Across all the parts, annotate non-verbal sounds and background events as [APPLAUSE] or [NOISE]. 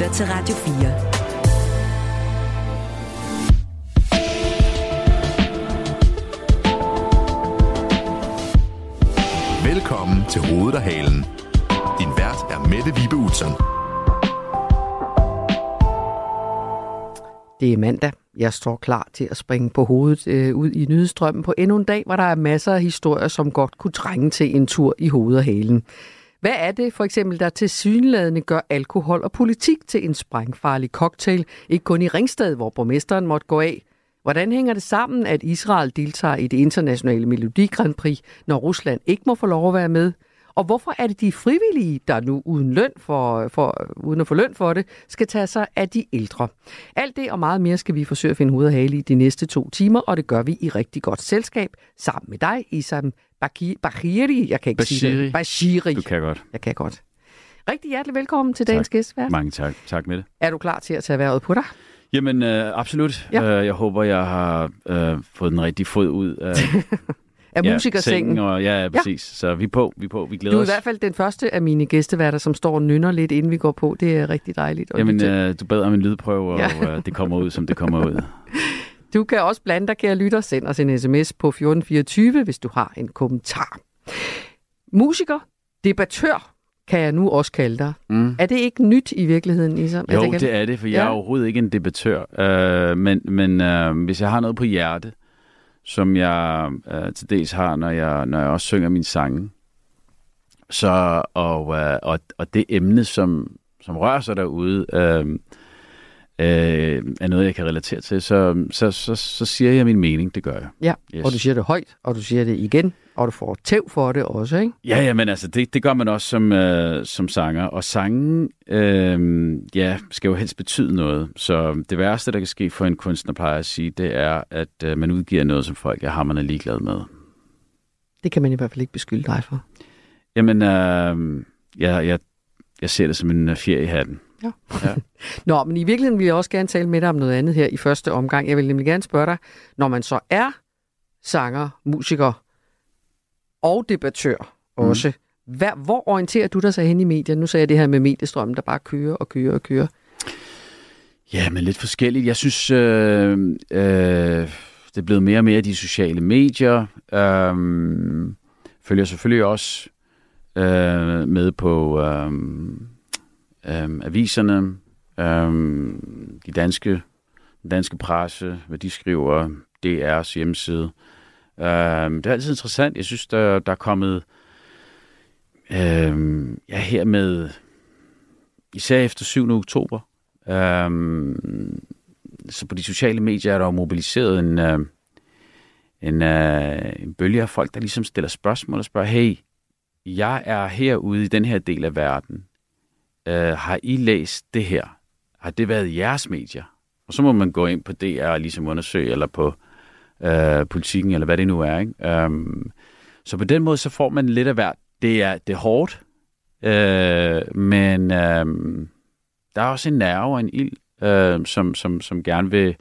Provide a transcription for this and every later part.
lytter til Radio 4. Velkommen til Hovedet og Halen. Din vært er Mette Vibe Utzon. Det er mandag. Jeg står klar til at springe på hovedet øh, ud i nyhedsstrømmen på endnu en dag, hvor der er masser af historier, som godt kunne trænge til en tur i hovedet og halen. Hvad er det for eksempel, der til synladende gør alkohol og politik til en sprængfarlig cocktail, ikke kun i Ringsted, hvor borgmesteren måtte gå af? Hvordan hænger det sammen, at Israel deltager i det internationale Melodi Grand Prix, når Rusland ikke må få lov at være med? Og hvorfor er det de frivillige, der nu uden, løn for, for, uden at få løn for det, skal tage sig af de ældre? Alt det og meget mere skal vi forsøge at finde hoved og hale i de næste to timer, og det gør vi i rigtig godt selskab sammen med dig, Isam Baki- Bashiri. Jeg kan ikke sige Bashiri. det. Bashiri. Du kan godt. Jeg kan godt. Rigtig hjertelig velkommen til dagens Tak. gæst. Vært. Mange tak. Tak med det. Er du klar til at tage vejret på dig? Jamen, øh, absolut. Ja. Øh, jeg håber, jeg har øh, fået den rigtige fod ud af [LAUGHS] Af ja, musikersengen. Og, ja, ja, præcis. Så vi er på, vi er på. Vi glæder Du er i os. hvert fald den første af mine gæsteværter, som står og nynner lidt, inden vi går på. Det er rigtig dejligt. Jamen, øh, du bad om en lydprøve, og Ja. øh, det kommer ud, som det kommer ud. [LAUGHS] Du kan også blande dig, kære lytter. Send os en sms på 1424, hvis du har en kommentar. Musiker, debattør, kan jeg nu også kalde dig. Mm. Er det ikke nyt i virkeligheden, Isam? Jo, kan- det er det, for jeg Ja. er overhovedet ikke en debattør. Øh, men men øh, hvis jeg har noget på hjerte, som jeg øh, til dels har, når jeg, når jeg også synger mine sange, så, og, øh, og, og det emne, som, som rører sig derude, øh, øh, er noget, jeg kan relatere til, så, så, så, så siger jeg min mening. Det gør jeg. Ja, Yes. og du siger det højt, og du siger det igen, og du får tæv for det også, ikke? Ja, ja, men altså, det, det gør man også som, øh, som sanger. Og sangen, øh, ja, skal jo helst betyde noget. Så det værste, der kan ske for en kunstner, plejer at sige, det er, at øh, man udgiver noget, som folk er hammerende ligeglad med. Det kan man i hvert fald ikke beskylde dig for. Jamen, øh, jeg, jeg, jeg ser det som en øh, fjer i hatten. Ja. Ja. [LAUGHS] Nå, men i virkeligheden vil jeg også gerne tale med dig om noget andet her i første omgang. Jeg vil nemlig gerne spørge dig, når man så er sanger, musiker og debattør også, mm. hvad, hvor orienterer du dig så hen i medierne? Nu sagde jeg det her med mediestrømmen, der bare kører og kører og kører. Ja, men lidt forskelligt. Jeg synes, øh, øh, det er blevet mere og mere de sociale medier. Øh, følger selvfølgelig også øh, med på øh, øh, aviserne, øh, de danske, den danske presse, hvad de skriver, DR's hjemmeside. Øh, det er altid interessant. Jeg synes, der, der er kommet øh, ja, her med, især efter 7. oktober, øh, så på de sociale medier er der jo mobiliseret en, øh, en, øh, en bølge af folk, der ligesom stiller spørgsmål og spørger, hey, jeg er herude i den her del af verden. Øh, har I læst det her? Har det været jeres medier? Og så må man gå ind på DR og ligesom undersøge, eller på øh, politikken, eller hvad det nu er. Ikke? Øhm, så på den måde, så får man lidt af hvert. Det er, det er hårdt, øh, men... Øh, der er også en nerve og en ild, øh, som, som, som gerne vil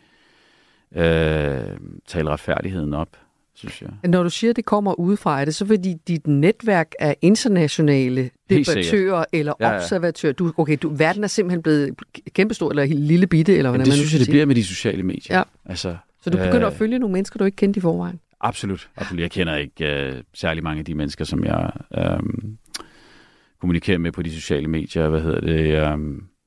øh, tale retfærdigheden op, synes jeg. Når du siger, at det kommer udefra, er det så fordi dit netværk af internationale debattører eller Ja, ja. observatører? Du, okay, du, verden er simpelthen blevet kæmpestor eller lille bitte, eller hvordan det man synes jeg, det sige. bliver med de sociale medier. Ja. Altså, Så du begynder øh, at følge nogle mennesker, du ikke kendte i forvejen? Absolut. absolut. Jeg kender ikke øh, særlig mange af de mennesker, som jeg øh, kommunikerer med på de sociale medier. Hvad hedder det? Øh,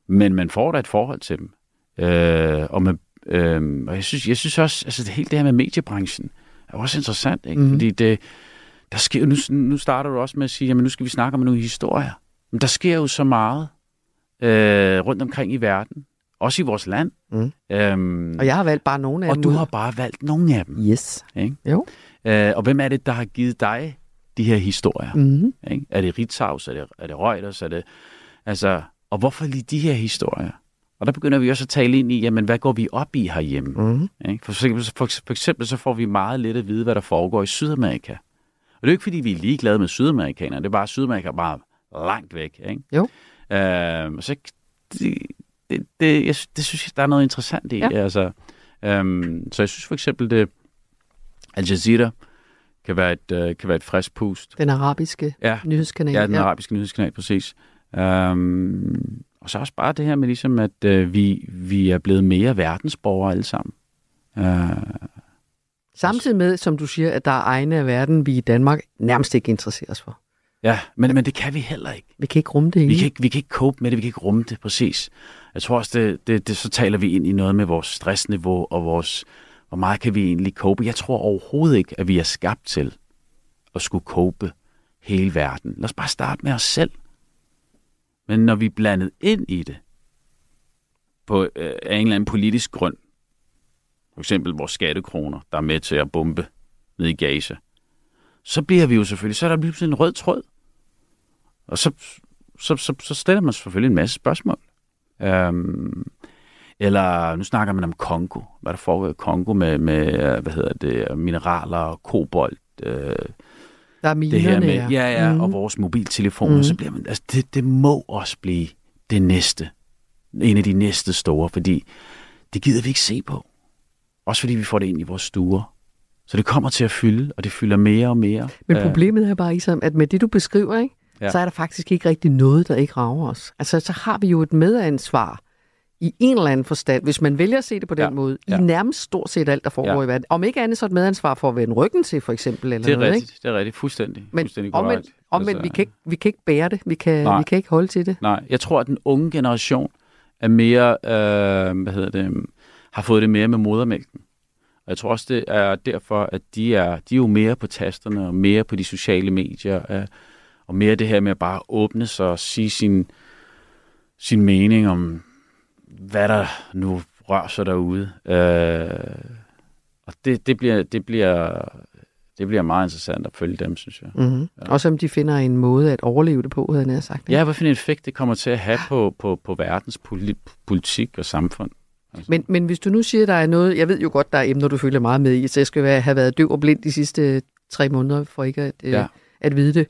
men man får da et forhold til dem. Øh, og, man, øh, og jeg synes, jeg synes også, altså det hele det her med mediebranchen er også interessant, ikke? Mm. Fordi det, der sker jo, nu, nu starter du også med at sige, jamen nu skal vi snakke om nogle historier. Men der sker jo så meget øh, rundt omkring i verden. Også i vores land. Mm. Øhm, Og jeg har valgt bare nogle af og dem du ud. har bare valgt nogle af dem. Yes. Ikke? Jo. Øh, og hvem er det, der har givet dig de her historier? Mm-hmm. Ikke? Er det Ritzhaus? Er det, er det Reuters? Er det, altså, og hvorfor lige de her historier? Og der begynder vi også at tale ind i, jamen, hvad går vi op i herhjemme? Mm-hmm. Ikke? For, eksempel, for, for eksempel så får vi meget lidt at vide, hvad der foregår i Sydamerika. Og det er jo ikke, fordi vi er ligeglade med sydamerikanere. Det er bare, at Sydamerika er bare langt væk. Ikke? Jo. Øh, så det, det, det, jeg, det synes jeg, der er noget interessant i. Ja. Altså, øhm, så jeg synes for eksempel, det Al Jazeera kan være et, øh, kan være et frisk pust. Den arabiske Ja, nyhedskanal. ja den arabiske nyhedskanal, præcis. Øhm, og så også bare det her med ligesom, at øh, vi, vi er blevet mere verdensborgere alle sammen. Øh, Samtidig med, som du siger, at der er egne af verden, vi i Danmark nærmest ikke interesserer os for. ja, men, men det kan vi heller ikke. Vi kan ikke rumme det Vi kan, ikke, vi kan ikke cope med det, vi kan ikke rumme det, præcis. Jeg tror også, det, det, det, så taler vi ind i noget med vores stressniveau og vores, hvor meget kan vi egentlig cope. Jeg tror overhovedet ikke, at vi er skabt til at skulle cope hele verden. Lad os bare starte med os selv. Men når vi er blandet ind i det, på øh, af en eller anden politisk grund, for eksempel vores skattekroner, der er med til at bombe ned i Gaza, så bliver vi jo selvfølgelig, så er der pludselig en rød tråd. Og så, så, så, så stiller man selvfølgelig en masse spørgsmål. Øhm, eller nu snakker man om Kongo. Hvad der foregår i Kongo med, med øh, hvad hedder det, mineraler og kobolt. Øh, der er det minerne, her med, ja, ja, Mhm. mm. og vores mobiltelefoner, Mhm. mm. så bliver man, altså det, det må også blive det næste. En af de næste store, fordi det gider vi ikke se på. Også fordi vi får det ind i vores stuer. Så det kommer til at fylde, og det fylder mere og mere. Men Øh, problemet er bare, Isam, at med det, du beskriver, ikke, ja. Ja. så er der faktisk ikke rigtig noget, der ikke rager os. Altså, så har vi jo et medansvar i en eller anden forstand, hvis man vælger at se det på den Ja. måde, Ja. i nærmest stort set alt, der foregår Ja. i verden. Om ikke andet så et medansvar for at vende ryggen til, for eksempel. Eller det er noget, rigtigt, Ikke? det er rigtigt. Fuldstændig. Men fuldstændig omvendt, korrekt. omvendt Altså, vi, kan ikke, vi kan ikke bære det. Vi kan, Nej. vi kan ikke holde til det. Nej, jeg tror, at den unge generation er mere, øh, hvad hedder det, har fået det mere med modermælken. Og jeg tror også, det er derfor, at de er, de er jo mere på tasterne og mere på de sociale medier. Øh, og mere det her med at bare åbne sig og sige sin, sin mening om, hvad der nu rører sig derude. Øh, og det, det, bliver, det, bliver, det bliver meget interessant at følge dem, synes jeg. Mm-hmm. Ja. Også om de finder en måde at overleve det på, havde jeg sagt. ikke? Ja, hvad for en effekt det kommer til at have på, på, på verdens poli- politik og samfund. Altså. Men, men hvis du nu siger, der er noget, jeg ved jo godt, der er emner, du følger meget med i, så jeg skal have været døv og blind de sidste tre måneder, for ikke at, øh, Ja. at vide det.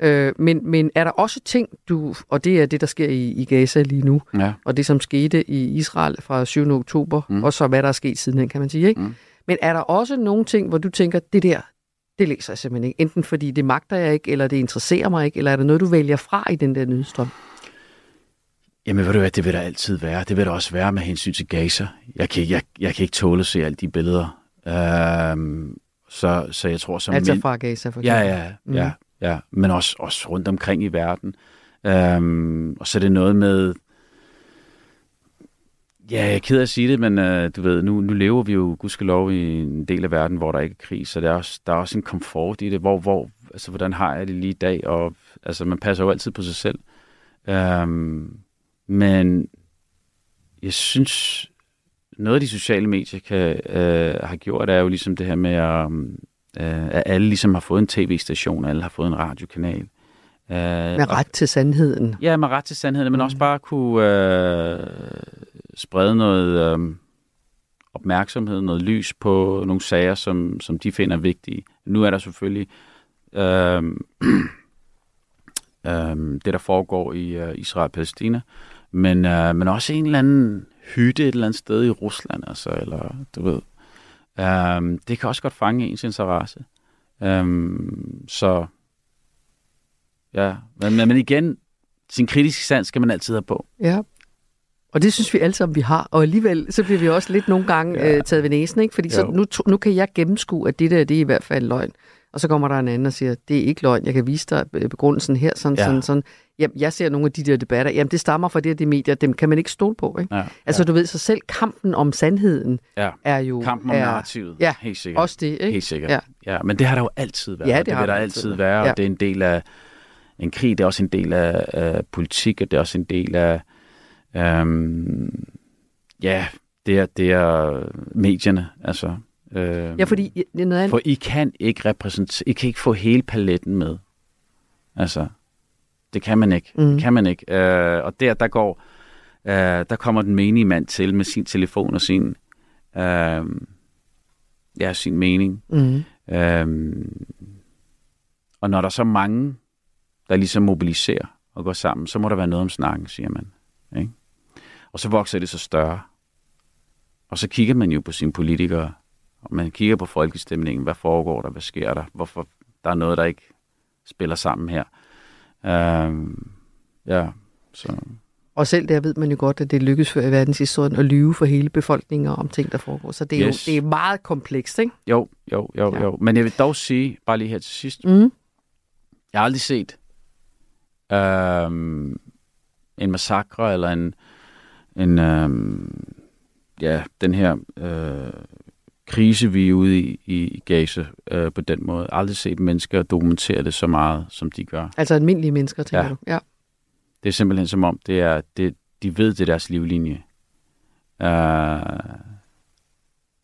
Øh, men, men er der også ting, du, og det er det, der sker i, i Gaza lige nu, Ja. og det, som skete i Israel fra 7. oktober, mm. Mm. og så hvad der er sket sidenhen, kan man sige. Ikke? Mm. Men er der også nogle ting, hvor du tænker, det der, det læser jeg simpelthen ikke. Enten fordi det magter jeg ikke, eller det interesserer mig ikke, eller er der noget, du vælger fra i den der nyhedsstrøm? Jamen ved du hvad, det vil der altid være. Det vil der også være med hensyn til Gaza. Jeg kan, ikke- jeg, jeg kan ikke tåle at se alle de billeder. Øhm, så, så jeg tror som Altså men- fra Gaza, for Ja, eksempel. ja, Mhm. ja, ja. Men også, også rundt omkring i verden. Øhm, og så er det noget med... Ja, jeg er ked af at sige det, men øh, du ved, nu, nu lever vi jo gudskelov i en del af verden, hvor der ikke er krig, så der er også, der er også en komfort i det. Hvor, hvor, altså, hvordan har jeg det lige i dag? Og, altså, man passer jo altid på sig selv. Øhm, men jeg synes, noget af de sociale medier kan, øh, har gjort, er jo ligesom det her med, at, øh, at alle ligesom har fået en tv-station, alle har fået en radiokanal. Øh, Med ret til sandheden. Ja, med ret til sandheden, men Mm. også bare kunne øh, sprede noget øh, opmærksomhed, noget lys på nogle sager, som, som de finder vigtige. Nu er der selvfølgelig øh, [CLEARS THROAT] øh, det, der foregår i øh, Israel og Palæstina, men, øh, men også en eller anden hytte et eller andet sted i Rusland, altså, eller du ved. Øh, det kan også godt fange ens interesse. Øh, så ja, men, men igen, sin kritiske sans skal man altid have på. Ja. Og det synes vi alle sammen, vi har. Og alligevel, så bliver vi også lidt nogle gange Ja. øh, taget ved næsen, ikke? Fordi så nu, nu kan jeg gennemskue, at det der, det er i hvert fald løgn. Og så kommer der en anden og siger, det er ikke løgn, jeg kan vise dig øh, begrundelsen her, sådan. Ja. sådan, sådan. Jamen, jeg ser nogle af de der debatter, jamen det stammer fra det og det medier, dem kan man ikke stole på, ikke? Ja, Altså du ved, så selv kampen om sandheden ja. er jo... Kampen om er, narrativet, ja, helt sikkert. Også det, ikke? Helt sikkert. Ja. Ja. ja. Men det har der jo altid været. Ja, det det har vil der altid være, Ja. og det er en del af en krig, det er også en del af, af politik, og det er også en del af, øhm, ja, det er, det er medierne, altså. Øhm, Ja, fordi noget andet. For I kan ikke repræsentere, I kan ikke få hele paletten med. Altså, det kan man ikke. Mm. Det kan man ikke. Øh, og der, der går, øh, der kommer den menige mand til med sin telefon og sin, øh, ja, sin mening. Mm. Øhm, og når der er så mange, der ligesom mobiliserer og går sammen, så må der være noget om snakken, siger man. Ikke? Og så vokser det så større. Og så kigger man jo på sine politikere, og man kigger på folkestemningen. Hvad foregår der? Hvad sker der? Hvorfor der er noget, der ikke spiller sammen her? Øhm, ja, så... Og selv der ved man jo godt, at det lykkes før i verdenshistorien at lyve for hele befolkningen om ting, der foregår. Så det er Yes. jo det er meget komplekst, ikke? Jo, jo, jo, ja. jo. Men jeg vil dog sige, bare lige her til sidst, Mm. jeg har aldrig set øhm, en massakre eller en, en øhm, ja, den her øh, krise, vi er ude i, i, Gaza øh, på den måde. Aldrig set mennesker dokumentere det så meget, som de gør. Altså almindelige mennesker, tænker Ja. du? Ja. Det er simpelthen som om, det er, det, de ved, det er deres livlinje. Uh,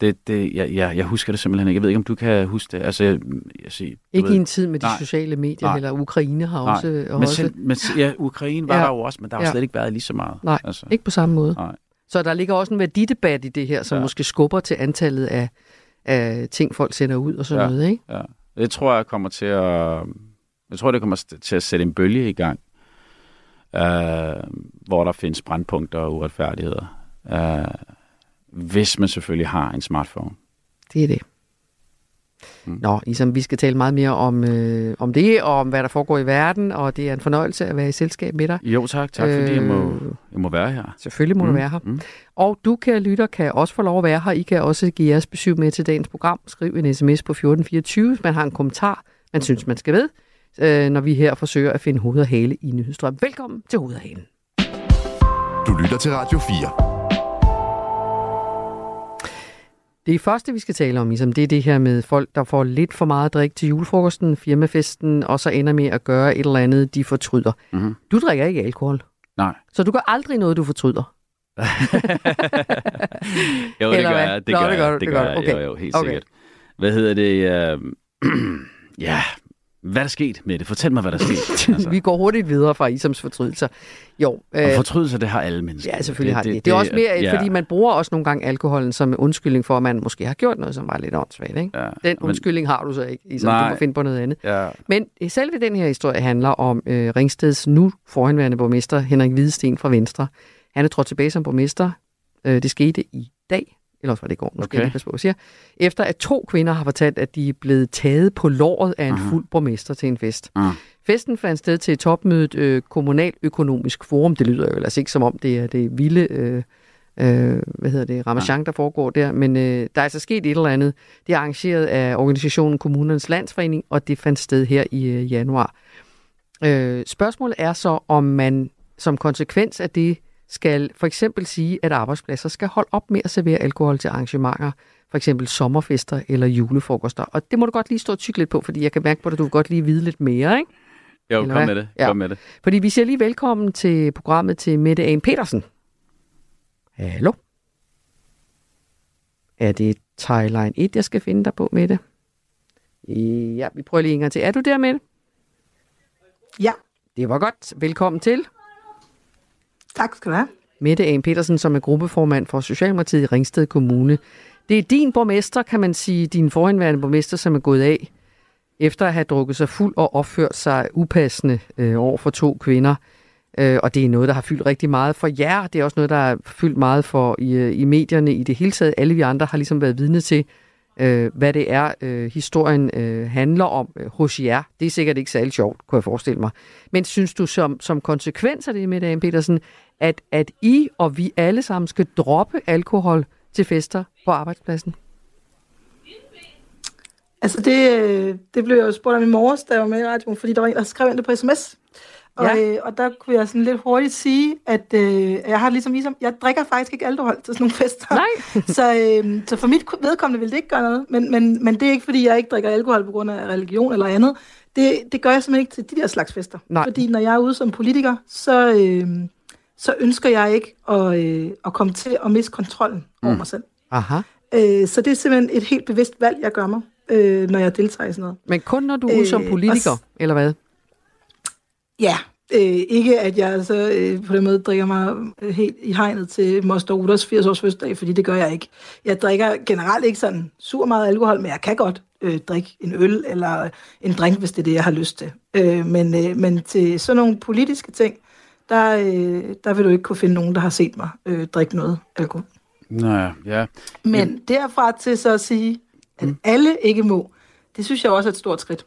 det, det, jeg, jeg, jeg husker det simpelthen ikke. Jeg ved ikke, om du kan huske det. Altså, jeg, jeg siger, Ikke ved, i en tid med de Nej. sociale medier, Nej. eller Ukraine har Nej. også... Og men, også selv, men ja, Ukraine var Ja. der jo også, men der har ja. slet ikke været lige så meget. Nej. Altså, ikke på samme måde. nej. Så der ligger også en værdidebat i det her, som ja. Måske skubber til antallet af, af ting, folk sender ud og sådan Ja. noget, ikke? Ja. Det tror jeg kommer til at... Jeg tror, det kommer til at sætte en bølge i gang, uh, hvor der findes brandpunkter og uretfærdigheder. Uh, hvis man selvfølgelig har en smartphone. Det er det. Mm. Nå, Isam, vi skal tale meget mere om, øh, om det, og om hvad der foregår i verden, og det er en fornøjelse at være i selskab med dig. Jo, tak. Tak, fordi jeg må, Øh, jeg må være her. Selvfølgelig må mm. du være her. Mm. Og du, kære lytter, kan også få lov at være her. I kan også give jeres besøg med til dagens program. Skriv en sms på 1424, hvis man har en kommentar, man synes, man skal ved, øh, når vi her forsøger at finde hoved og hale i nyhedsstrøm. Velkommen til Hoved og Halen. Du lytter til Radio 4. Det første, vi skal tale om, Isam, det er det her med folk, der får lidt for meget drik til julefrokosten, firmafesten, og så ender med at gøre et eller andet, de fortryder. Mm-hmm. Du drikker ikke alkohol, Nej. så du gør aldrig noget, du fortryder. [LAUGHS] jo, det Eller gør jeg. Det Nå, gør det gør jeg. Det det gør du. Okay. Jo, jo, helt Okay. sikkert. Hvad hedder det? Uh, [CLEARS THROAT] ja, hvad er der sket med det? Fortæl mig, hvad der er sket. [LAUGHS] Altså. Vi går hurtigt videre fra Isams fortrydelser. Jo, Og øh, fortrydelser, det har alle mennesker. ja, selvfølgelig har det. Det, det er også mere, ja, fordi man bruger også nogle gange alkoholen som undskyldning for, at man måske har gjort noget, som var lidt åndssvagt. Ikke? Ja, Den men- undskyldning har du så ikke, Isam. Du Nej. må finde på noget andet. Ja, Men øh, selve den her historie handler om øh, Ringsteds nu forhenværende borgmester, Henrik Hvidesten fra Venstre. Han er trådt tilbage som borgmester. Øh, det skete i dag, eller også var det i går, nu skal Okay. jeg lige passe på, siger. Efter at to kvinder har fortalt, at de er blevet taget på låret af en Aha. fuld borgmester til en fest. Ah. Festen fandt sted til topmødet øh, Kommunaløkonomisk Forum. Det lyder jo ellers ikke som om, det er det vilde... Øh, øh, hvad hedder det, Ramachan, der foregår der, men øh, der er altså sket et eller andet. Det er arrangeret af organisationen Kommunernes Landsforening, og det fandt sted her i øh, januar. Øh, spørgsmålet er så, om man som konsekvens af det skal for eksempel sige, at arbejdspladser skal holde op med at servere alkohol til arrangementer, for eksempel sommerfester eller julefrokoster. Og det må du godt lige stå og tykke lidt på, fordi jeg kan mærke på dig, at du vil godt lige vide lidt mere, ikke? jo, Eller kom hvad? med det. Ja. Kom med det. Fordi vi siger lige velkommen til programmet til Mette Ane Petersen. Hallo? Er det Thailand 1, jeg skal finde dig på, Mette? Ja, vi prøver lige en gang til. Er du der, Mette? Ja, Det var godt. Velkommen til tak skal du have. Mette A. Petersen, som er gruppeformand for Socialdemokratiet i Ringsted Kommune. Det er din borgmester, kan man sige, din forhenværende borgmester, som er gået af, efter at have drukket sig fuld og opført sig upassende øh, over for to kvinder. Øh, og det er noget, der har fyldt rigtig meget for jer. Det er også noget, der har fyldt meget for i, øh, i medierne i det hele taget. Alle vi andre har ligesom været vidne til, øh, hvad det er, øh, historien øh, handler om øh, hos jer. Det er sikkert ikke særlig sjovt, kunne jeg forestille mig. Men synes du som, som konsekvens af det, med Anne Petersen, at, at I og vi alle sammen skal droppe alkohol til fester på arbejdspladsen? Altså det, øh, det blev jeg jo spurgt om i morges, da jeg var med i radioen, fordi der var en, der skrev ind det på sms. Og, Ja. øh, og der kunne jeg sådan lidt hurtigt sige, at øh, jeg har ligesom, ligesom, jeg drikker faktisk ikke alkohol til sådan nogle [LAUGHS] fester. Nej. [LAUGHS] så, øh, så for mit vedkommende vil det ikke gøre noget. Men, men, men det er ikke, fordi jeg ikke drikker alkohol på grund af religion eller andet. Det, det gør jeg simpelthen ikke til de der slags fester. Nej. Fordi når jeg er ude som politiker, så, øh, så ønsker jeg ikke at, øh, at komme til at miste kontrollen over mig selv. Aha. Øh, så det er simpelthen et helt bevidst valg, jeg gør mig, øh, når jeg deltager i sådan noget. Men kun når du er ude Øh, som politiker, og eller hvad? Ja, øh, ikke at jeg så øh, på den måde drikker mig øh, helt i hegnet til Moster Ruders 80 års fødselsdag, fordi det gør jeg ikke. Jeg drikker generelt ikke sådan sur meget alkohol, men jeg kan godt øh, drikke en øl eller en drink, hvis det er det, jeg har lyst til. Øh, men, øh, men til sådan nogle politiske ting, der, øh, der vil du ikke kunne finde nogen, der har set mig øh, drikke noget alkohol. Nå, ja. Men derfra til så at sige, at alle ikke må, det synes jeg også er et stort skridt.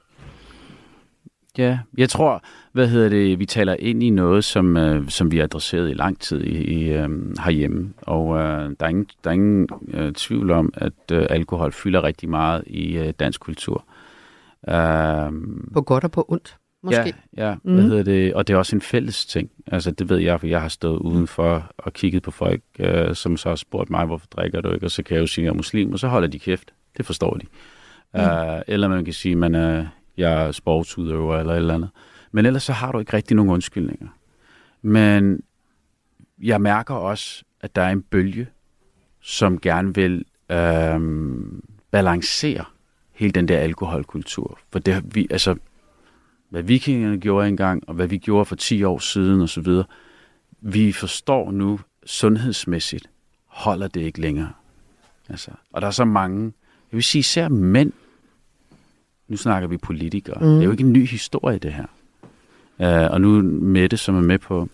Ja, jeg tror, hvad hedder det, vi taler ind i noget, som, øh, som vi har adresseret i lang tid i, i, øh, herhjemme. Og øh, der er ingen, der er ingen øh, tvivl om, at øh, alkohol fylder rigtig meget i øh, dansk kultur. Øh, På godt og på ondt, måske. Ja, ja Mhm. hvad hedder det? og det er også en fælles ting. Altså, det ved jeg, for jeg har stået udenfor og kigget på folk, øh, som så har spurgt mig, hvorfor drikker du ikke? Og så kan jeg jo sige, at jeg er muslim, og så holder de kæft. Det forstår de. Mm. Uh, eller man kan sige, at man er, jeg er sportsudøver eller et eller andet. Men ellers så har du ikke rigtig nogen undskyldninger. Men jeg mærker også, at der er en bølge, som gerne vil øhm, balancere hele den der alkoholkultur. For det, vi, altså, hvad vikingerne gjorde engang, og hvad vi gjorde for 10 år siden osv., vi forstår nu sundhedsmæssigt, holder det ikke længere. Altså, og der er så mange, jeg vil sige især mænd, nu snakker vi politikere, mm. det er jo ikke en ny historie det her. Uh, og nu Mette, som er med på,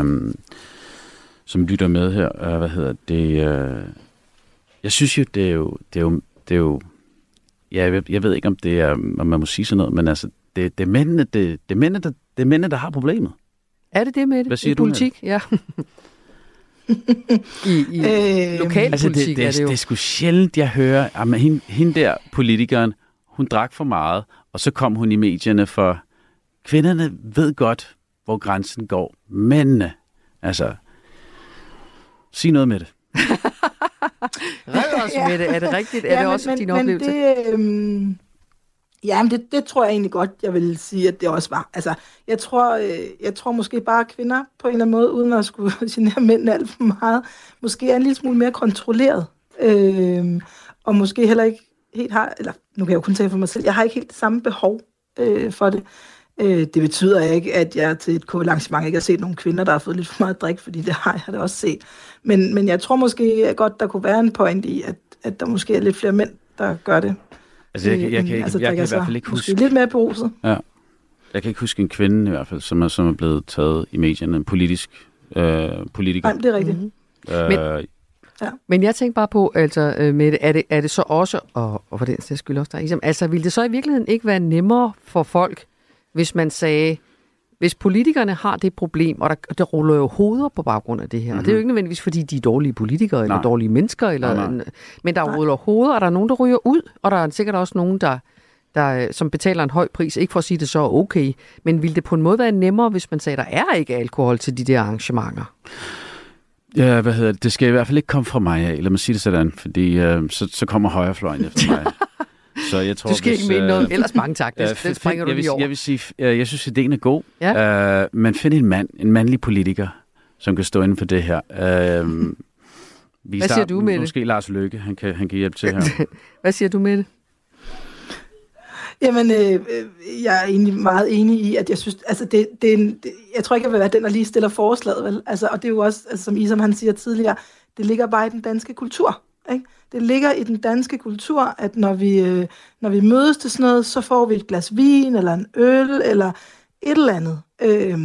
um, som lytter med her, uh, hvad hedder det, uh, jeg synes jo, det er jo, det er jo, det er jo ja, jeg, ved- jeg ved ikke, om det er, om man må sige sådan noget, men altså, det, det, er mændene, det, det, er mændene, der, det er mændene, der har problemet. Er det det med det? Hvad siger I du, politik? Ja. [LAUGHS] I, i Øh, lokalpolitik Altså, det, det, er det jo. det er sgu sjældent, jeg hører, at hende, hende der politikeren, hun drak for meget, og så kom hun i medierne for, kvinderne ved godt, hvor grænsen går. Mændene, altså, sig noget med det. [LAUGHS] Red os Ja. med det. Er det rigtigt? Er det også din oplevelse? Men det, øhm, ja, men det, det tror jeg egentlig godt, jeg vil sige, at det også var. Altså, jeg tror, øh, jeg tror måske bare, at kvinder på en eller anden måde, uden at skulle [LAUGHS] genere mænd alt for meget, måske er en lille smule mere kontrolleret. Øhm, og måske heller ikke helt har, eller nu kan jeg jo kun tale for mig selv, jeg har ikke helt det samme behov øh, for det. Øh, det betyder ikke, at jeg til et arrangement ikke har set nogle kvinder, der har fået lidt for meget drik, fordi det har jeg da også set. Men, men jeg tror måske godt, der kunne være en point i, at, at der måske er lidt flere mænd, der gør det. Altså, jeg, kan- jeg, Øh, kan, ikke, altså, jeg kan drikker i hvert fald ikke måske huske, lidt mere beruset. jeg kan ikke huske en kvinde i hvert fald, som er, som er blevet taget i medierne, en politisk øh, politiker. Nej, det er rigtigt. Mhm. Øh, Men jeg tænker bare på, altså, øh, Mette, er det, er det så også, og, og for den sags skyld også der, ligesom, altså, ville det så i virkeligheden ikke være nemmere for folk, hvis man sagde, hvis politikerne har det problem, og der, der ruller jo hoveder på baggrund af det her, mm-hmm. og det er jo ikke nødvendigvis, fordi de er dårlige politikere, eller Nej. dårlige mennesker, eller, Nej, nej. men der ruller hoveder, og der er nogen, der ryger ud, og der er sikkert også nogen, der, der, som betaler en høj pris, ikke for at sige det så okay, men ville det på en måde være nemmere, hvis man sagde, der er ikke alkohol til de der arrangementer? Ja, hvad hedder det? Det skal i hvert fald ikke komme fra mig af, lad mig sige det sådan, fordi øh, så, så kommer højrefløjen efter mig. [LAUGHS] Så jeg tror, Du skal hvis, ikke mene øh, noget, ellers mange tak, [LAUGHS] øh, den, springer du jeg vil, lige over. Jeg vil sige, øh, jeg synes, ideen er god, Ja. øh, men find en mand, en mandlig politiker, som kan stå inden for det her. Øh, [LAUGHS] vi Hvad siger du, Mette? Måske Lars Løkke, han kan, han kan hjælpe til her. Hvad siger du med det? Jamen, øh, øh, jeg er egentlig meget enig i, at jeg synes, altså det, det er en, det, jeg tror ikke, jeg vil være den, der lige stiller forslaget, vel? Altså, og det er jo også, altså, som Isam han siger tidligere, det ligger bare i den danske kultur, ikke? Det ligger i den danske kultur, at når vi, øh, når vi mødes til sådan noget, så får vi et glas vin, eller en øl, eller et eller andet. Øh,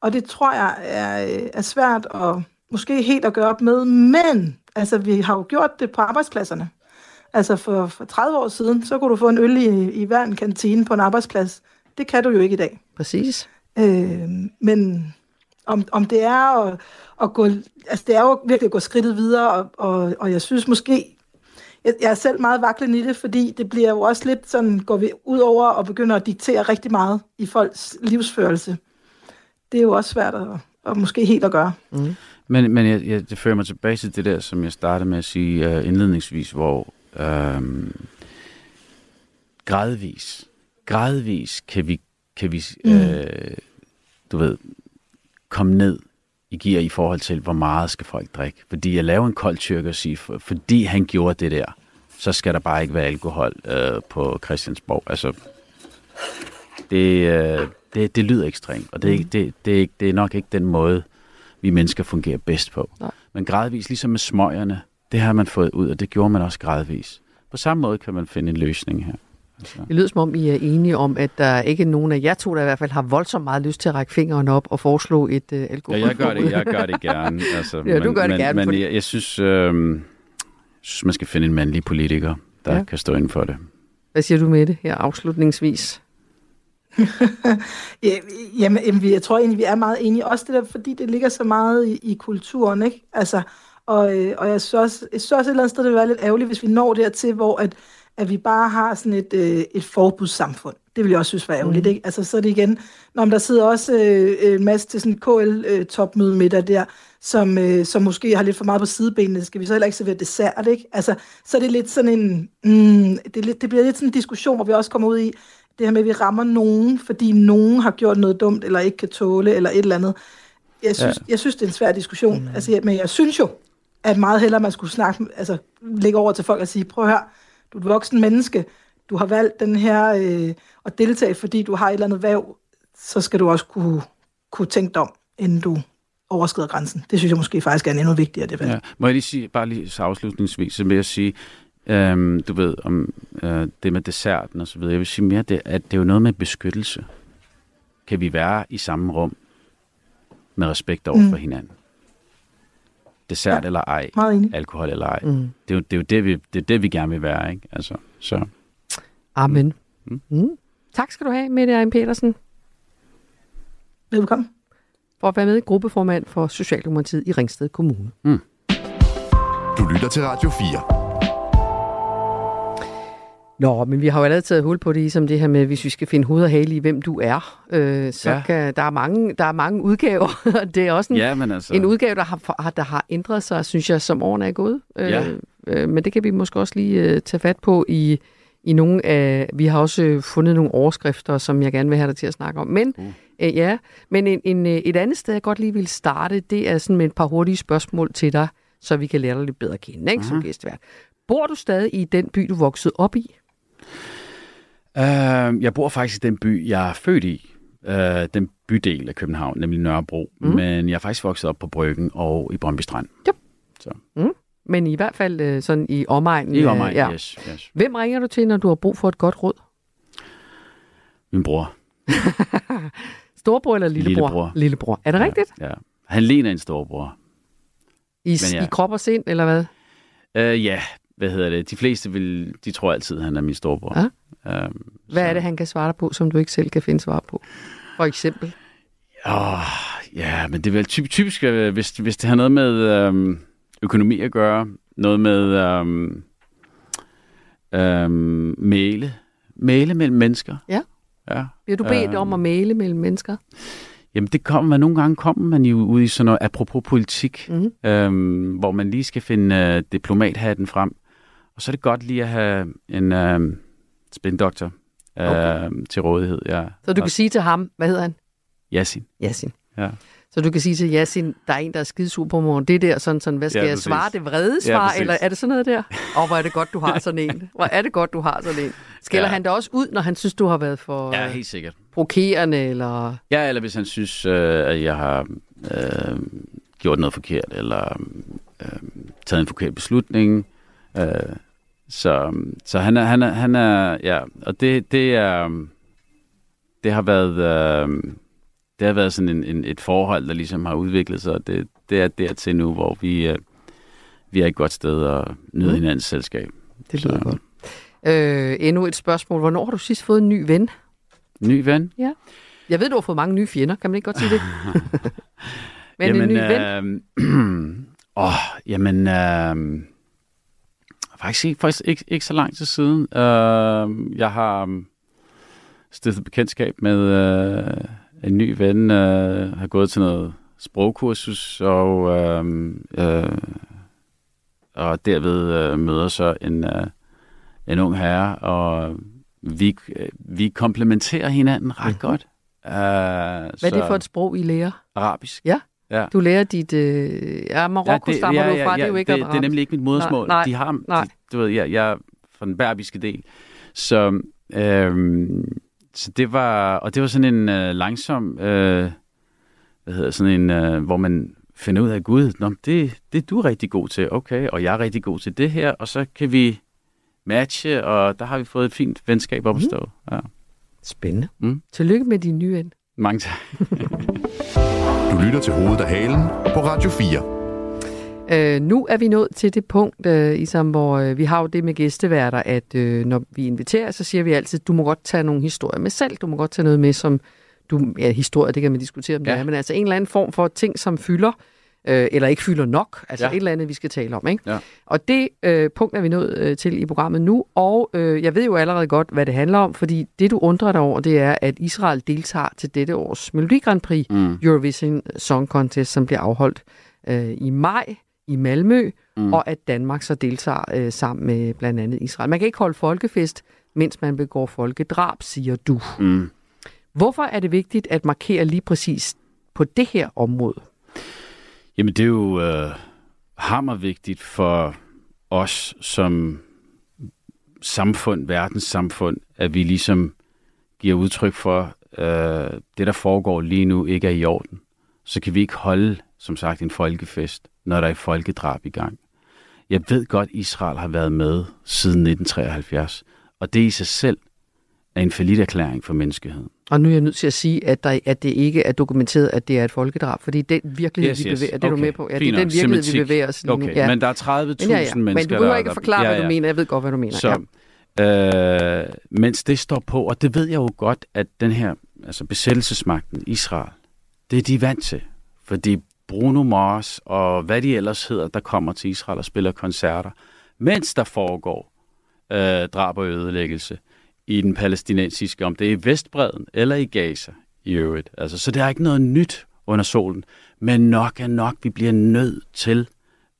og det tror jeg er, øh, er svært at måske helt at gøre op med, men altså, vi har jo gjort det på arbejdspladserne. Altså for, for 30 år siden, så kunne du få en øl i, i hver en kantine på en arbejdsplads. Det kan du jo ikke i dag. Præcis. Øh, men om, om det er at, at gå, altså det er jo virkelig at gå skridtet videre, og, og, og jeg synes måske, jeg, jeg er selv meget vaklen i det, fordi det bliver jo også lidt sådan, går vi ud over og begynder at diktere rigtig meget i folks livsførelse. Det er jo også svært at, at måske helt at gøre. Men, men jeg, jeg, det fører mig tilbage til det der, som jeg startede med at sige uh, indledningsvis, hvor um, gradvis, gradvis kan vi, kan vi mm. uh, du ved, komme ned i gear i forhold til, hvor meget skal folk drikke. Fordi jeg laver en kold tyrk og sige, for, fordi han gjorde det der, så skal der bare ikke være alkohol uh, på Christiansborg. Altså, det, uh, det, det lyder ekstremt, og det er, ikke, det, det, er det er nok ikke den måde, vi mennesker fungerer bedst på. Nej. Men gradvis, ligesom med smøgerne, det har man fået ud, og det gjorde man også gradvis. På samme måde kan man finde en løsning her. Altså. Det lyder som om, I er enige om, at der ikke er nogen af jer to, der i hvert fald har voldsomt meget lyst til at række fingeren op og foreslå et uh, alkohol. Ja, jeg gør det, jeg gør det gerne. Altså, [LAUGHS] Ja, du gør det men, gerne, Men fordi- jeg, jeg, synes, øh, synes, man skal finde en mandlig politiker, der Ja. kan stå inden for det. Hvad siger du med det her afslutningsvis? [LAUGHS] ja, jamen, jeg tror egentlig, vi er meget enige. Også det der, fordi det ligger så meget i, i kulturen, ikke? Altså, og, øh, og jeg synes også, jeg synes også et eller andet sted, det vil være lidt ærgerligt, hvis vi når dertil, hvor at, at vi bare har sådan et, øh, et forbudssamfund. Det vil jeg også synes var ærgerligt, mm. ikke? Altså, så er det igen, når der sidder også øh, en masse til sådan KL-topmøde øh, middag der, som, øh, som måske har lidt for meget på sidebenene, skal vi så heller ikke servere dessert, ikke? Altså, så er det lidt sådan en, mm, det, lidt, det bliver lidt sådan en diskussion, hvor vi også kommer ud i, det her med, at vi rammer nogen, fordi nogen har gjort noget dumt, eller ikke kan tåle, eller et eller andet. Jeg synes, ja. jeg synes det er en svær diskussion. Mm. Altså, men jeg synes jo, at meget hellere man skulle snakke, altså lægge over til folk og sige, prøv høre, du er et voksen menneske, du har valgt den her øh, at deltage, fordi du har et eller andet væv, så skal du også kunne, kunne tænke dig om, inden du overskrider grænsen. Det synes jeg måske faktisk er en endnu vigtigere debat. Ja. Må jeg lige sige, bare lige så afslutningsvis, med at sige, øhm, du ved, om øh, det med desserten og så videre. Jeg vil sige mere, det, at det er jo noget med beskyttelse. Kan vi være i samme rum med respekt over mm. for hinanden? Dessert ja, eller ej, alkohol eller ej. Mm. Det, er jo, det, er jo det, vi, det er det, vi gerne vil være, ikke? Altså, så. Amen. Mm. Mm. Tak skal du have, Mette Ejn Petersen. Velkommen. For at være med i gruppeformand for Socialdemokratiet i Ringsted Kommune. Mm. Du lytter til Radio 4. Nå, men vi har jo allerede taget hul på det, som det her med, hvis vi skal finde hoved og hale i, hvem du er, øh, så ja. kan, der, er mange, der er mange udgaver. [LAUGHS] det er også en, ja, men altså... en udgave, der har, der har ændret sig, synes jeg, som årene er gået. Øh, ja. øh, men det kan vi måske også lige øh, tage fat på i, i nogle af... Vi har også øh, fundet nogle overskrifter, som jeg gerne vil have dig til at snakke om. Men uh. øh, ja, men en, en, øh, et andet sted, jeg godt lige vil starte, det er sådan med et par hurtige spørgsmål til dig, så vi kan lære dig lidt bedre at kende, ikke, uh-huh. som gæstvært. Bor du stadig i den by, du voksede op i? Uh, jeg bor faktisk i den by, jeg er født i. Uh, den bydel af København, nemlig Nørrebro. Mm. Men jeg er faktisk vokset op på Bryggen og i Brøndby Strand. Ja. Så. Mm. Men i hvert fald uh, sådan i omegnen. I omegnen, ja. yes, yes. Hvem ringer du til, når du har brug for et godt råd? Min bror. [LAUGHS] storbror eller lillebror? Lillebror. Lillebror. Er det ja, rigtigt? Ja. Han ligner en storbror. I, ja. I krop og sind, eller hvad? Uh, ja, hvad hedder det, de fleste vil, de tror altid, at han er min storebror. Ja. Um, hvad så. er det, han kan svare dig på, som du ikke selv kan finde svar på? For eksempel? Oh, ja, men det er vel typ, typisk, øh, hvis, hvis det har noget med øhm, økonomi at gøre, noget med øhm, øhm, male, male mellem mennesker. Ja. ja. Bliver du bedt øhm, om at male mellem mennesker? Jamen det kommer man, nogle gange kommer man jo ud i sådan noget apropos politik, mm. øhm, hvor man lige skal finde øh, diplomathatten frem. Og så er det godt lige at have en øh, spindoktor øh, okay. til rådighed. Ja. Så du kan sige til ham, hvad hedder han? Yasin. Yasin. Ja. Så du kan sige til Yasin, der er en, der er skidesur på morgen. Det der, sådan, sådan hvad skal ja, jeg svare? Det vrede svar, ja, eller er det sådan noget der? Og hvor er det godt, du har sådan en. Hvor er det godt, du har sådan en. Skælder ja. han da også ud, når han synes, du har været for ja, helt sikkert. provokerende? Eller... Ja, eller hvis han synes, øh, at jeg har øh, gjort noget forkert, eller øh, taget en forkert beslutning. Øh, så, så han er, han er, han er, ja, og det, det er, det har været, øh, det har været sådan en, en, et forhold, der ligesom har udviklet sig, og det, det er dertil nu, hvor vi, øh, vi er et godt sted og nyder mm. hinandens selskab. Det lyder så. godt. Øh, endnu et spørgsmål. Hvornår har du sidst fået en ny ven? Ny ven? Ja. Jeg ved, du har fået mange nye fjender. Kan man ikke godt sige det? [LAUGHS] Men jamen, en ny ven? Øh, [CLEARS THROAT] åh, jamen... Øh, faktisk ikke, faktisk ikke, ikke så lang tid siden. Uh, jeg har um, stiftet bekendtskab med uh, en ny ven, uh, har gået til noget sprogkursus, og, uh, uh, og derved uh, møder så en, uh, en ung herre, og vi, vi komplementerer hinanden ret mm-hmm. godt. Uh, Hvad er det for et sprog, I lærer? Arabisk. Ja. Ja. Du lærer dit... Øh, ja, Marokko ja, stammer ja, ja, du fra, ja, det er jo ikke det, det er nemlig ikke mit modersmål. Nej, de har, nej. De, du ved, jeg, jeg er fra den berbiske del. Så, øhm, så det var... Og det var sådan en øh, langsom... Øh, hvad hedder sådan en... Øh, hvor man finder ud af, Gud, Nå, det, det er du rigtig god til, okay, og jeg er rigtig god til det her, og så kan vi matche, og der har vi fået et fint venskab op at stå. Mm. Ja. Spændende. Mm. Tillykke med din nye ven. Mange tak. [LAUGHS] Du lytter til hovedet af halen på Radio 4. Øh, nu er vi nået til det punkt, øh, Isam, hvor øh, vi har jo det med gæsteværter, at øh, når vi inviterer, så siger vi altid, du må godt tage nogle historier med selv. Du må godt tage noget med, som du, ja, historie, det kan man diskutere om ja. det er, men altså en eller anden form for ting, som fylder, øh, eller ikke fylder nok, altså ja. et eller andet, vi skal tale om. Ikke? Ja. Og det øh, punkt er vi nået øh, til i programmet nu, og øh, jeg ved jo allerede godt, hvad det handler om, fordi det, du undrer dig over, det er, at Israel deltager til dette års Melodi Grand Prix mm. Eurovision Song Contest, som bliver afholdt øh, i maj i Malmø, mm. og at Danmark så deltager øh, sammen med blandt andet Israel. Man kan ikke holde folkefest, mens man begår folkedrab, siger du. Mm. Hvorfor er det vigtigt at markere lige præcis på det her område? Jamen, det er jo øh, hammervigtigt for os som samfund, verdenssamfund, at vi ligesom giver udtryk for, øh, det der foregår lige nu ikke er i orden. Så kan vi ikke holde, som sagt, en folkefest, når der er folkedrab i gang. Jeg ved godt, Israel har været med siden 1973, og det i sig selv er en falit erklæring for menneskeheden. Og nu er jeg nødt til at sige, at, der, at det ikke er dokumenteret, at det er et folkedrab, fordi den virkelighed, yes, yes. vi bevæger, det er okay. du med på? Ja, det er den virkelighed, Semantik. vi bevæger os okay. nu. Ja. Men der er 30.000 ja, ja. mennesker, Men du behøver ikke forklare, ja, ja. hvad du mener. Jeg ved godt, hvad du mener. Så, ja. øh, mens det står på, og det ved jeg jo godt, at den her altså besættelsesmagten, Israel, det er de vant til. Fordi Bruno Mars og hvad de ellers hedder, der kommer til Israel og spiller koncerter, mens der foregår øh, drab og ødelæggelse i den palæstinensiske, om det er i Vestbreden eller i Gaza i øvrigt. Altså, så det er ikke noget nyt under solen, men nok er nok, vi bliver nødt til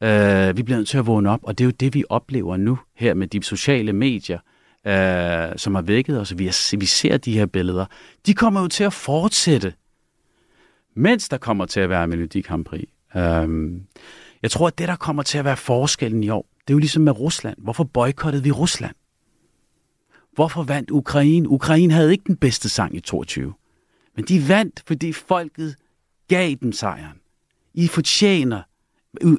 øh, vi bliver nødt til at vågne op, og det er jo det, vi oplever nu her med de sociale medier, øh, som har vækket os, vi, er, vi ser de her billeder. De kommer jo til at fortsætte, mens der kommer til at være Melodi Grand Prix. Øh, jeg tror, at det, der kommer til at være forskellen i år, det er jo ligesom med Rusland. Hvorfor boykottede vi Rusland? Hvorfor vandt Ukraine? Ukraine havde ikke den bedste sang i 22. Men de vandt, fordi folket gav dem sejren. I fortjener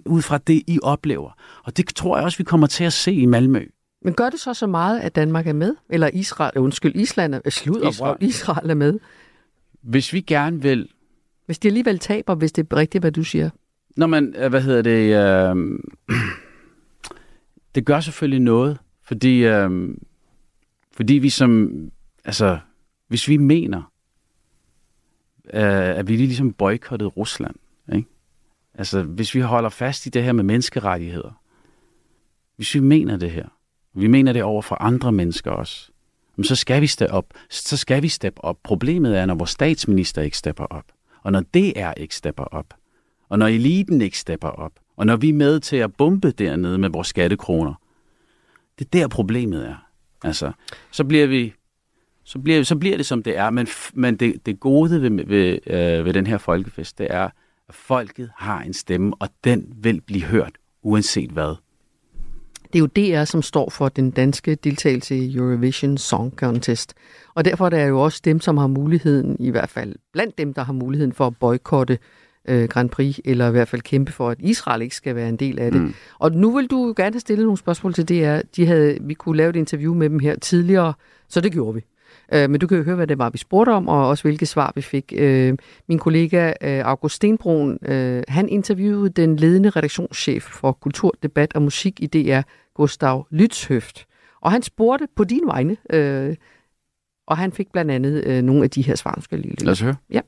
ud fra det, I oplever. Og det tror jeg også, vi kommer til at se i Malmø. Men gør det så så meget, at Danmark er med? Eller Israel, undskyld, Island er, slud Israel. Israel er med? Hvis vi gerne vil... Hvis de alligevel taber, hvis det er rigtigt, hvad du siger. Nå, men øh, hvad hedder det? Øh, [CLEARS THROAT] det gør selvfølgelig noget, fordi øh, fordi vi som, altså, hvis vi mener, øh, at vi lige ligesom boykottede Rusland, ikke? Altså, hvis vi holder fast i det her med menneskerettigheder, hvis vi mener det her, vi mener det over for andre mennesker også, så skal vi steppe op. Så skal vi steppe op. Problemet er, når vores statsminister ikke stepper op, og når DR ikke stepper op, og når eliten ikke stepper op, og når vi er med til at bombe dernede med vores skattekroner. Det er der problemet er. Altså, så bliver vi så bliver, så bliver det, som det er. Men, men det, det gode ved, ved, øh, ved den her folkefest, det er, at folket har en stemme, og den vil blive hørt, uanset hvad. Det er jo DR, som står for den danske deltagelse i Eurovision Song Contest. Og derfor er det jo også dem, som har muligheden, i hvert fald blandt dem, der har muligheden for at boykotte øh, Grand Prix, eller i hvert fald kæmpe for, at Israel ikke skal være en del af det. Mm. Og nu vil du gerne have stillet nogle spørgsmål til DR. De havde, vi kunne lave et interview med dem her tidligere, så det gjorde vi. Øh, men du kan jo høre, hvad det var, vi spurgte om, og også hvilke svar vi fik. Øh, min kollega øh, August Stenbrun, øh, han interviewede den ledende redaktionschef for kultur, debat og musik i DR, Gustav Lytshøft. Og han spurgte på din vegne, øh, og han fik blandt andet øh, nogle af de her svar, skal lige Lad os høre. Ja.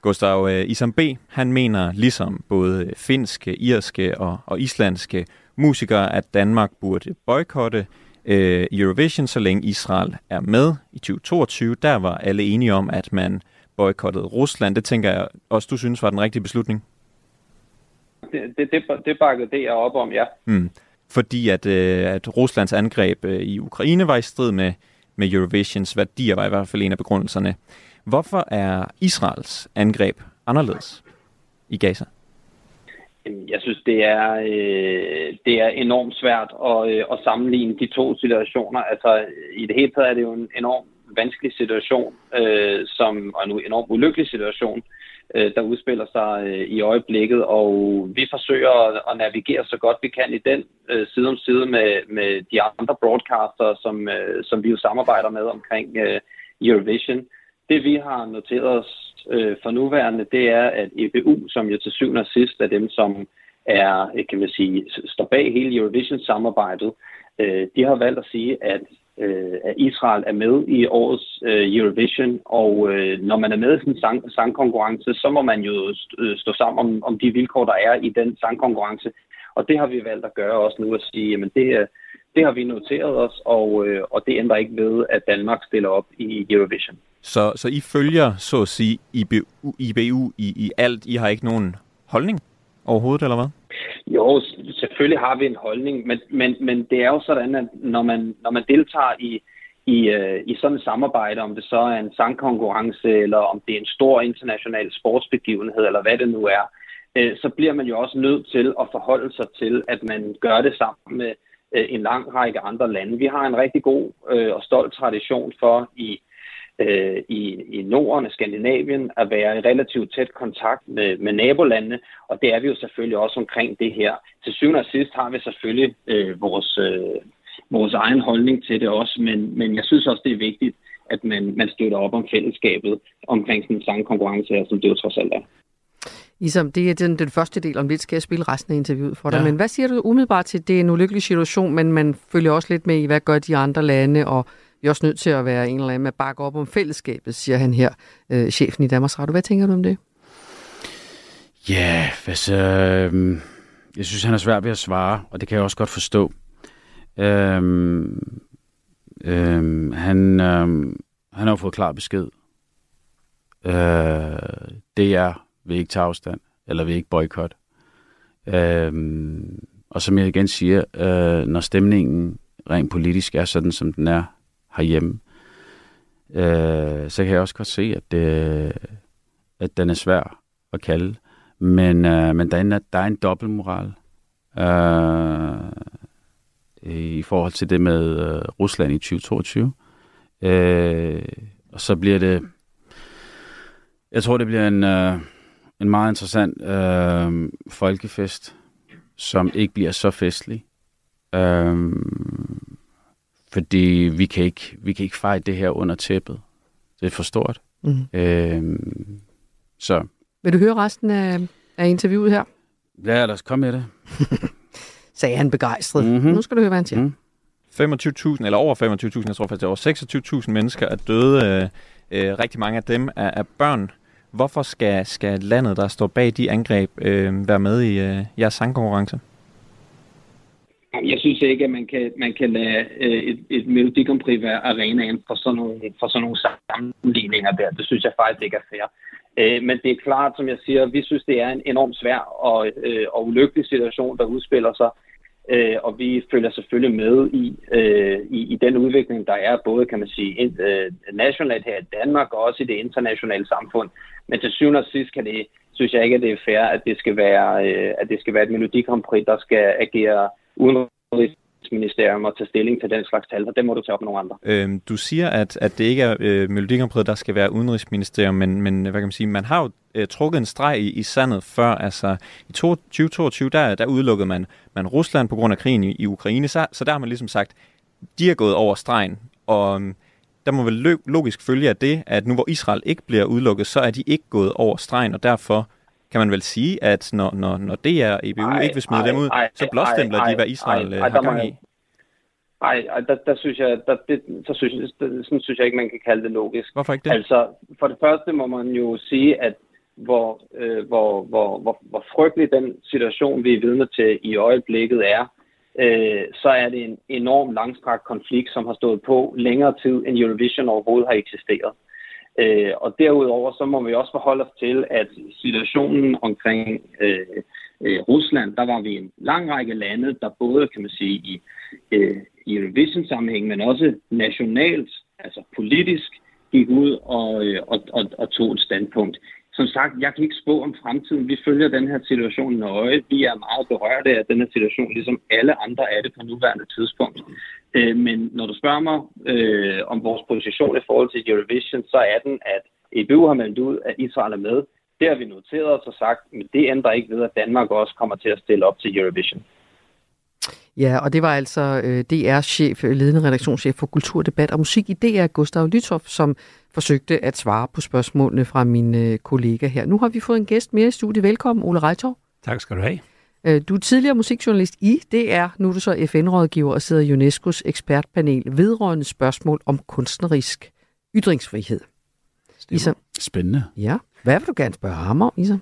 Gustav øh, Isam B., han mener ligesom både finske, irske og, og islandske musikere, at Danmark burde boykotte øh, Eurovision, så længe Israel er med i 2022. Der var alle enige om, at man boykottede Rusland. Det tænker jeg også, du synes var den rigtige beslutning. Det, det, det, det bakkede det op om, ja. Mm. Fordi at, øh, at Ruslands angreb øh, i Ukraine var i strid med, med Eurovisions værdier, var i hvert fald en af begrundelserne. Hvorfor er Israels angreb anderledes i Gaza? Jeg synes, det er, øh, det er enormt svært at, øh, at sammenligne de to situationer. Altså, i det hele taget er det jo en enorm vanskelig situation, øh, som, og en enormt ulykkelig situation, øh, der udspiller sig øh, i øjeblikket, og vi forsøger at, at navigere så godt vi kan i den øh, side om side med, med de andre broadcaster, som, øh, som vi jo samarbejder med omkring øh, Eurovision. Det vi har noteret os øh, for nuværende, det er, at EBU, som jo til syvende og sidst er dem, som er, øh, kan man sige, står bag hele Eurovision-samarbejdet, øh, de har valgt at sige, at, øh, at Israel er med i årets øh, Eurovision, og øh, når man er med i sådan en sang, sangkonkurrence, så må man jo st- øh, stå sammen om, om de vilkår, der er i den sangkonkurrence. Og det har vi valgt at gøre også nu, at sige, jamen det, her, det har vi noteret os, og, øh, og det ændrer ikke ved, at Danmark stiller op i Eurovision. Så, så I følger, så at sige, IBU, IBU i, i alt? I har ikke nogen holdning overhovedet, eller hvad? Jo, selvfølgelig har vi en holdning, men, men, men det er jo sådan, at når man, når man deltager i, i, øh, i sådan et samarbejde, om det så er en sangkonkurrence, eller om det er en stor international sportsbegivenhed, eller hvad det nu er, øh, så bliver man jo også nødt til at forholde sig til, at man gør det sammen med øh, en lang række andre lande. Vi har en rigtig god øh, og stolt tradition for i øh, i, i Norden og Skandinavien at være i relativt tæt kontakt med, med nabolandene, og det er vi jo selvfølgelig også omkring det her. Til syvende og sidst har vi selvfølgelig øh, vores, øh, vores egen holdning til det også, men, men jeg synes også, det er vigtigt, at man, man støtter op om fællesskabet omkring sådan en sangkonkurrence her, som det jo trods alt er. Isam, det er den, den første del, om lidt skal jeg spille resten af interviewet for dig. Ja. Men hvad siger du umiddelbart til, det er en ulykkelig situation, men man følger også lidt med i, hvad gør de andre lande, og vi er også nødt til at være en eller anden med at bakke op om fællesskabet, siger han her, øh, chefen i Danmarks Radio. Hvad tænker du om det? Ja, altså, øh, jeg synes, han er svært ved at svare, og det kan jeg også godt forstå. Øh, øh, han, øh, han har jo fået klar besked. Øh, det er, vil ikke tage afstand, eller vil ikke boykotte. Øh, og som jeg igen siger, øh, når stemningen rent politisk er sådan, som den er herhjemme, øh, så kan jeg også godt se, at, det, at den er svær at kalde. Men, øh, men der, er en, der er en dobbeltmoral øh, i forhold til det med øh, Rusland i 2022. Øh, og så bliver det... Jeg tror, det bliver en, øh, en meget interessant øh, folkefest, som ikke bliver så festlig. Øh, fordi vi kan ikke, vi kan ikke fejre det her under tæppet. Det er for stort. Mm. Øhm, så. Vil du høre resten af, af interviewet her? Ja, lad os komme med det. [LAUGHS] Sagde han begejstret. Mm-hmm. Nu skal du høre, hvad han siger. Mm. 25.000, eller over 25.000, jeg tror faktisk, det er over 26.000 mennesker er døde. Øh, øh, rigtig mange af dem er, er børn. Hvorfor skal, skal landet, der står bag de angreb, øh, være med i øh, jeres sangkonkurrence? Jeg synes ikke, at man kan, man kan lade øh, et, et Melodi Grand Prix være arenaen for sådan, nogle, for sådan nogle sammenligninger der. Det synes jeg faktisk ikke er fair. Øh, men det er klart, som jeg siger, vi synes, det er en enormt svær og, øh, og ulykkelig situation, der udspiller sig. Øh, og vi følger selvfølgelig med i, øh, i, i den udvikling, der er både, kan man sige, ind, øh, nationalt her i Danmark og også i det internationale samfund. Men til syvende og sidst kan det, synes jeg ikke, at det er fair, at det skal være, øh, at det skal være et Melodi Grand Prix, der skal agere udenrigsministerium at tage stilling til den slags tal, og det må du tage op med nogle andre. Øhm, du siger, at, at det ikke er øh, Melodikampriet, der skal være udenrigsministerium, men, men hvad kan man sige, man har jo øh, trukket en streg i, i sandet før, altså i 2022, der, der udelukkede man, man Rusland på grund af krigen i, i Ukraine, så, så der har man ligesom sagt, de er gået over stregen, og øhm, der må vel logisk følge af det, at nu hvor Israel ikke bliver udelukket, så er de ikke gået over stregen, og derfor kan man vel sige, at når, når, når DR og EBU ej, ikke vil smide ej, dem ud, ej, så blåstempler de, hvad Israel ej, ej, har gang i? Nej, der, der synes jeg, der, det, så synes jeg, der, sådan synes jeg ikke, man kan kalde det logisk. Hvorfor ikke det? Altså, for det første må man jo sige, at hvor, øh, hvor, hvor, hvor, hvor frygtelig den situation, vi er vidne til i øjeblikket er, øh, så er det en enorm langstrakt konflikt, som har stået på længere tid, end Eurovision overhovedet har eksisteret. Øh, Øh, og derudover så må vi også forholde os til, at situationen omkring øh, øh, Rusland, der var vi en lang række lande, der både, kan man sige, i, øh, i Eurovision-sammenhæng, men også nationalt, altså politisk, gik ud og, øh, og, og, og tog et standpunkt. Som sagt, jeg kan ikke spå om fremtiden. Vi følger den her situation nøje. Vi er meget berørte af den her situation, ligesom alle andre er det på nuværende tidspunkt. Øh, men når du spørger mig øh, om vores position i forhold til Eurovision, så er den, at EBU har meldt ud, at Israel er med. Det har vi noteret os og sagt, men det ændrer ikke ved, at Danmark også kommer til at stille op til Eurovision. Ja, og det var altså øh, DR-chef, ledende redaktionschef for kulturdebat og musik i DR, Gustav Lythoff, som forsøgte at svare på spørgsmålene fra min øh, kollega her. Nu har vi fået en gæst mere i studiet. Velkommen, Ole Reitor. Tak skal du have. Øh, Du er tidligere musikjournalist i DR, nu er du så FN-rådgiver og sidder i UNESCO's ekspertpanel vedrørende spørgsmål om kunstnerisk ytringsfrihed. Isam, Spændende. ja, hvad vil du gerne spørge ham om, Isam?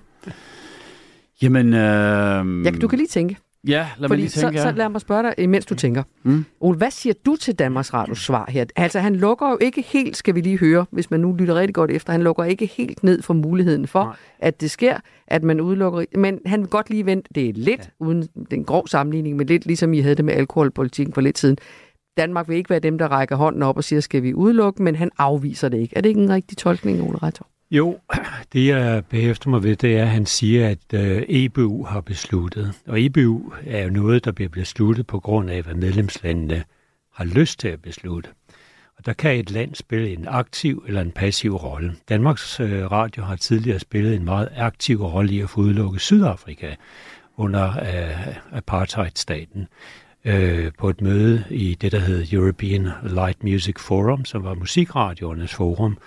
Jamen, øh, Ja, du kan lige tænke. Ja, lad mig Fordi lige tænke. så, så lad mig spørge dig, imens du tænker. Mm. Ole, hvad siger du til Danmarks Radios svar her? Altså, han lukker jo ikke helt, skal vi lige høre, hvis man nu lytter rigtig godt efter, han lukker ikke helt ned for muligheden for, Nej. at det sker, at man udelukker, men han vil godt lige vente, det er lidt, ja. uden den grov sammenligning, men lidt ligesom I havde det med alkoholpolitikken for lidt siden. Danmark vil ikke være dem, der rækker hånden op og siger, skal vi udelukke, men han afviser det ikke. Er det ikke en rigtig tolkning, Ole Reitov? Jo, [CLEARS THROAT] det jeg behæfter mig ved, det er, at han siger, at øh, EBU har besluttet. Og EBU er jo noget, der bliver besluttet på grund af, hvad medlemslandene har lyst til at beslutte. Og der kan et land spille en aktiv eller en passiv rolle. Danmarks øh, Radio har tidligere spillet en meget aktiv rolle i at få udelukket Sydafrika under øh, apartheidstaten øh, på et møde i det, der hed European Light Music Forum, som var musikradioernes forum.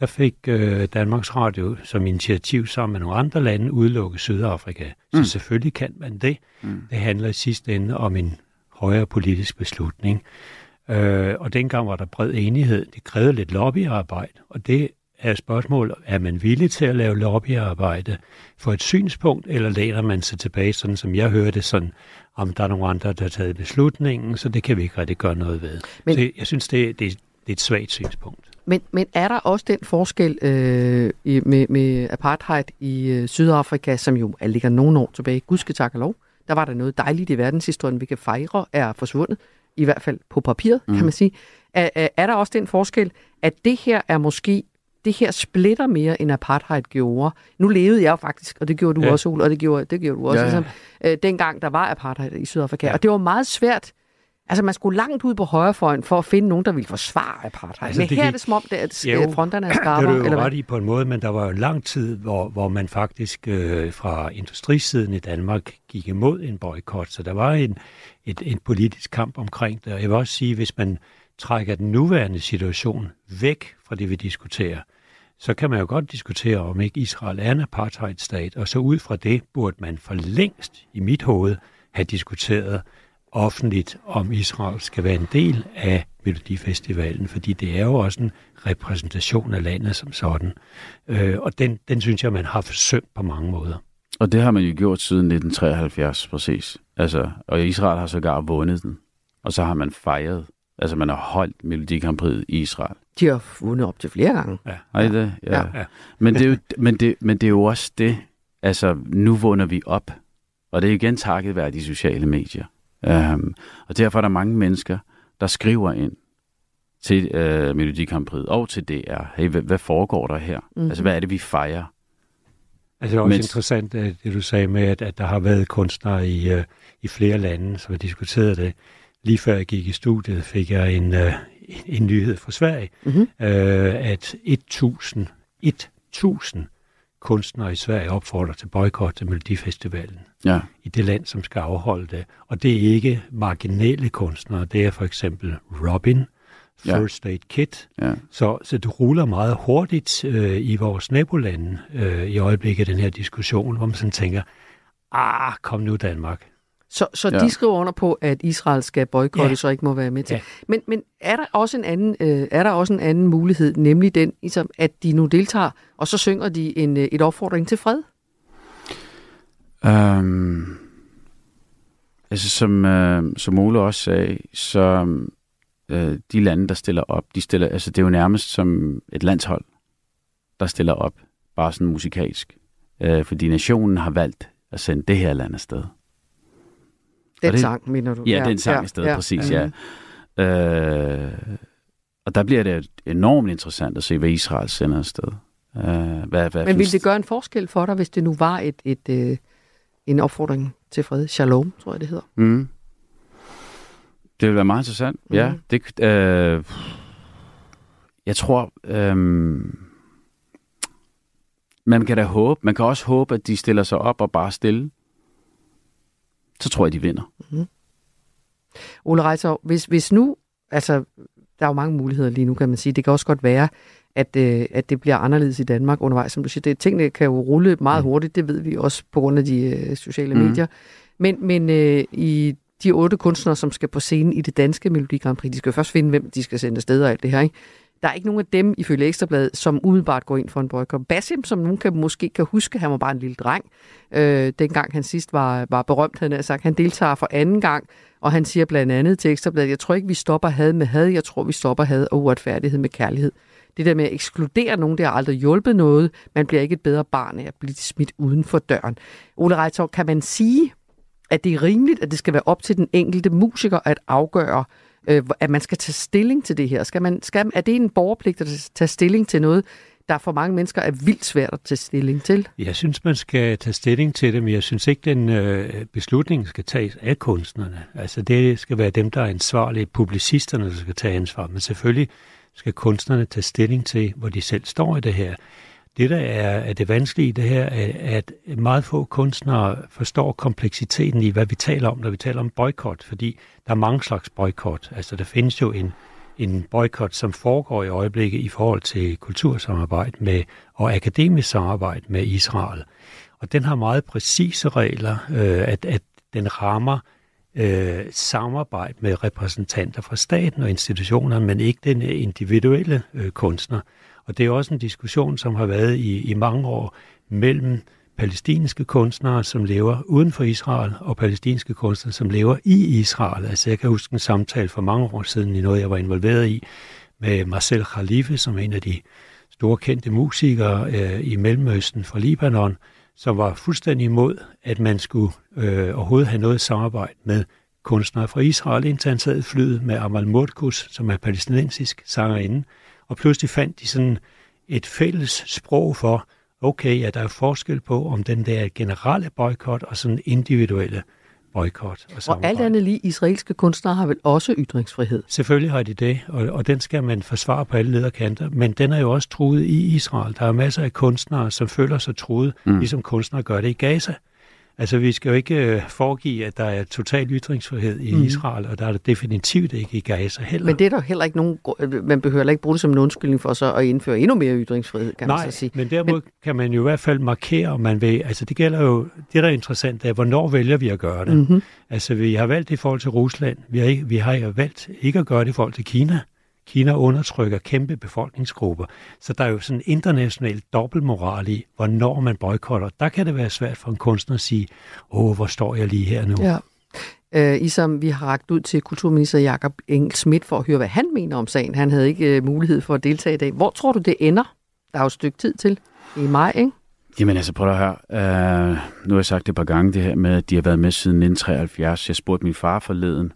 Der fik øh, Danmarks Radio som initiativ sammen med nogle andre lande udelukket Sydafrika. Så Mm. selvfølgelig kan man det. Mm. Det handler i sidste ende om en højere politisk beslutning. Øh, og dengang var der bred enighed. Det krævede lidt lobbyarbejde, og det er spørgsmålet, er man villig til at lave lobbyarbejde for et synspunkt, eller læner man sig tilbage, sådan som jeg hørte, sådan, om der er nogle andre, der har taget beslutningen, så det kan vi ikke rigtig gøre noget ved. Men- så jeg synes, det, det, det er et svagt synspunkt. Men, men er der også den forskel øh, i, med, med apartheid i øh, Sydafrika, som jo er- ligger nogle år tilbage, gudske tak og lov, der var der noget dejligt i verdenshistorien, vi kan fejre, er forsvundet, i hvert fald på papiret, mm. kan man sige. Er, er, er der også den forskel, at det her er måske, det her splitter mere, end apartheid gjorde. Nu levede jeg jo faktisk, og det gjorde Altså, man skulle langt ud på højrefløjen for at finde nogen, der ville forsvare apartheid. Altså, men det her er gik- det som om, det er, at Jo, fronterne er Det er skarpere. du jo eller ret i på en måde, men der var jo lang tid, hvor, hvor man faktisk øh, fra industrisiden i Danmark gik imod en boykot, så der var en, et, en politisk kamp omkring det. Og jeg vil også sige, hvis man trækker den nuværende situation væk fra det, vi diskuterer, så kan man jo godt diskutere, om ikke Israel er en apartheidstat, og så ud fra det burde man for længst i mit hoved have diskuteret offentligt, om Israel skal være en del af Melodifestivalen, fordi det er jo også en repræsentation af landet som sådan. Øh, og den, den synes jeg, man har forsømt på mange måder. Og det har man jo gjort siden 1973, præcis. Altså, og Israel har sågar vundet den. Og så har man fejret. Altså, man har holdt Melodi Grand Prix i Israel. De har vundet op til flere gange. Ja. I det? Ja. Ja. Men, det er jo, men, det, men det er jo også det. Altså, nu vågner vi op. Og det er igen takket være de sociale medier. Um, og derfor er der mange mennesker, der skriver ind til Melodi Grand Prix og til DR. Hey, hvad, hvad foregår der her? Mm-hmm. Altså, hvad er det, vi fejrer? Altså det er også Mens- interessant, at det du sagde med, at, at der har været kunstnere i, øh, i flere lande, som har diskuteret det. Lige før jeg gik i studiet, fik jeg en, øh, en nyhed fra Sverige, Mhm. øh, at 1000, 1000 kunstnere i Sverige opfordrer til boykot til Melodifestivalen Ja. i det land, som skal afholde det. Og det er ikke marginale kunstnere, det er for eksempel Robin. First Aid Kit, ja. så, så det ruller meget hurtigt øh, i vores nabolande øh, i øjeblikket, den her diskussion, hvor man sådan tænker, ah, kom nu Danmark. Så, så Ja. de skriver under på, at Israel skal boykottes Ja. og ikke må være med til. Ja. Men, men er der også en anden øh, er der også en anden mulighed, nemlig den, ligesom, at de nu deltager, og så synger de en, øh, et opfordring til fred? Um, altså som, uh, som Ole også sagde, så uh, de lande, der stiller op, de stiller, altså det er jo nærmest som et landshold, der stiller op, bare sådan musikalsk. Uh, fordi nationen har valgt at sende det her land afsted. Den det- sang, mener du? Ja, den sang afsted, ja, præcis, ja. Uh, og der bliver det enormt interessant at se, hvad Israel sender afsted. Uh, hvad, hvad Men ville det gøre en forskel for dig, hvis det nu var et, et, øh, en opfordring til fred? Shalom, tror jeg, det hedder. Mm. Det vil være meget interessant. Mm. Ja, Mhm. det, øh, jeg tror, øh, man kan da håbe, man kan også håbe, at de stiller sig op og bare stille. Så tror jeg, de vinder. Ole Reisov, hvis, hvis nu, altså, der er jo mange muligheder lige nu, kan man sige. Det kan også godt være, at, øh, at det bliver anderledes i Danmark undervejs, som du siger. Det, tingene kan jo rulle meget hurtigt, det ved vi også på grund af de øh, sociale Mhm. medier. Men, men øh, i de otte kunstnere, som skal på scenen i det danske Melodi Grand Prix, de skal jo først finde, hvem de skal sende afsted og alt det her, ikke? Der er ikke nogen af dem, ifølge Ekstrabladet, som umiddelbart går ind for en boykot. Basim, som nogen kan, måske kan huske, han var bare en lille dreng, øh, dengang han sidst var, var berømt, han har sagt. Han deltager for anden gang, og han siger blandt andet til Ekstrabladet, jeg tror ikke, vi stopper had med had, jeg tror, vi stopper had og uretfærdighed med kærlighed. Det der med at ekskludere nogen, det har aldrig hjulpet noget. Man bliver ikke et bedre barn af at blive smidt uden for døren. Ole Reitzog, kan man sige, at det er rimeligt, at det skal være op til den enkelte musiker at afgøre, øh, at man skal tage stilling til det her? Skal man, skal, er det en borgerpligt at tage stilling til noget, der for mange mennesker er vildt svært at tage stilling til? Jeg synes, man skal tage stilling til det, men jeg synes ikke, den øh, beslutning skal tages af kunstnerne. Altså det skal være dem, der er ansvarlige, publicisterne, der skal tage ansvar. Men selvfølgelig skal kunstnerne tage stilling til, hvor de selv står i det her. Det, der er, er det vanskelige i det her, er, at meget få kunstnere forstår kompleksiteten i, hvad vi taler om, når vi taler om boykot, fordi der er mange slags boykot. Altså, der findes jo en, en boykot, som foregår i øjeblikket i forhold til kultursamarbejde med, og akademisk samarbejde med Israel. Og den har meget præcise regler, øh, at, at den rammer øh, samarbejde med repræsentanter fra staten og institutionerne, men ikke den individuelle øh, kunstner. Og det er også en diskussion, som har været i, i mange år mellem palæstinske kunstnere, som lever uden for Israel, og palæstinske kunstnere, som lever i Israel. Altså jeg kan huske en samtale for mange år siden i noget, jeg var involveret i, med Marcel Khalife, som er en af de store kendte musikere øh, i Mellemøsten fra Libanon, som var fuldstændig imod, at man skulle øh, overhovedet have noget samarbejde med kunstnere fra Israel, indtil han sad flyet med Amal Mordkus, som er palæstinensisk sangerinde, og pludselig fandt de sådan et fælles sprog for, okay, ja, der er forskel på, om den der generelle boykot og sådan individuelle boykot. Og, og alt andet lige, israelske kunstnere har vel også ytringsfrihed? Selvfølgelig har de det, og, og den skal man forsvare på alle lederkanter, men den er jo også truet i Israel. Der er masser af kunstnere, som føler sig truet, mm. ligesom kunstnere gør det i Gaza. Altså, vi skal jo ikke øh, foregive, at der er total ytringsfrihed i mm. Israel, og der er det definitivt ikke i Gaza heller. Men det er der heller ikke nogen... Øh, man behøver heller ikke bruge det som en undskyldning for så at indføre endnu mere ytringsfrihed, kan Nej, man så sige. men derimod men... kan man jo i hvert fald markere, om man vil... Altså, det gælder jo... Det, der er interessant, er, hvornår vælger vi at gøre det? Mm-hmm. Altså, vi har valgt det i forhold til Rusland. Vi har, ikke, vi har valgt ikke at gøre det i forhold til Kina. Kina undertrykker kæmpe befolkningsgrupper. Så der er jo sådan en international dobbeltmoral i, hvornår man boykotter. Der kan det være svært for en kunstner at sige, åh, hvor står jeg lige her nu? Ja. Øh, som vi har ragt ud til kulturminister Jakob Engel Schmidt for at høre, hvad han mener om sagen. Han havde ikke øh, mulighed for at deltage i dag. Hvor tror du, det ender? Der er jo et stykke tid til. I maj, ikke? Jamen altså, prøv at høre. Uh, nu har jeg sagt det et par gange, det her med, at de har været med siden 1973. Jeg spurgte min far forleden.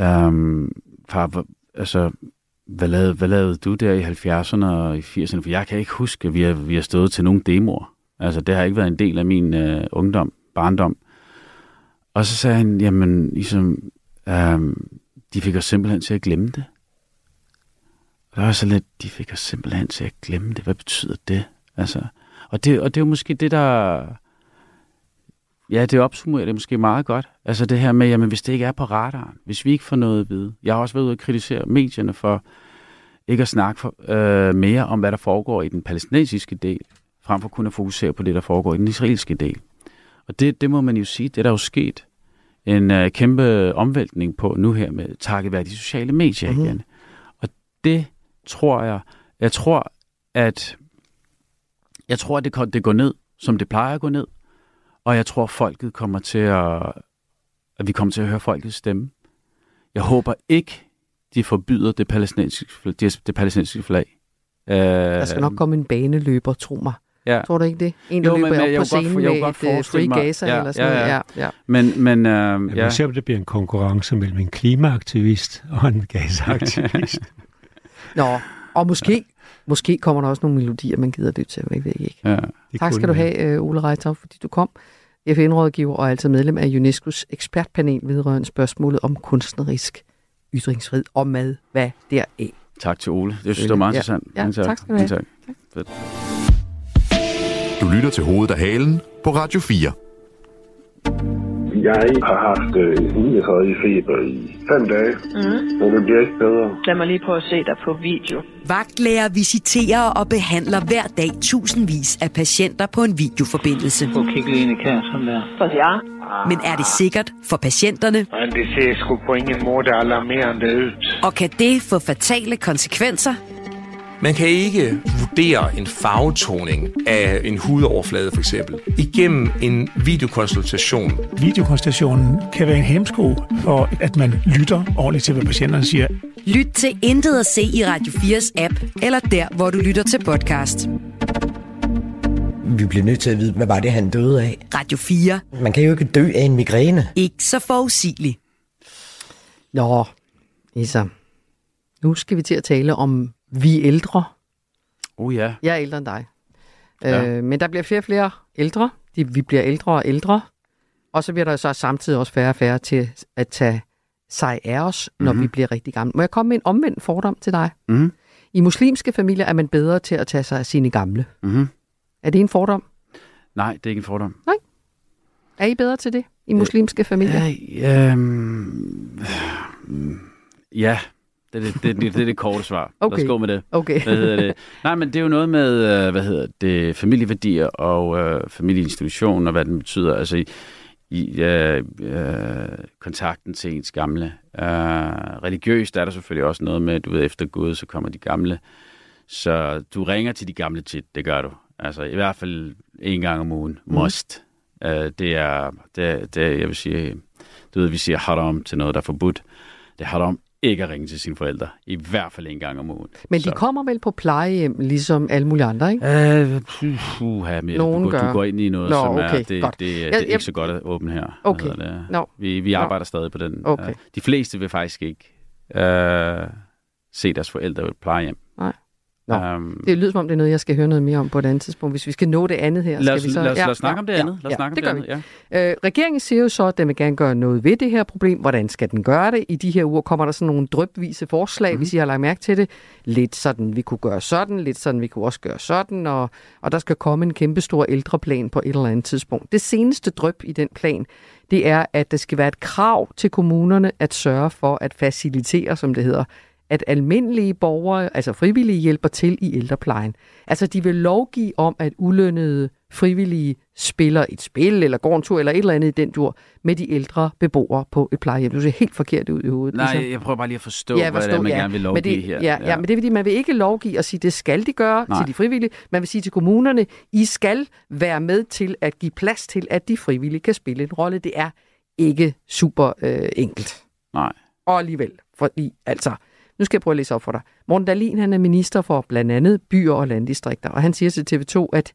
Um, far, altså, hvad lavede, hvad lavede du der i 70'erne og i 80'erne? For jeg kan ikke huske, at vi har, vi har stået til nogle demoer. Altså, det har ikke været en del af min øh, ungdom, barndom. Og så sagde han, jamen, ligesom, øh, de fik os simpelthen til at glemme det. Og der var så lidt, de fik os simpelthen til at glemme det. Hvad betyder det? Altså, og det, og det er jo måske det, der... Ja, det opsummerer det måske meget godt. Altså det her med, jamen hvis det ikke er på radaren, hvis vi ikke får noget at vide. Jeg har også været ude og kritisere medierne for ikke at snakke for, øh, mere om, hvad der foregår i den palæstinensiske del, frem for kun at fokusere på det, der foregår i den israelske del. Og det, det må man jo sige, det er der jo sket en øh, kæmpe omvæltning på nu her med takket være de sociale medier mm-hmm. igen. Og det tror jeg, jeg tror, at jeg tror, at det, det går ned, som det plejer at gå ned. Og jeg tror, folket kommer til at, at vi kommer til at høre folkets stemme. Jeg håber ikke, de forbyder det palæstinensiske, det, det palæstinensiske flag. Der skal nok komme en baneløber, tro mig. Ja. Tror du ikke det? En, der jo, løber men, op på scenen godt, med et uh, Free Gaza ja, eller sådan ja, ja. noget. Ja, ja. Men, men, uh, ja, ja. Jeg ser, at det bliver en konkurrence mellem en klimaaktivist og en Gaza-aktivist. [LAUGHS] Nå, og måske Måske kommer der også nogle melodier, man gider det til, jeg ved ikke. Ja, tak skal du have, Ole Reitau, fordi du kom. FN-rådgiver og altså medlem af UNESCO's ekspertpanel vedrørende spørgsmålet om kunstnerisk ytringsfrihed og mad, hvad der er. Tak til Ole. Det synes jeg var meget interessant. Ja, ja tak. tak skal du have. Tak. tak. Du lytter til Hovedet af Halen på Radio 4. Jeg har haft øh, 39 feber i fem dage, mm. og det bliver ikke bedre. Lad mig lige prøve at se dig på video. Vagtlæger visiterer og behandler hver dag tusindvis af patienter på en videoforbindelse. Prøv at kigge lige ind i kassen der. Hvad ja? Men er det sikkert for patienterne? Men det ser sgu på ingen måde alarmerende ud. Og kan det få fatale konsekvenser? Man kan ikke vurdere en farvetoning af en hudoverflade for eksempel igennem en videokonsultation. Videokonsultationen kan være en hemsko for, at man lytter ordentligt til, hvad patienterne siger. Lyt til Intet at se i Radio 4's app, eller der, hvor du lytter til podcast. Vi bliver nødt til at vide, hvad var det, han døde af? Radio 4. Man kan jo ikke dø af en migræne. Ikke så forudsigelig. Nå, Isa. Nu skal vi til at tale om vi ældre. Oh ja. Jeg er ældre end dig. Ja. Øh, men der bliver flere og flere ældre. De, vi bliver ældre og ældre. Og så bliver der så samtidig også færre og færre til at tage sig af os, når Mhm. vi bliver rigtig gamle. Må jeg komme med en omvendt fordom til dig? Mhm. I muslimske familier er man bedre til at tage sig af sine gamle. Mm-hmm. Er det en fordom? Nej, det er ikke en fordom. Er I bedre til det i muslimske familier? Ja, øhm, ja. Det er det, det, det, det, er det korte svar. Lad Okay. os gå med det. Okay. Hvad hedder det? Nej, men det er jo noget med, øh, hvad hedder det, familieværdier og øh, familieinstitution, og hvad den betyder. Altså i, i øh, øh, kontakten til ens gamle. Øh, religiøst er der selvfølgelig også noget med, at du ved, efter Gud, så kommer de gamle. Så du ringer til de gamle tit, det gør du. Altså i hvert fald en gang om ugen. Mhm. Must. Øh, det er, det, det, jeg vil sige, du ved, vi siger haram til noget, der er forbudt. Det er haram ikke at ringe til sine forældre. I hvert fald en gang om ugen. Men de Så- kommer vel på plejehjem, ligesom alle mulige andre, ikke? Øh, puh, uha, men Nogen du, går- du går ind i noget, Nå, som er, okay, det, godt. det, det, Jeg- det er jeg- ikke så godt at åbne her. Okay. det? Nå. Vi, vi arbejder stadig på den. Okay. Øh, De fleste vil faktisk ikke øh, se deres forældre et plejehjem. Nå. Um, Det lyder som om, det er noget, jeg skal høre noget mere om på et andet tidspunkt. Hvis vi skal nå det andet her, Lad os- skal vi så... lad os- lad os snakke om det andet. Lad os snakke om det det gør andet, vi. Øh, regeringen siger jo så, at den vil gerne gøre noget ved det her problem. Hvordan skal den gøre det? I de her uger kommer der sådan nogle drøbvise forslag, Mhm. mm-hmm. hvis I har lagt mærke til det. Lidt sådan, vi kunne gøre sådan, lidt sådan, vi kunne også gøre sådan, og, og der skal komme en kæmpe stor ældreplan på et eller andet tidspunkt. Det seneste drøb i den plan, det er, at der skal være et krav til kommunerne at sørge for at facilitere, som det hedder, at almindelige borgere, altså frivillige, hjælper til i ældreplejen. Altså, de vil lovgive om, at ulønnede frivillige spiller et spil, eller går en tur, eller et eller andet i den dur, med de ældre beboere på et plejehjem. Du ser helt forkert ud i hovedet. nej, ligesom. jeg prøver bare lige at forstå, hvad det er, man gerne vil men lovgive det, her. Ja, ja. ja, men det er fordi, man vil ikke lovgive og sige, det skal de gøre Nej. til de frivillige. Man vil sige til kommunerne, I skal være med til at give plads til, at de frivillige kan spille en rolle. Det er ikke super øh, enkelt. Nej. Og alligevel, fordi altså, nu skal jeg prøve at læse op for dig. Morten Dahlin, han er minister for blandt andet byer og landdistrikter, og han siger til TV2, at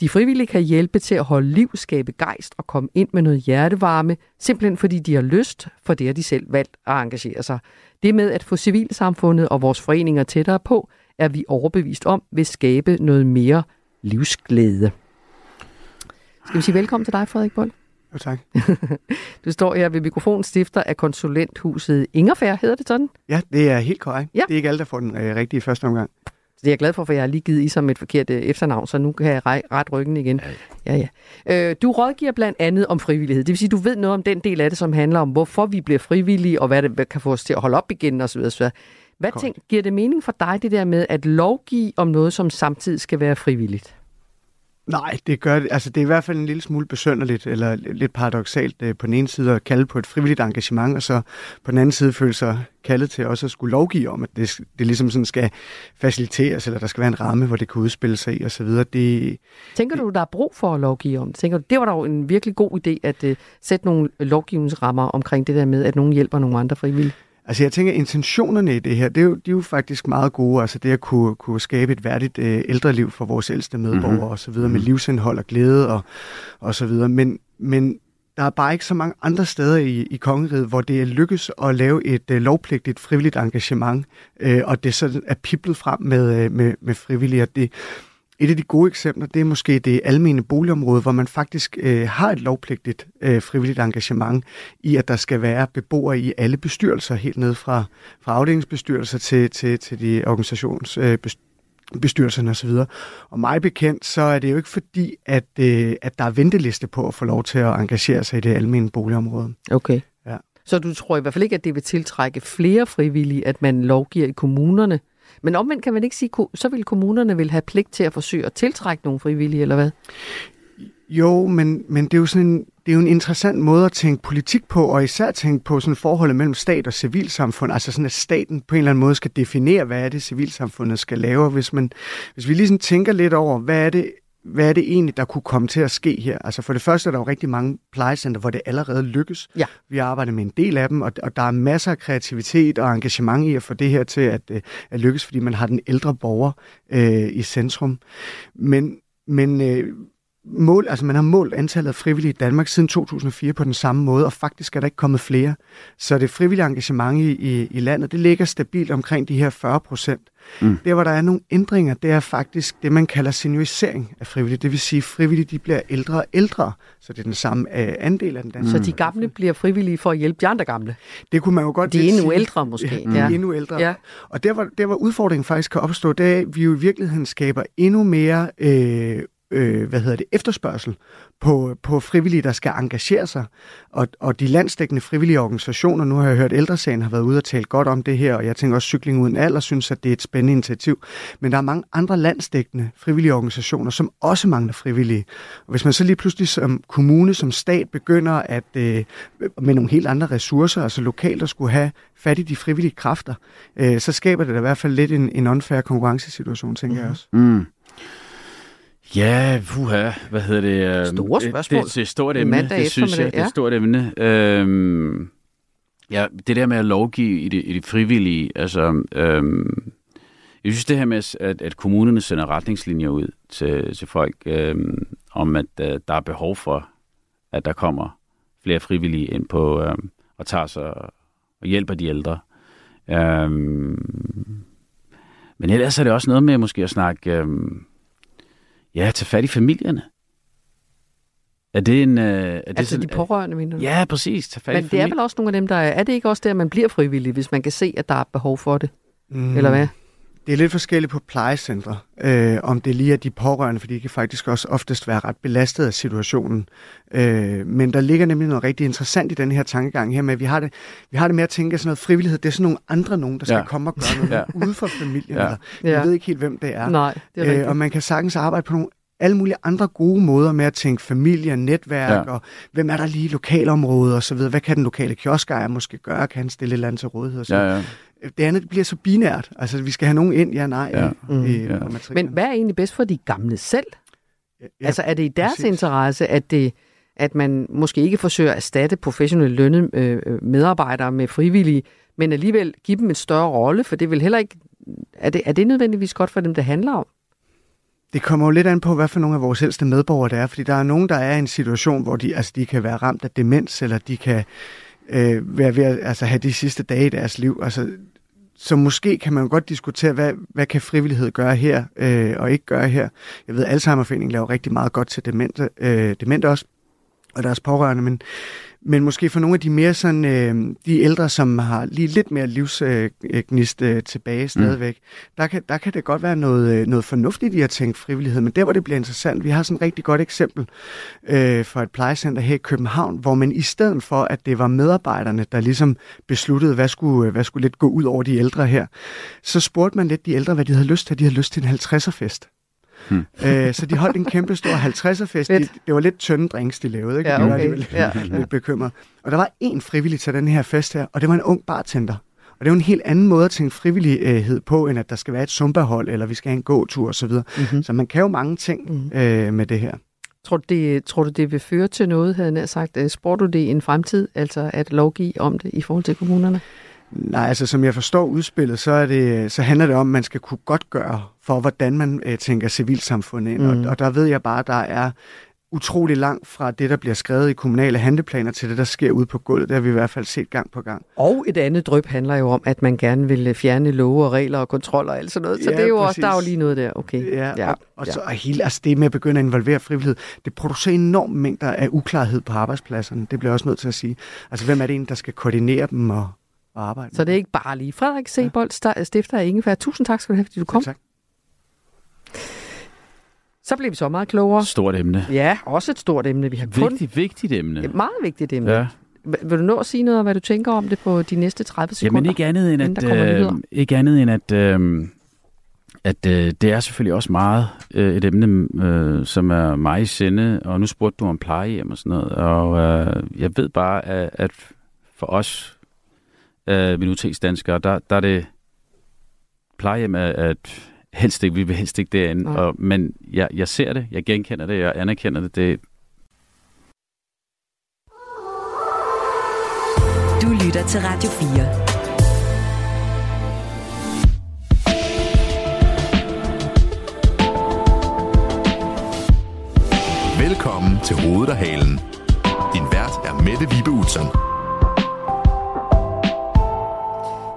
de frivillige kan hjælpe til at holde liv, skabe gejst og komme ind med noget hjertevarme, simpelthen fordi de har lyst, for det har de selv valgt at engagere sig. Det med at få civilsamfundet og vores foreninger tættere på, er vi overbevist om, vil skabe noget mere livsglæde. Skal vi sige velkommen til dig, Frederik Bold? Jo, tak. [LAUGHS] Du står her ved mikrofonen, stifter af konsulenthuset Ingerfær, hedder det sådan? Ja, det er helt korrekt. Ja. Det er ikke alle, der får den øh, rigtige første omgang. Det er jeg glad for, for jeg har lige givet I som et forkert øh, efternavn, så nu kan jeg rej- ret ryggen igen. Ja, ja. Øh, du rådgiver blandt andet om frivillighed. Det vil sige, du ved noget om den del af det, som handler om, hvorfor vi bliver frivillige, og hvad det hvad kan få os til at holde op igen osv. osv. Hvad Korrekt. tænk, giver det mening for dig, det der med at lovgive om noget, som samtidig skal være frivilligt? Nej, det gør det. Altså, det er i hvert fald en lille smule besønderligt, eller lidt paradoxalt øh, på den ene side at kalde på et frivilligt engagement, og så på den anden side føle sig kaldet til også at skulle lovgive om, at det, det ligesom sådan skal faciliteres, eller der skal være en ramme, hvor det kan udspille sig i, osv. Det, Tænker du, der er brug for at lovgive om? Tænker du, det var jo en virkelig god idé at uh, sætte nogle lovgivningsrammer omkring det der med, at nogen hjælper nogle andre frivillige? Altså jeg tænker, intentionerne i det her, det er jo, de er jo faktisk meget gode. Altså det at kunne, kunne skabe et værdigt øh, ældreliv for vores ældste medborgere Mhm. mm-hmm. og så videre, med livsindhold og glæde og, og så videre. Men, men der er bare ikke så mange andre steder i, i kongeriget, hvor det er lykkes at lave et øh, lovpligtigt frivilligt engagement, øh, og det så er piplet frem med, øh, med, med frivillige. Og det, et af de gode eksempler, det er måske det almene boligområde, hvor man faktisk øh, har et lovpligtigt øh, frivilligt engagement i, at der skal være beboere i alle bestyrelser, helt ned fra, fra afdelingsbestyrelser til, til, til de organisations, øh, osv. Og mig bekendt, så er det jo ikke fordi, at, øh, at der er venteliste på at få lov til at engagere sig i det almindelige boligområde. Okay. Ja. Så du tror i hvert fald ikke, at det vil tiltrække flere frivillige, at man lovgiver i kommunerne? Men omvendt kan man ikke sige, så vil kommunerne vil have pligt til at forsøge at tiltrække nogle frivillige, eller hvad? Jo, men, men det er jo sådan en, det er jo en interessant måde at tænke politik på, og især tænke på sådan forholdet mellem stat og civilsamfund. Altså sådan, at staten på en eller anden måde skal definere, hvad er det, civilsamfundet skal lave. Hvis, man, hvis vi lige tænker lidt over, hvad er det, hvad er det egentlig, der kunne komme til at ske her? Altså for det første er der jo rigtig mange plejecenter, hvor det allerede lykkes. Ja. Vi arbejder med en del af dem, og, og der er masser af kreativitet og engagement i at få det her til at, øh, at lykkes, fordi man har den ældre borger øh, i centrum. Men, men øh, mål, altså man har målt antallet af frivillige i Danmark siden 2004 på den samme måde, og faktisk er der ikke kommet flere. Så det frivillige engagement i, i, i landet, det ligger stabilt omkring de her 40 procent. Mm. Der, hvor der er nogle ændringer, det er faktisk det, man kalder seniorisering af frivillige. Det vil sige, at frivillige de bliver ældre og ældre, så det er den samme uh, andel af den danske. Så de gamle bliver frivillige for at hjælpe de andre gamle? Det kunne man jo godt De er endnu sige. ældre måske. Ja, de er endnu ældre. Ja. Og der hvor, der, hvor udfordringen faktisk kan opstå, det er, at vi jo i virkeligheden skaber endnu mere øh, øh, hvad hedder det, efterspørgsel på, på frivillige, der skal engagere sig. Og, og de landsdækkende frivillige organisationer, nu har jeg hørt Ældresagen har været ude og tale godt om det her, og jeg tænker også Cykling Uden Alder synes, at det er et spændende initiativ. Men der er mange andre landsdækkende frivillige organisationer, som også mangler frivillige. Og hvis man så lige pludselig som kommune, som stat begynder at øh, med nogle helt andre ressourcer, altså lokalt at skulle have fat i de frivillige kræfter, øh, så skaber det da i hvert fald lidt en, en unfair konkurrencesituation, tænker mm. jeg også. Mm. Ja, puha, hvad hedder det? Store spørgsmål. Det, det, er et stort emne, det synes jeg. Det er et stort emne. Øhm, ja, det der med at lovgive i det, i det frivillige, altså... Øhm, jeg synes det her med, at, at kommunerne sender retningslinjer ud til, til folk, øhm, om at øh, der er behov for, at der kommer flere frivillige ind på øhm, og tager sig og hjælper de ældre. Øhm, men ellers er det også noget med måske at snakke... Øhm, Ja, tage fat i familierne. Er det en... Øh, er det altså sådan, de pårørende, mener du? Ja, præcis. Tage fat Men i det er vel også nogle af dem, der er... Er det ikke også der, man bliver frivillig, hvis man kan se, at der er behov for det? Mm. Eller hvad? Det er lidt forskelligt på plejecentre, øh, om det lige er de pårørende, for de kan faktisk også oftest være ret belastet af situationen. Øh, men der ligger nemlig noget rigtig interessant i den her tankegang her med, at vi har det, vi har det med at tænke, at sådan noget frivillighed, det er sådan nogle andre nogen, der skal Ja. komme og gøre noget Ja. ude for familien. Ja. Ja. Ja. Jeg ved ikke helt, hvem det er. Nej, det er øh, og man kan sagtens arbejde på nogle alle mulige andre gode måder med at tænke familie, netværk, Ja. og hvem er der lige i lokalområdet og så videre. Hvad kan den lokale kioskejer måske gøre? Kan han stille et eller andet til rådighed? Og så Ja, ja. Det andet det bliver så binært. Altså, vi skal have nogen ind, ja, nej. Ja. Mm. I, Ja. Men hvad er egentlig bedst for de gamle selv? ja, Altså er det i deres præcis. interesse, at, det, at man måske ikke forsøger at erstatte professionelle lønnede øh, øh, medarbejdere med frivillige, men alligevel give dem en større rolle, for det vil heller ikke... Er det, er det nødvendigvis godt for dem, det handler om? Det kommer jo lidt an på, hvad for nogle af vores ældste medborgere det er, fordi der er nogen, der er i en situation, hvor de, altså, de kan være ramt af demens, eller de kan øh, være ved at altså, have de sidste dage i deres liv. Altså, så måske kan man godt diskutere, hvad, hvad kan frivillighed gøre her øh, og ikke gøre her. Jeg ved, at Alzheimerforeningen laver rigtig meget godt til demente, øh, demente også, og deres pårørende, men, men måske for nogle af de mere sådan, øh, de ældre, som har lige lidt mere livsgnist øh, tilbage stadigvæk, mm. der, kan, der kan det godt være noget, øh, noget fornuftigt i at tænke frivillighed, men der hvor det bliver interessant, vi har sådan et rigtig godt eksempel øh, for et plejecenter her i København, hvor man i stedet for, at det var medarbejderne, der ligesom besluttede, hvad skulle, hvad skulle lidt gå ud over de ældre her, så spurgte man lidt de ældre, hvad de havde lyst til. De havde lyst til en 50'er-fest. Hmm. Øh, så de holdt en kæmpe stor 50'er-fest. De, det var lidt tynde drinks, de lavede. Ikke? Ja, De var okay. alligevel Ja, lidt, ja. lidt bekymret. Og der var en frivillig til den her fest her, og det var en ung bartender. Og det er jo en helt anden måde at tænke frivillighed på, end at der skal være et zumba-hold, eller vi skal have en gåtur osv. Mm-hmm. Så man kan jo mange ting Mhm. øh, med det her. Tror du, det, tror du, det vil føre til noget, havde jeg sagt? Øh, Spår du det i en fremtid, altså at lovgive om det i forhold til kommunerne? Nej, altså som jeg forstår udspillet, så, er det, så handler det om, at man skal kunne godt gøre for, hvordan man øh, tænker civilsamfundet ind. Mm. Og, og der ved jeg bare, at der er utrolig langt fra det, der bliver skrevet i kommunale handleplaner, til det, der sker ude på gulvet. Det har vi i hvert fald set gang på gang. Og et andet drøb handler jo om, at man gerne vil øh, fjerne love og regler og kontroller og alt sådan noget. Så Ja, det er jo også, præcis. der er jo lige noget der. Okay. Ja, ja. og, og så er hele altså det med at begynde at involvere frivillighed, det producerer enorme mængder af uklarhed på arbejdspladserne. Det bliver jeg også nødt til at sige. Altså, hvem er det egentlig, der skal koordinere dem og, og arbejde Så det er ikke bare lige. Frederik Sebold, sta- stifter af Ingefær. Tusind tak skal du have, fordi du kom. Tak. Så blev vi så meget klogere. Stort emne. Ja, også et stort emne. Vi har kun Vigtigt, vigtigt emne. et meget vigtigt emne. Ja. Vil du nå at sige noget om, hvad du tænker om det på de næste 30 sekunder? Jamen ikke andet end, at, øh, ikke andet end at, øh, at øh, det er selvfølgelig også meget øh, et emne, øh, som er mig i sinde, og nu spurgte du om plejehjem og sådan noget, og øh, jeg ved bare, at, at for os øh, minoritetsdanskere, der, der er det plejehjem er, at helst ikke, vi vil helst ikke derinde, Nej. og, men jeg, jeg ser det, jeg genkender det, jeg anerkender det, det Du lytter til Radio 4. Velkommen til Hovedet og Halen. Din vært er Mette Vibe Utzon.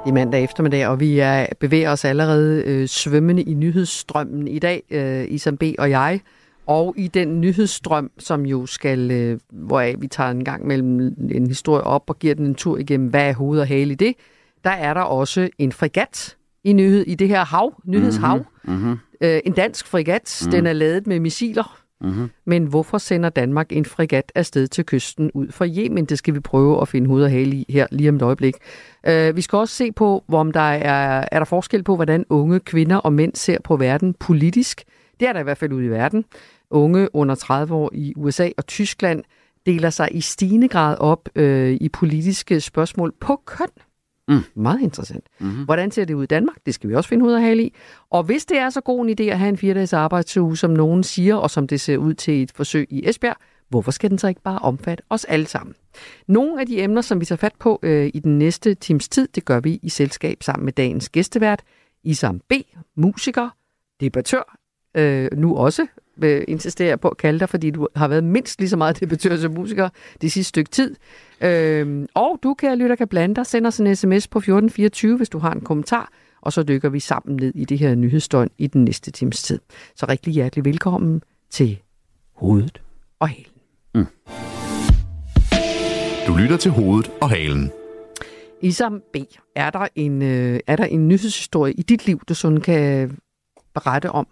I mandag eftermiddag, og vi er, bevæger os allerede øh, svømmende i nyhedsstrømmen i dag, øh, Isam B. og jeg. Og i den nyhedsstrøm, som jo skal, øh, hvoraf vi tager en gang mellem en historie op og giver den en tur igennem, hvad er hoved og hale i det, der er der også en fregat i, nyhed, i det her hav, nyhedshav. Mm-hmm. Øh, en dansk fregat, Mhm. den er lavet med missiler. Mm-hmm. Men hvorfor sender Danmark en fregat afsted til kysten ud for Yemen? Det skal vi prøve at finde hoved og hale i her lige om et øjeblik. Uh, vi skal også se på, om der er, er der forskel på, hvordan unge kvinder og mænd ser på verden politisk. Det er der i hvert fald ude i verden. Unge under 30 år i USA og Tyskland deler sig i stigende grad op øh, i politiske spørgsmål på køn. Mm. Meget interessant. Mm-hmm. Hvordan ser det ud i Danmark? Det skal vi også finde ud af hale i. Og hvis det er så god en idé at have en fire-dages arbejdsuge, som nogen siger, og som det ser ud til et forsøg i Esbjerg, hvorfor skal den så ikke bare omfatte os alle sammen? Nogle af de emner, som vi tager fat på øh, i den næste times tid, det gør vi i selskab sammen med dagens gæstevært, Isam B., musiker, debattør, øh, nu også øh, insisterer på at kalde dig, fordi du har været mindst lige så meget debattør som musiker det sidste stykke tid. Øh, og du, kære lytter, kan blande dig. Send os en sms på 1424, hvis du har en kommentar, og så dykker vi sammen ned i det her nyhedsdøgn i den næste times tid. Så rigtig hjertelig velkommen til Hovedet og Halen. Du lytter til Hovedet og Halen. Isam B., er der en, øh, er der en nyhedshistorie i dit liv, du sådan kan berette om?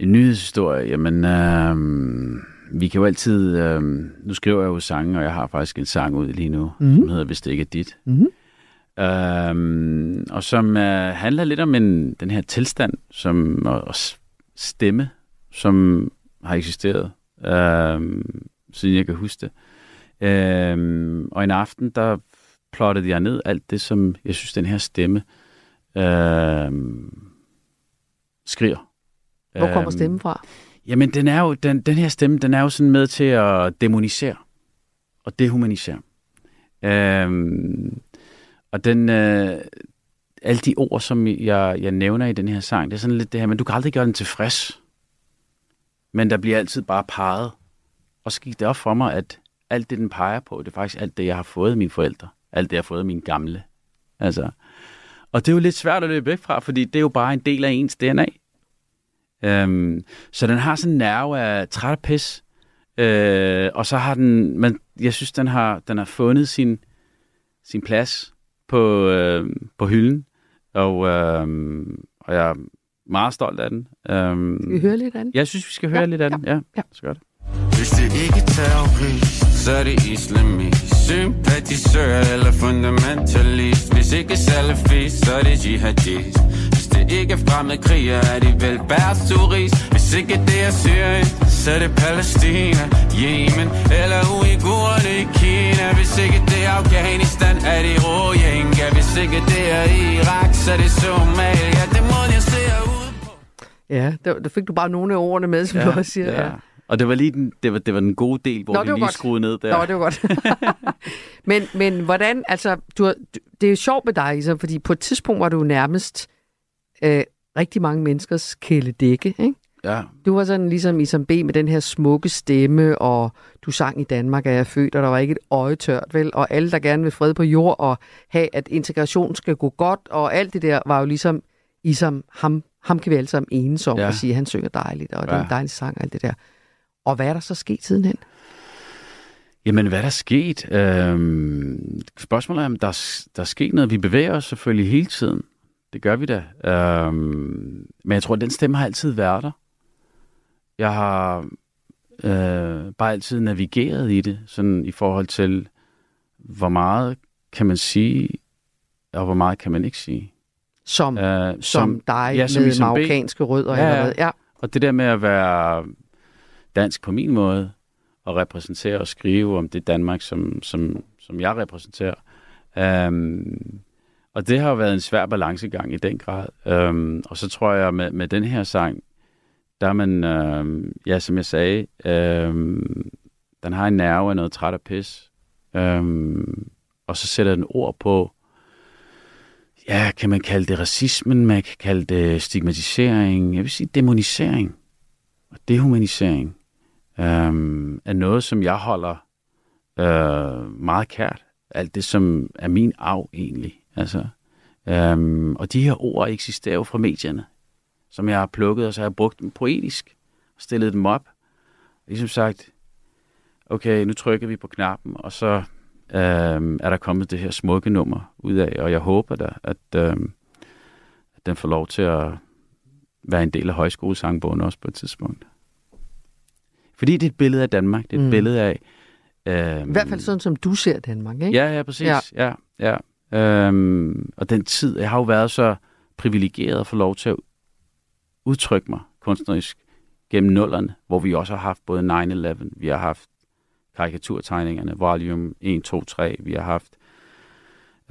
En nyhedshistorie, jamen, øh, vi kan jo altid, øh, nu skriver jeg jo sange, og jeg har faktisk en sang ud lige nu, Mhm. mm. som hedder Hvis det ikke er dit. Mhm. Øh, og som øh, handler lidt om en, den her tilstand, som og, og stemme, som har eksisteret, øh, siden jeg kan huske det. Øh, og en aften, der plottede jeg ned alt det, som jeg synes, den her stemme øh, skriger. Hvor kommer Øhm, stemmen fra? Jamen, den, er jo, den, den her stemme, den er jo sådan med til at demonisere og dehumanisere. Øhm, og den, øh, alle de ord, som jeg, jeg nævner i den her sang, det er sådan lidt det her, men du kan aldrig gøre den tilfreds. Men der bliver altid bare peget. Og så gik det op for mig, at alt det, den peger på, det er faktisk alt det, jeg har fået af mine forældre. Alt det, jeg har fået af mine gamle. Altså. Og det er jo lidt svært at løbe væk fra, fordi det er jo bare en del af ens DNA. Øhm, så den har sådan en nerve af træt og pis. Øh, og så har den, men jeg synes, den har, den har fundet sin, sin plads på, øh, på hylden. Og, øh, og jeg er meget stolt af den. Øhm, Skal vi høre lidt af den? Jeg synes, vi skal høre Ja, lidt af den. Ja, ja. så gør det. Hvis det ikke er terrorist, så er det islamist Sympatisør eller fundamentalist Hvis ikke salafist, så er det jihadist ikke fremmede kriger, er det vel turist Hvis ikke det er Syrien, så er det Palæstina Yemen eller Uigurerne i Kina Hvis ikke det er Afghanistan, er det Rohingya Hvis ikke det er Irak, så er det Somalia Det må jeg se ud Ja, der, der fik du bare nogle af ordene med, som ja, du også siger. Ja. Og det var lige den, det var, det var den gode del, hvor Nå, vi var lige godt. skruede ned der. Nå, det var godt. [LAUGHS] men, men hvordan, altså, du, det er jo sjovt med dig, Isam, fordi på et tidspunkt var du nærmest øh, rigtig mange menneskers kæledække, ikke? Ja. Du var sådan ligesom Isam B. med den her smukke stemme, og du sang i Danmark, er jeg født, og der var ikke et øje tørt, vel? Og alle, der gerne vil fred på jord, og have, at integration skal gå godt, og alt det der var jo ligesom Isam, ham, ham kan vi alle sammen enes om, Ja. ja. og sige, at han synger dejligt, og det er Ja. en dejlig sang, og alt det der. Og hvad er der så sket sidenhen? Jamen, hvad er der sket? Øhm, spørgsmålet er, om der, er- der er sket noget. Vi bevæger os selvfølgelig hele tiden. Det gør vi da. Øhm, men jeg tror, at den stemme har altid været der. jeg har øh, bare altid navigeret i det, sådan i forhold til, hvor meget kan man sige, og hvor meget kan man ikke sige. Som, øh, som, som dig ja, som med B. marokkanske rødder Ja, eller? Ja. Og det der med at være dansk på min måde, og repræsentere og skrive om det Danmark, som, som, som jeg repræsenterer. Um, og det har jo været en svær balancegang i den grad. Øhm, og så tror jeg, med, med den her sang, der er man, øhm, ja, som jeg sagde, øhm, den har en nerve af noget træt og pis. Øhm, og så sætter den ord på, ja, kan man kalde det racismen, man kan kalde det stigmatisering, jeg vil sige demonisering og dehumanisering øhm, er noget, som jeg holder øh, meget kært. Alt det, som er min arv egentlig. Altså, øhm, og de her ord eksisterer jo fra medierne, som jeg har plukket, og så har jeg brugt dem poetisk og stillet dem op. Ligesom sagt, okay, nu trykker vi på knappen, og så øhm, er der kommet det her smukke nummer ud af, og jeg håber da, at, øhm, at den får lov til at være en del af højskolesangbogen også på et tidspunkt. Fordi det er et billede af Danmark. Det er et Mm. mm. billede af... Øhm, I hvert fald sådan, som du ser Danmark, ikke? Ja, ja, præcis. Ja. ja, ja. Øhm, og den tid, jeg har jo været så privilegeret at få lov til at udtrykke mig kunstnerisk gennem nullerne, hvor vi også har haft både 9-11, vi har haft karikaturtegningerne, volume 1, 2, 3, vi har haft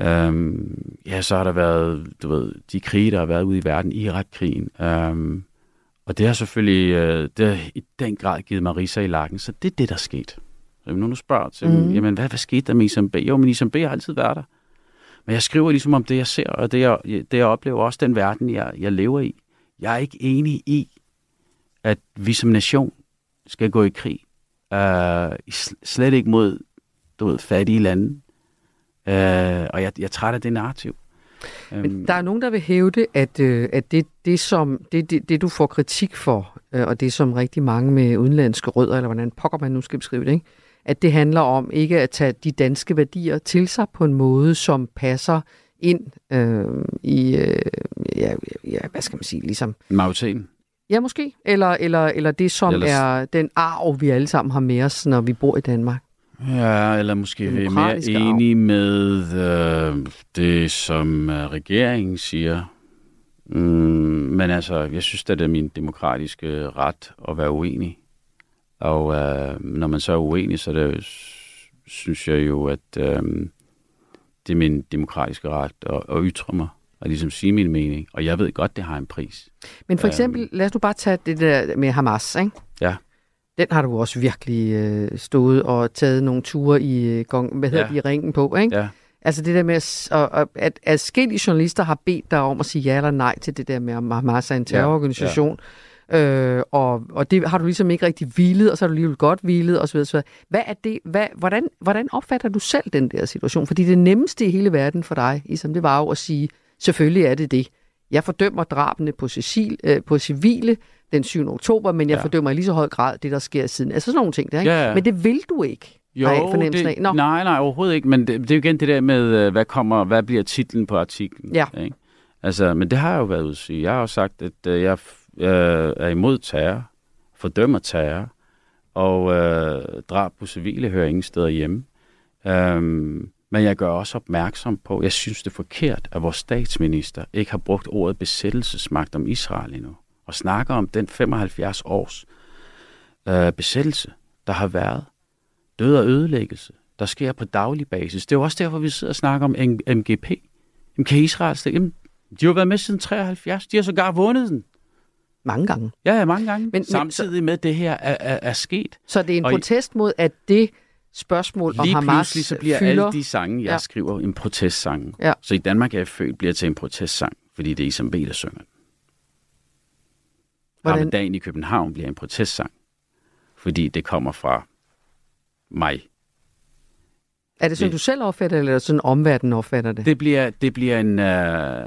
Øhm, ja, så har der været, du ved, de krige, der har været ude i verden, Irak-krigen. Øhm, og det har selvfølgelig øh, det har i den grad givet mig riser i lakken, så det er det, der er sket. Så når du spørger til, mm. jamen hvad, hvad skete der med Isam B? Jo, men Isam B har altid været der. Men jeg skriver ligesom om det, jeg ser, og det, jeg, det, jeg oplever, også den verden, jeg, jeg lever i. Jeg er ikke enig i, at vi som nation skal gå i krig. Uh, slet ikke mod du ved, fattige lande. Uh, og jeg, jeg er træt af det narrativ. Men der er nogen, der vil hævde, at, øh, at det, det, som, det, det, det, du får kritik for, øh, og det som rigtig mange med udenlandske rødder, eller hvordan pokker man nu skal beskrive det, ikke? At det handler om ikke at tage de danske værdier til sig på en måde, som passer ind øh, i, øh, ja, ja, hvad skal man sige, ligesom... Majoriteten. Ja, måske. Eller, eller, eller det, som Ellers- er den arv, vi alle sammen har med os, når vi bor i Danmark. Ja, eller måske vi er mere Demokratiske arv. enige med øh, det, som øh, regeringen siger. Mm, men altså, jeg synes, at det er min demokratiske ret at være uenig. Og øh, når man så er uenig, så er det, synes jeg jo, at øh, det er min demokratiske ret at, at ytre mig og ligesom sige min mening. Og jeg ved godt, det har en pris. Men for Øhm. eksempel, lad os nu bare tage det der med Hamas, ikke? Ja. Den har du også virkelig øh, stået og taget nogle ture i, øh, gong, hvad hedder Ja. i ringen på, ikke? Ja. Altså det der med, at, og, at adskillige journalister har bedt dig om at sige ja eller nej til det der med, om Hamas er en terrororganisation. Øh, og, og det har du ligesom ikke rigtig hvilet, og så har du alligevel godt hvilet, osv. osv. Hvad er det, hvad, hvordan, hvordan opfatter du selv den der situation? Fordi det nemmeste i hele verden for dig, ligesom det var jo at sige, selvfølgelig er det det. Jeg fordømmer drabene på, Cecil, øh, på civile den 7. oktober, men jeg Ja. fordømmer i lige så høj grad det, der sker siden. Altså sådan nogle ting der, ikke? Ja, ja. Men det vil du ikke. Jo, fornemmelsen det, af. Nå. nej, nej, overhovedet ikke. Men det, det er jo igen det der med, øh, hvad kommer, hvad bliver titlen på artiklen? Ja. Ikke? Altså, men det har jeg jo været ude at sige. Jeg har jo sagt, at øh, jeg øh, er imod terror, fordømmer terror, og øh, drab på civile hører ingen steder hjemme. Øhm, men jeg gør også opmærksom på, jeg synes det er forkert, at vores statsminister ikke har brugt ordet besættelsesmagt om Israel endnu, og snakker om den 75 års øh, besættelse, der har været død og ødelæggelse, der sker på daglig basis. Det er jo også derfor, vi sidder og snakker om MGP. Jamen, kan Israel stille? Jamen, de har jo været med siden 73. De har sågar vundet den. Mange gange. Ja, ja, mange gange. Men- Men, men- Samtidig med, at det her er, er, er sket. Så det er en Og protest mod, at det spørgsmål om Lige Hamas pludselig så bliver fylder... alle de sange, jeg Ja. skriver, en protestsang. Ja. Så i Danmark er jeg født, bliver til en protestsang, fordi det er Isam B, der synger den. Hvordan- Ramadan i København bliver en protestsang, fordi det kommer fra mig. Er det sådan, Det- du selv opfatter det, eller er det sådan omverdenen opfatter det? Det bliver, det bliver en... Øh,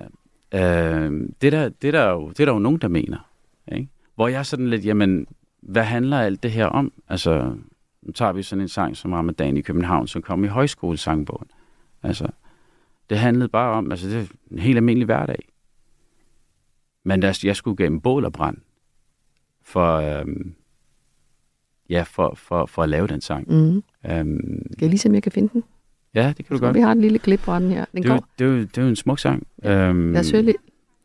øh, det, der, det, der er jo, det er der jo nogen, der mener. Ikke? Hvor jeg sådan lidt, jamen, hvad handler alt det her om? Altså, nu tager vi sådan en sang som Ramadan i København, som kom i højskolesangbogen. Altså, det handlede bare om, altså det er en helt almindelig hverdag. Men der, jeg skulle gennem bål og brand for, øhm, ja, for, for, for at lave den sang. Mm. Øhm, Skal jeg lige se, om jeg kan finde den? ja, det kan du Så godt. vi har en lille klip fra den her. Den Det er, går. det, er det er en smuk sang. Øhm, Lad os høre lidt,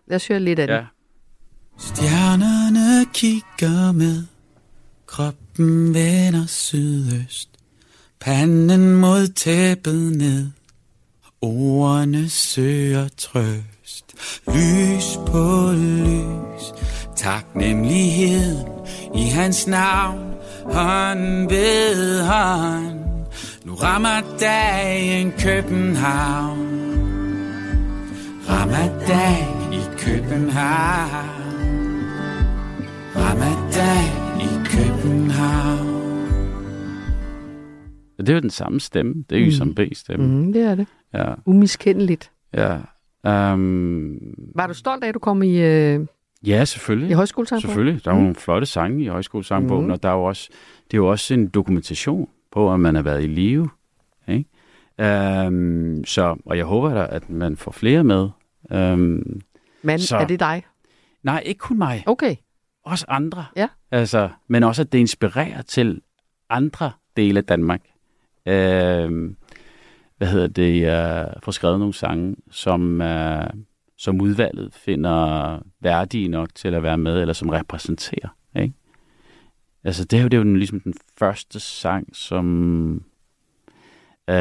lad os høre lidt af den. Stjernerne kigger med, kroppen vender sydøst, panden mod tæppet ned, ordene søger trøst. Lys på lys, taknemmeligheden i hans navn, hånd ved hånd. Nu rammer dagen København, Ramadan i København. Ramadan i København. Og det er jo den samme stemme. Det er jo som B-stemme. Mm, det er det. Ja. Umiskendeligt. Ja. Um, Var du stolt af, at du kom i... Øh... ja, selvfølgelig. I højskolesangbogen? Selvfølgelig. Der er jo nogle flotte sange i højskolesangbogen, Mhm. og der er jo også, det er jo også en dokumentation på, at man har været i live. Ikke? Um, så, og jeg håber da, at man får flere med. Um, Men så- er det dig? Nej, ikke kun mig. Okay. Også andre. Ja. Altså, men også, at det inspirerer til andre dele af Danmark. Øh, hvad hedder det? Jeg får skrevet nogle sange, som, øh, som udvalget finder værdige nok til at være med, eller som repræsenterer. Ikke? Altså, det er jo, det er jo den, ligesom den første sang, som øh,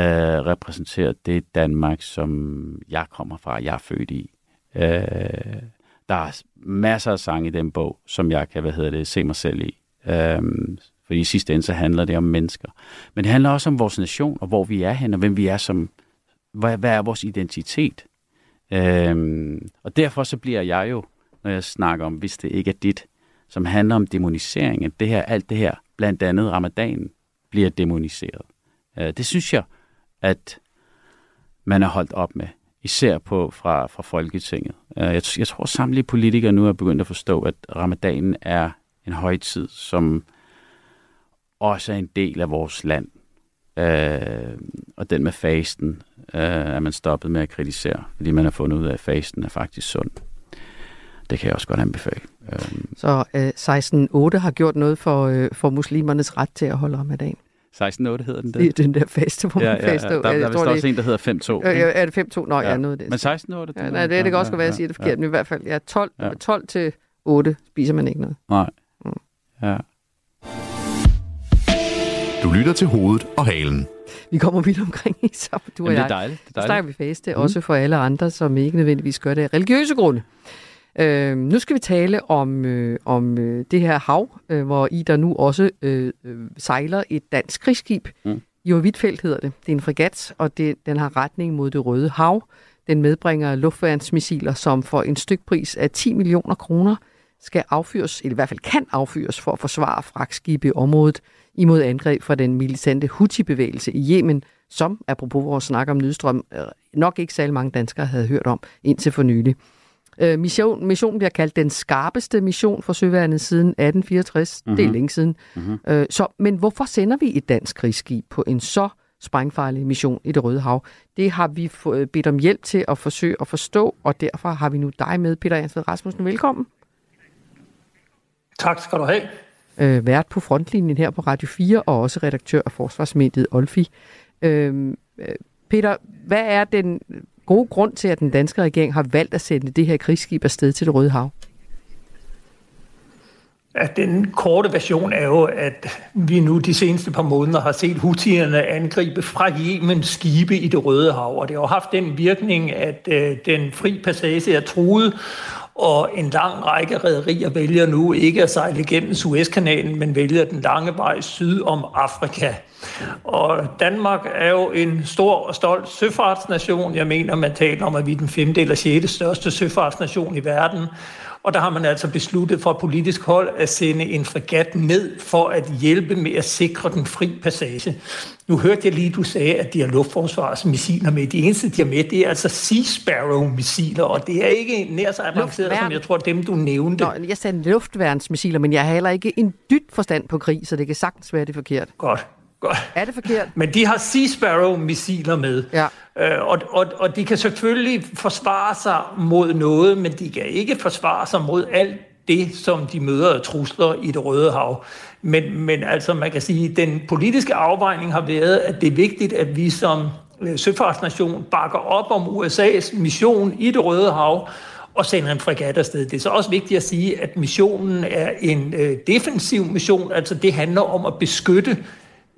repræsenterer det Danmark, som jeg kommer fra, jeg er født i. Øh, der er masser af sange i den bog, som jeg kan, hvad hedder det, se mig selv i. Øhm, fordi i sidste ende, så handler det om mennesker. Men det handler også om vores nation, og hvor vi er hen, og hvem vi er som, hvad, hvad er vores identitet? Øhm, og derfor så bliver jeg jo, når jeg snakker om, hvis det ikke er dit, som handler om demonisering, at det her, alt det her, blandt andet ramadan, bliver demoniseret. Øh, det synes jeg, at man er holdt op med, især på fra, fra Folketinget. Øh, jeg, jeg tror, at samtlige politikere nu er begyndt at forstå, at ramadanen er en højtid, som også er en del af vores land. Øh, og den med fasten øh, er man stoppet med at kritisere, fordi man har fundet ud af, at fasten er faktisk sund. Det kan jeg også godt anbefale. Øh, Så øh, 16.8 har gjort noget for, øh, for muslimernes ret til at holde ramadan. 16.8 hedder den Det er det? den der faste, hvor Ja, man ja, ja. faster. Der, der er Jeg vist også det- en, der hedder 5.2. Øh, ikke? er det 5.2? Nå, ja, ja noget af det. Men 16.8? Ja, nej, det, det kan også godt være, at jeg siger det forkert, men i hvert fald, ja, 12, Ja. 12 til 8 spiser man ikke noget. Nej. Ja. Du lytter til hovedet og halen. Vi kommer vidt omkring i så du og Jamen, det er jeg. dejligt, det er Så dejligt. snakker vi faste, Mhm. også for alle andre, som ikke nødvendigvis gør det af religiøse grunde. Øh, nu skal vi tale om, øh, om øh, det her hav, øh, hvor i der nu også øh, øh, sejler et dansk krigsskib. Mm. Jo hedder det. Det er en fregat, og det, den har retning mod det røde hav. Den medbringer luftværnsmissiler, som for en stykpris af 10 millioner kroner skal affyres, eller i hvert fald kan affyres, for at forsvare fragtskibe i området imod angreb fra den militante Houthi-bevægelse i Yemen, som, apropos vores snak om Nydstrøm, øh, nok ikke særlig mange danskere havde hørt om indtil for nylig. Øh, mission, missionen bliver kaldt den skarpeste mission for søværnet siden 1864. Mm-hmm. Det er Mhm. længe siden. Mhm. Øh, så, men hvorfor sender vi et dansk krigsskib på en så sprængfarlig mission i det Røde Hav? Det har vi fået bedt om hjælp til at forsøge at forstå, og derfor har vi nu dig med, Peter Jansved Rasmussen. Velkommen. Tak skal du have. øh, vært på frontlinjen her på Radio 4, og også redaktør af Forsvarsmediet Olfi. Øh, øh, Peter, hvad er den gode grund til, at den danske regering har valgt at sende det her krigsskib afsted til det Røde Hav? At den korte version er jo, at vi nu de seneste par måneder har set Houthierne angribe fra Yemen skibe i det Røde Hav. Og det har haft den virkning, at øh, den fri passage er truet, og en lang række rædderier vælger nu ikke at sejle igennem Suezkanalen, men vælger den lange vej syd om Afrika. Og Danmark er jo en stor og stolt søfartsnation. Jeg mener, man taler om, at vi er den femte eller sjette største søfartsnation i verden. Og der har man altså besluttet fra politisk hold at sende en fregat ned for at hjælpe med at sikre den fri passage. Nu hørte jeg lige, du sagde, at de har luftforsvarsmissiler med. De eneste, de har med, det er altså Sea Sparrow-missiler, og det er ikke nær så avanceret, som jeg tror, dem du nævnte. Nå, jeg sagde luftværnsmissiler, men jeg har heller ikke en dyt forstand på krig, så det kan sagtens være det er forkert. Godt. Er det forkert? Men de har Sea Sparrow-missiler med. Ja. Øh, og, og, og de kan selvfølgelig forsvare sig mod noget, men de kan ikke forsvare sig mod alt det, som de møder af trusler i det Røde Hav. Men, men altså, man kan sige, at den politiske afvejning har været, at det er vigtigt, at vi som øh, søfartsnation bakker op om USA's mission i det Røde Hav, og sender en fregat afsted. Det er så også vigtigt at sige, at missionen er en øh, defensiv mission, altså det handler om at beskytte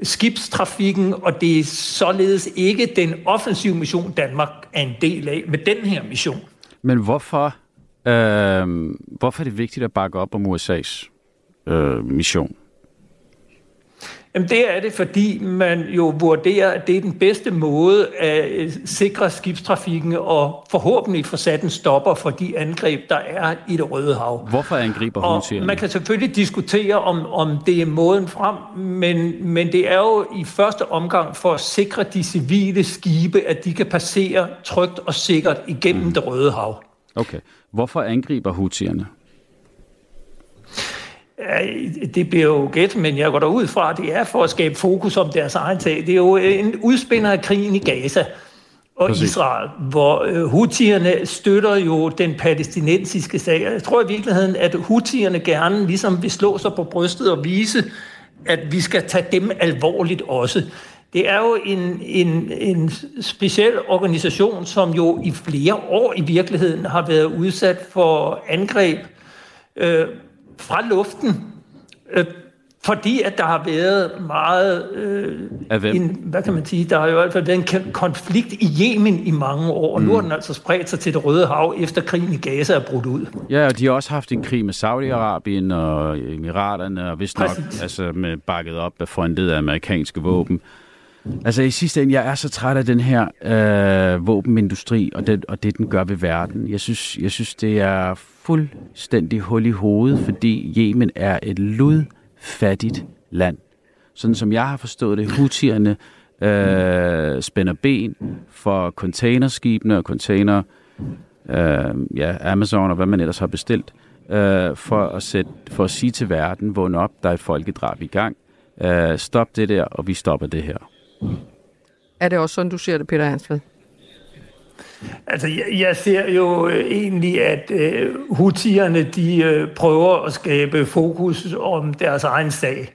skibstrafikken, og det er således ikke den offensive mission, Danmark er en del af med den her mission. Men hvorfor, øh, hvorfor er det vigtigt at bakke op om USA's øh, mission? Jamen det er det, fordi man jo vurderer, at det er den bedste måde at øh, sikre skibstrafikken og forhåbentlig få sat en stopper for de angreb, der er i det Røde Hav. Hvorfor angriber Og man kan selvfølgelig diskutere, om, om det er måden frem, men, men det er jo i første omgang for at sikre de civile skibe, at de kan passere trygt og sikkert igennem mm. det Røde Hav. Okay. Hvorfor angriber hutierne? Det bliver jo gæt, men jeg går derud fra, at det er for at skabe fokus om deres egen sag. Det er jo en udspænder af krigen i Gaza og Præcis. Israel, hvor øh, hutierne støtter jo den palæstinensiske sag. Jeg tror i virkeligheden, at hutierne gerne ligesom vil slå sig på brystet og vise, at vi skal tage dem alvorligt også. Det er jo en, en, en speciel organisation, som jo i flere år i virkeligheden har været udsat for angreb øh, fra luften, øh, fordi at der har været meget, øh, en, hvad kan man sige, der har jo i hvert fald været en konflikt i Yemen i mange år, og mm. nu har den altså spredt sig til det Røde Hav, efter krigen i Gaza er brudt ud. Ja, og de har også haft en krig med Saudi-Arabien og Emiraterne, og vist nok altså, med bakket op af fondet af amerikanske våben. Altså i sidste ende, jeg er så træt af den her øh, våbenindustri, og det, og det, den gør ved verden. Jeg synes, jeg synes, det er fuldstændig hul i hovedet, fordi Yemen er et ludfattigt land. Sådan som jeg har forstået det, hutierne øh, spænder ben for containerskibene og container, øh, ja, Amazon og hvad man ellers har bestilt, øh, for, at sætte, for at sige til verden, vågn op, der er et folkedrab i gang. Øh, stop det der, og vi stopper det her. Er det også sådan, du ser det, Peter Hansved? Altså, jeg, jeg ser jo øh, egentlig, at øh, hutierne, de øh, prøver at skabe fokus om deres egen sag.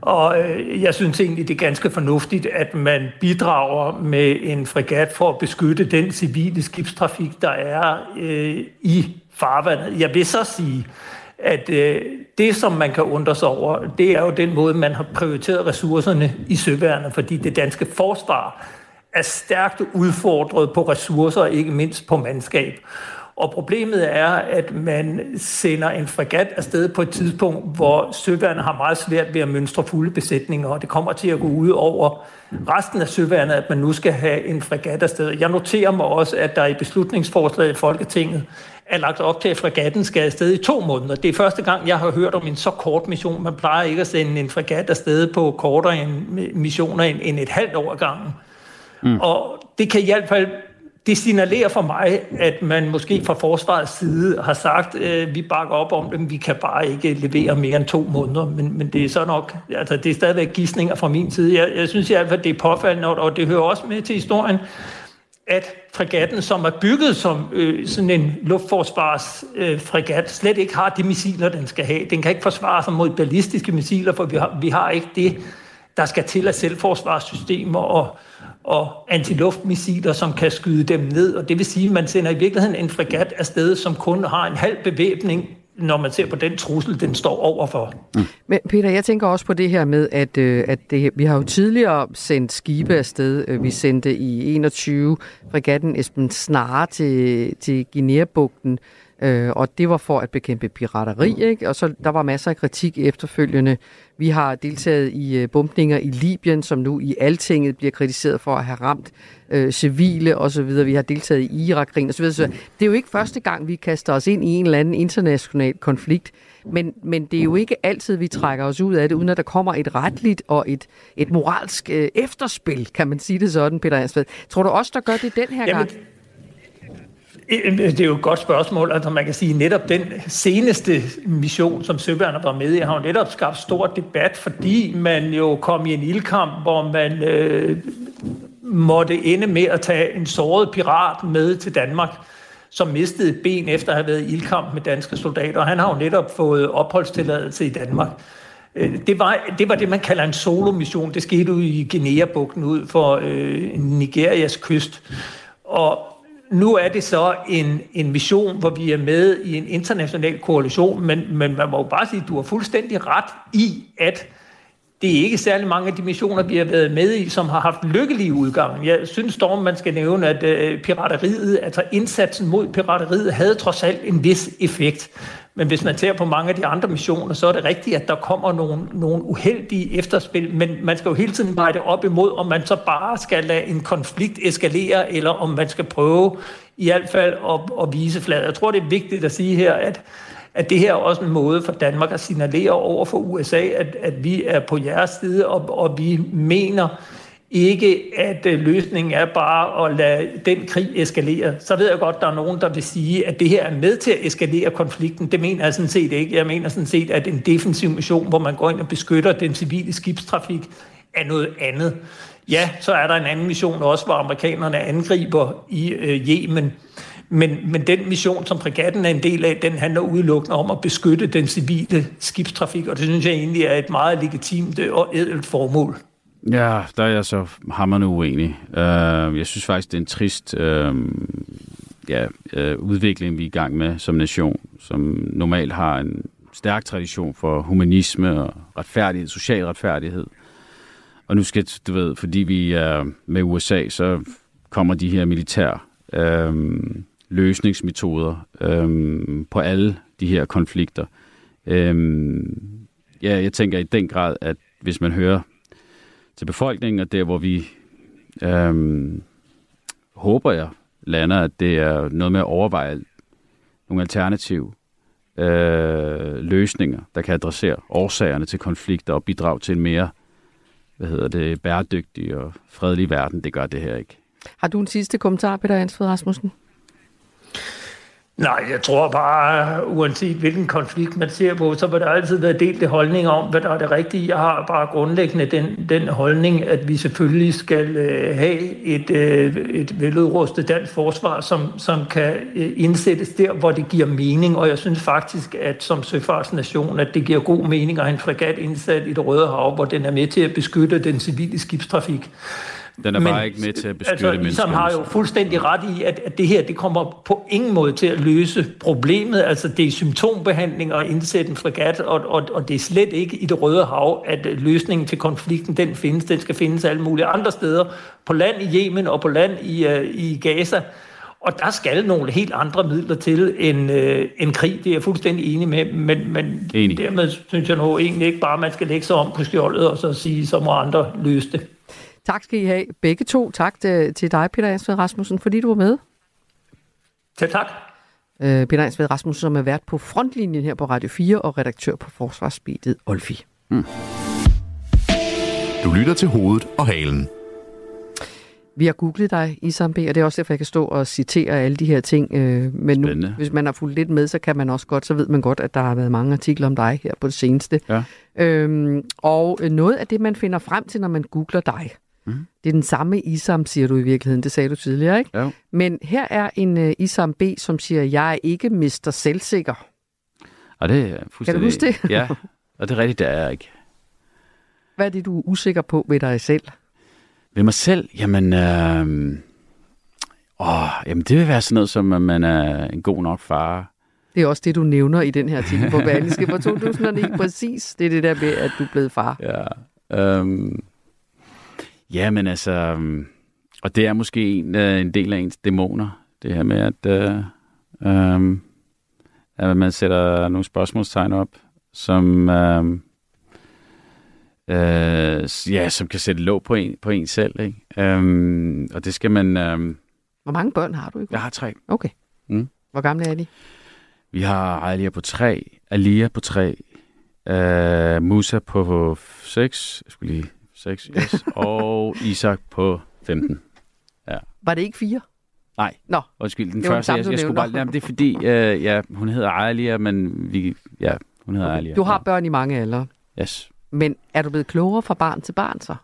Og øh, jeg synes egentlig, det er ganske fornuftigt, at man bidrager med en fregat for at beskytte den civile skibstrafik, der er øh, i farvandet. Jeg vil så sige, at øh, det, som man kan undre sig over, det er jo den måde, man har prioriteret ressourcerne i søværnet, fordi det danske forsvar er stærkt udfordret på ressourcer, ikke mindst på mandskab. Og problemet er, at man sender en fregat afsted på et tidspunkt, hvor søværnet har meget svært ved at mønstre fulde besætninger, og det kommer til at gå ud over resten af søværnet, at man nu skal have en fregat afsted. Jeg noterer mig også, at der i beslutningsforslaget i Folketinget er lagt op til, at fregatten skal afsted i to måneder. Det er første gang, jeg har hørt om en så kort mission. Man plejer ikke at sende en fregat afsted på kortere missioner end et halvt år gangen. Mm. Og det kan i hvert fald det signalerer for mig, at man måske fra forsvarets side har sagt, øh, vi bakker op om dem, vi kan bare ikke levere mere end to måneder, men, men det er så nok, altså det er stadigvæk gissninger fra min side. Jeg, jeg synes i hvert fald, det er påfaldende, og det hører også med til historien, at fregatten, som er bygget som øh, sådan en luftforsvarsfregat, øh, fregat, slet ikke har de missiler, den skal have. Den kan ikke forsvare sig mod ballistiske missiler, for vi har, vi har ikke det, der skal til af selvforsvarssystemer og, og antiluftmissiler, som kan skyde dem ned. Og det vil sige, at man sender i virkeligheden en fregat afsted, som kun har en halv bevæbning, når man ser på den trussel, den står overfor. Mm. Men Peter, jeg tænker også på det her med, at, øh, at det, vi har jo tidligere sendt skibe afsted. Øh, vi sendte i 21 fregatten Esben Snare til, til Guinea-bugten, øh, og det var for at bekæmpe pirateri, ikke? og så der var masser af kritik efterfølgende vi har deltaget i øh, bumpninger i Libyen, som nu i altinget bliver kritiseret for at have ramt øh, civile osv. Vi har deltaget i Irak-krigen osv. Så det er jo ikke første gang, vi kaster os ind i en eller anden international konflikt, men, men det er jo ikke altid, vi trækker os ud af det, uden at der kommer et retligt og et, et moralsk øh, efterspil, kan man sige det sådan, Peter Ansved. Tror du også, der gør det den her Jamen, gang? Øh, det er jo et godt spørgsmål. Altså man kan sige, netop den seneste mission, som Søværner var med i, har jo netop skabt stor debat, fordi man jo kom i en ildkamp, hvor man øh, måtte ende med at tage en såret pirat med til Danmark, som mistede ben efter at have været i ildkamp med danske soldater. Og han har jo netop fået opholdstilladelse i Danmark. Øh, det var, det var det, man kalder en solomission. Det skete ud i Guinea-bugten ud for øh, Nigerias kyst. Og nu er det så en, en mission, hvor vi er med i en international koalition, men, men man må jo bare sige, at du har fuldstændig ret i, at det er ikke særlig mange af de missioner, vi har været med i, som har haft lykkelige udgang. Jeg synes dog, man skal nævne, at øh, pirateriet, altså indsatsen mod pirateriet, havde trods alt en vis effekt. Men hvis man ser på mange af de andre missioner, så er det rigtigt, at der kommer nogle, nogle uheldige efterspil, men man skal jo hele tiden veje det op imod, om man så bare skal lade en konflikt eskalere, eller om man skal prøve i hvert fald at, at vise flad. Jeg tror, det er vigtigt at sige her, at at det her er også en måde for Danmark at signalere over for USA, at, at vi er på jeres side, og, og vi mener ikke, at øh, løsningen er bare at lade den krig eskalere. Så ved jeg godt, at der er nogen, der vil sige, at det her er med til at eskalere konflikten. Det mener jeg sådan set ikke. Jeg mener sådan set, at en defensiv mission, hvor man går ind og beskytter den civile skibstrafik, er noget andet. Ja, så er der en anden mission også, hvor amerikanerne angriber i øh, Yemen. Men, men den mission, som fregatten er en del af, den handler udelukkende om at beskytte den civile skibstrafik, og det synes jeg egentlig er et meget legitimt øh, og ædelt formål. Ja, der er jeg så hammerende uenig. Uh, jeg synes faktisk, det er en trist uh, ja, uh, udvikling, vi er i gang med som nation, som normalt har en stærk tradition for humanisme og retfærdighed, social retfærdighed. Og nu skal, du ved, fordi vi er med USA, så kommer de her militære øh, løsningsmetoder øh, på alle de her konflikter. Øh, ja, jeg tænker i den grad, at hvis man hører til befolkningen, og der hvor vi øhm, håber jeg lander, at det er noget med at overveje nogle alternative øh, løsninger, der kan adressere årsagerne til konflikter og bidrage til en mere hvad hedder det, bæredygtig og fredelig verden. Det gør det her ikke. Har du en sidste kommentar, Peter Ansfred Rasmussen? Nej, jeg tror bare, uanset hvilken konflikt man ser på, så vil der altid være delte holdninger om, hvad der er det rigtige. Jeg har bare grundlæggende den, den holdning, at vi selvfølgelig skal øh, have et, øh, et veludrustet dansk forsvar, som, som kan øh, indsættes der, hvor det giver mening. Og jeg synes faktisk, at som søfartsnation, at det giver god mening at have en fregat indsat i det Røde Hav, hvor den er med til at beskytte den civile skibstrafik. Den er Men, bare ikke med til at beskytte altså, mennesker. har jo fuldstændig ret i, at, at det her det kommer på ingen måde til at løse problemet. Altså det er symptombehandling og indsætte en fregat, og, og, og det er slet ikke i det røde hav, at løsningen til konflikten den findes. Den skal findes alle mulige andre steder. På land i Yemen og på land i, uh, i Gaza. Og der skal nogle helt andre midler til end, øh, end krig. Det er jeg fuldstændig enig med. Men, men enig. dermed synes jeg nu egentlig ikke bare, at man skal lægge sig om på skjoldet og så sige, så må andre løse det. Tak skal I have begge to. Tak til, til dig, Peter Ansved Rasmussen, fordi du var med. Til tak. Øh, Peter Ansved Rasmussen, som er vært på frontlinjen her på Radio 4 og redaktør på Forsvarsspillet Olfi. Mm. Du lytter til hovedet og halen. Vi har googlet dig, Isam B., og det er også derfor, jeg kan stå og citere alle de her ting. Øh, men nu, hvis man har fulgt lidt med, så kan man også godt, så ved man godt, at der har været mange artikler om dig her på det seneste. Ja. Øhm, og noget af det, man finder frem til, når man googler dig, Mm. Det er den samme Isam, siger du i virkeligheden. Det sagde du tidligere, ikke? Ja. Men her er en uh, Isam B, som siger, jeg er ikke mister selvsikker. Og det er fuldstændig... Kan du huske det? ja, og det er rigtigt, det er jeg ikke. Hvad er det, du er usikker på ved dig selv? Ved mig selv? Jamen, øh... Åh, jamen det vil være sådan noget som, at man er en god nok far. Det er også det, du nævner i den her artikel på [LAUGHS] Berlingske fra 2009. Præcis, det er det der med, at du er blevet far. Ja, øhm, Ja, men altså, øhm, og det er måske en, øh, en del af ens dæmoner, det her med, at, øh, øh, at man sætter nogle spørgsmålstegn op, som, øh, øh, ja, som kan sætte låg på en, på en selv. Ikke? Øh, og det skal man... Øh, Hvor mange børn har du? Ikke? Jeg har tre. Okay. Mm. Hvor gamle er de? Vi har Alia på tre, Alia på tre, øh, Musa på seks, jeg skulle lige 6, yes. og Isak på 15. Ja. Var det ikke fire? Nej. Nå. Undskyld, den første, jeg, jeg skulle bare... Jamen, det er fordi, øh, ja, hun hedder Ejlia, men vi... Ja, hun hedder okay. Du har børn i mange aldre. Yes. Men er du blevet klogere fra barn til barn så?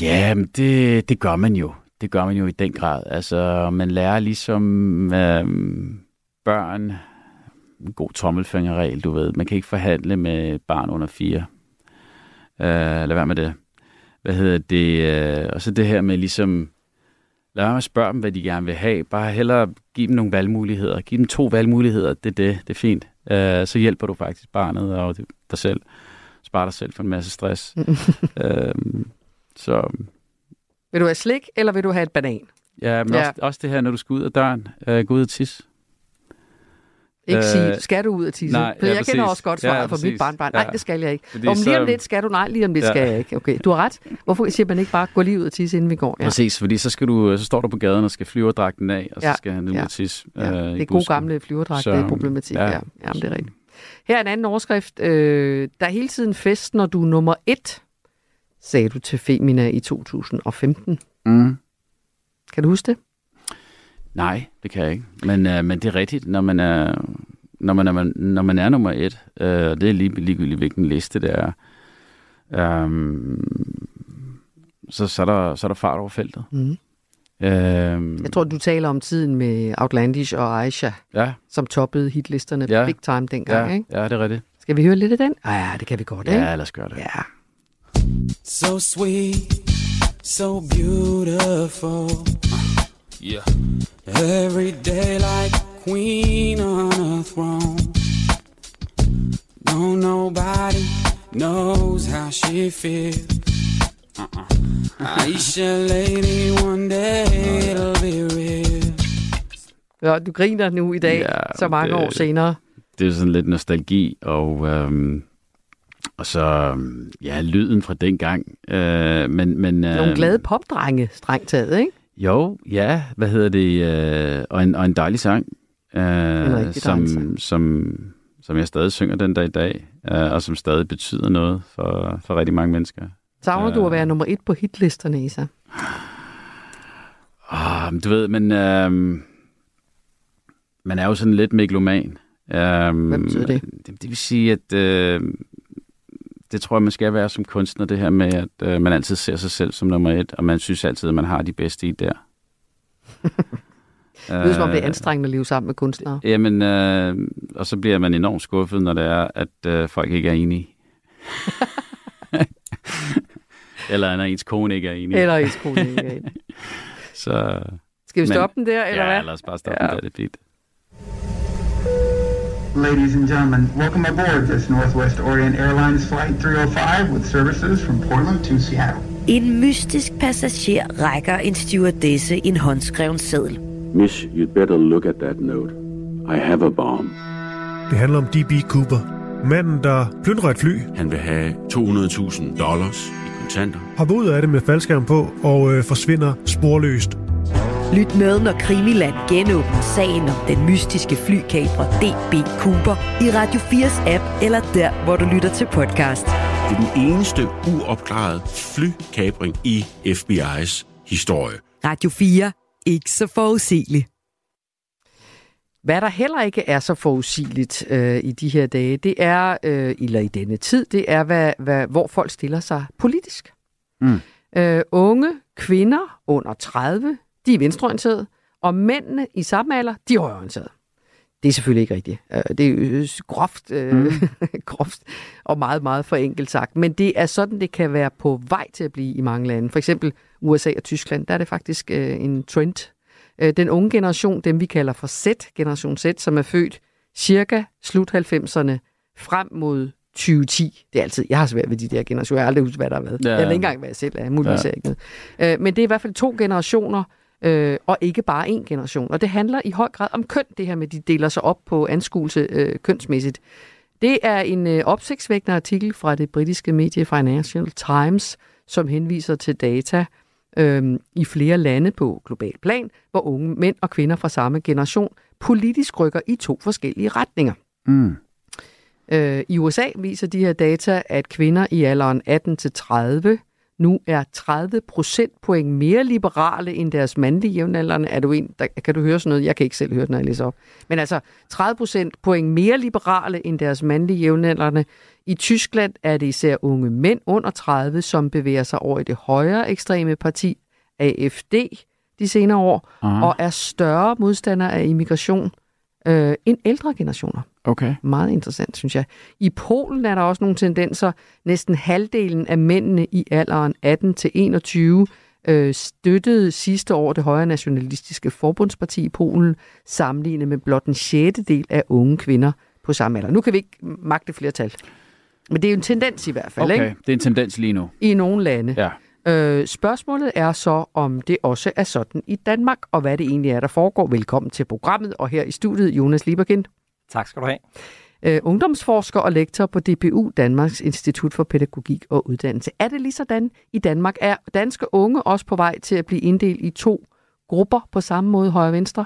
Ja, men det, det gør man jo. det gør man jo i den grad. Altså, man lærer ligesom øh, børn en god tommelfingerregel, du ved. Man kan ikke forhandle med barn under fire. Øh, lad være med det. Hvad hedder det? Øh, og så det her med ligesom, lad være med at spørge dem, hvad de gerne vil have. Bare hellere give dem nogle valgmuligheder. Giv dem to valgmuligheder, det er det, det er fint. Øh, så hjælper du faktisk barnet og dig selv. Sparer dig selv for en masse stress. [LAUGHS] øh, så Vil du have slik, eller vil du have et banan? Ja, men Ja. ja. Også, også det her, når du skal ud af døren, øh, gå ud og tisse. Ikke Øh, sige, skal du ud og tisse? nej, For ja, jeg kender præcis. også godt Ja, svaret fra mit barnbarn. Nej, Ja. det skal jeg ikke. Fordi om lige om så- lidt skal du, nej, lige om lidt Ja. skal jeg ikke. Okay, du har ret. Hvorfor siger man ikke bare, gå lige ud og tisse, inden vi går? Ja. Præcis, fordi så, skal du, så står du på gaden og skal flyverdragten af, og så Ja, skal han ud ja. og tisse Ja, øh, det i er gode busken. gamle flyverdragt, det er problematik. Ja, ja. Jamen, det er rigtigt. Her er en anden overskrift. Øh, der er hele tiden fest, når du er nummer et, sagde du til Femina i 2015. Mm. Kan du huske det? Nej, det kan jeg ikke. Men, øh, men det er rigtigt, når man er, når man er, når man er nummer et, øh, og det er lige, ligegyldigt, hvilken liste det er, øhm, så, så, er der, så er der fart over feltet. Mm. Øhm, Jeg tror, du taler om tiden med Outlandish og Aisha, ja, som toppede hitlisterne Ja. big time dengang. ja, Ikke? ja, det er rigtigt. Skal vi høre lidt af den? Ah, ja, det kan vi godt, ikke? Ja, lad os gøre det. Ja. So sweet, so beautiful. Yeah. Every day like queen on a throne. No, nobody knows how she feels. Uh-uh. Aisha, lady, one day it'll be real. Ja, du griner nu i dag, Ja, så mange det- år senere. det er sådan lidt nostalgi, og, øhm, og så øhm, ja, lyden fra dengang. Øh, men, men, øh, Nogle glade popdrenge, strengt taget, ikke? Jo, ja, hvad hedder det, øh, og, en, og en dejlig sang, øh, som, sang. som, som jeg stadig synger den dag i dag, øh, og som stadig betyder noget for, for rigtig mange mennesker. Savner du at være nummer et på hitlisterne, Isa? Men du ved, men øh, man er jo sådan lidt megaloman. Øh, Hvad betyder det? det? Det vil sige, at øh, det tror jeg, man skal være som kunstner, det her med, at øh, man altid ser sig selv som nummer et, og man synes altid, at man har de bedste i der. [LAUGHS] Det lyder som om det er Øh, anstrengende at leve sammen med kunstnere. Jamen, øh, og så bliver man enormt skuffet, når det er, at øh, folk ikke er enige. [LAUGHS] eller når ens kone ikke er enig. Eller ens kone ikke er enig. [LAUGHS] så, Skal vi stoppe den der, eller ja, hvad? lad os bare stoppe Ja. ja. den der, det er fint. Ladies and gentlemen, welcome aboard this Northwest Orient Airlines Flight 305 with services from Portland to Seattle. En mystisk passager rækker en stewardesse en håndskreven seddel. Miss, you'd better look at that note. I have a bomb. Det handler om D.B. Cooper. Manden, der plyndrer et fly, Han vil have 200.000 dollars i kontanter. hopper ud af det med faldskærm på og øh, forsvinder sporløst. Lyt med, når Krimiland genåbner sagen om den mystiske flykabrer DB Cooper i Radio 4's app, eller der, hvor du lytter til podcast. Det er den eneste uopklarede flykabring i FBI's historie. Radio 4. Ikke så forudsigeligt. Hvad der heller ikke er så forudsigeligt øh, i de her dage, det er, øh, eller i denne tid, det er, hvad, hvad, hvor folk stiller sig politisk. Mm. Øh, unge kvinder under 30, de er venstreorienterede, og mændene i samme alder, de er højreorienterede. Det er selvfølgelig ikke rigtigt. Øh, Det er jo groft, øh, mm. [LAUGHS] groft og meget, meget forenkelt sagt. Men det er sådan, det kan være på vej til at blive i mange lande. For eksempel USA og Tyskland, der er det faktisk øh, en trend. Øh, Den unge generation, dem vi kalder for Z, generation Z, som er født cirka slut 90'erne frem mod 2010. Det er altid, jeg har svært ved de der generationer. Jeg har aldrig husket, hvad der har været. Ja. Jeg ved ikke engang, hvad jeg selv er. Muligvis Ja. ikke. Øh, Men det er i hvert fald to generationer, øh, og ikke bare én generation. Og det handler i høj grad om køn, det her med, at de deler sig op på anskuelse øh, kønsmæssigt. Det er en øh, opsigtsvækkende artikel fra det britiske medie Financial Times, som henviser til data øh, i flere lande på global plan, hvor unge mænd og kvinder fra samme generation politisk rykker i to forskellige retninger. Mm. Øh, I USA viser de her data, at kvinder i alderen 18-30 nu er 30 procentpoint mere liberale end deres mandlige jævnaldrende. Er du en, der, kan du høre sådan noget? Jeg kan ikke selv høre det, når jeg læser op. Men altså 30 procentpoint mere liberale end deres mandlige jævnaldrende. I Tyskland er det især unge mænd under 30, som bevæger sig over i det højere ekstreme parti, AFD, de senere år, Aha. og er større modstandere af immigration øh, end ældre generationer. Okay. Meget interessant, synes jeg. I Polen er der også nogle tendenser. Næsten halvdelen af mændene i alderen 18 til 21 øh, støttede sidste år det højre nationalistiske forbundsparti i Polen, sammenlignet med blot en sjettedel af unge kvinder på samme alder. Nu kan vi ikke magte flertal. Men det er jo en tendens i hvert fald, Okay, ikke? det er en tendens lige nu. I nogle lande. Ja. Øh, spørgsmålet er så, om det også er sådan i Danmark, og hvad det egentlig er, der foregår. Velkommen til programmet, og her i studiet, Jonas Lieberkind. Tak skal du have. Øh, ungdomsforsker og lektor på DPU, Danmarks Institut for Pædagogik og Uddannelse. Er det lige sådan i Danmark? Er danske unge også på vej til at blive inddelt i to grupper på samme måde, højre og venstre?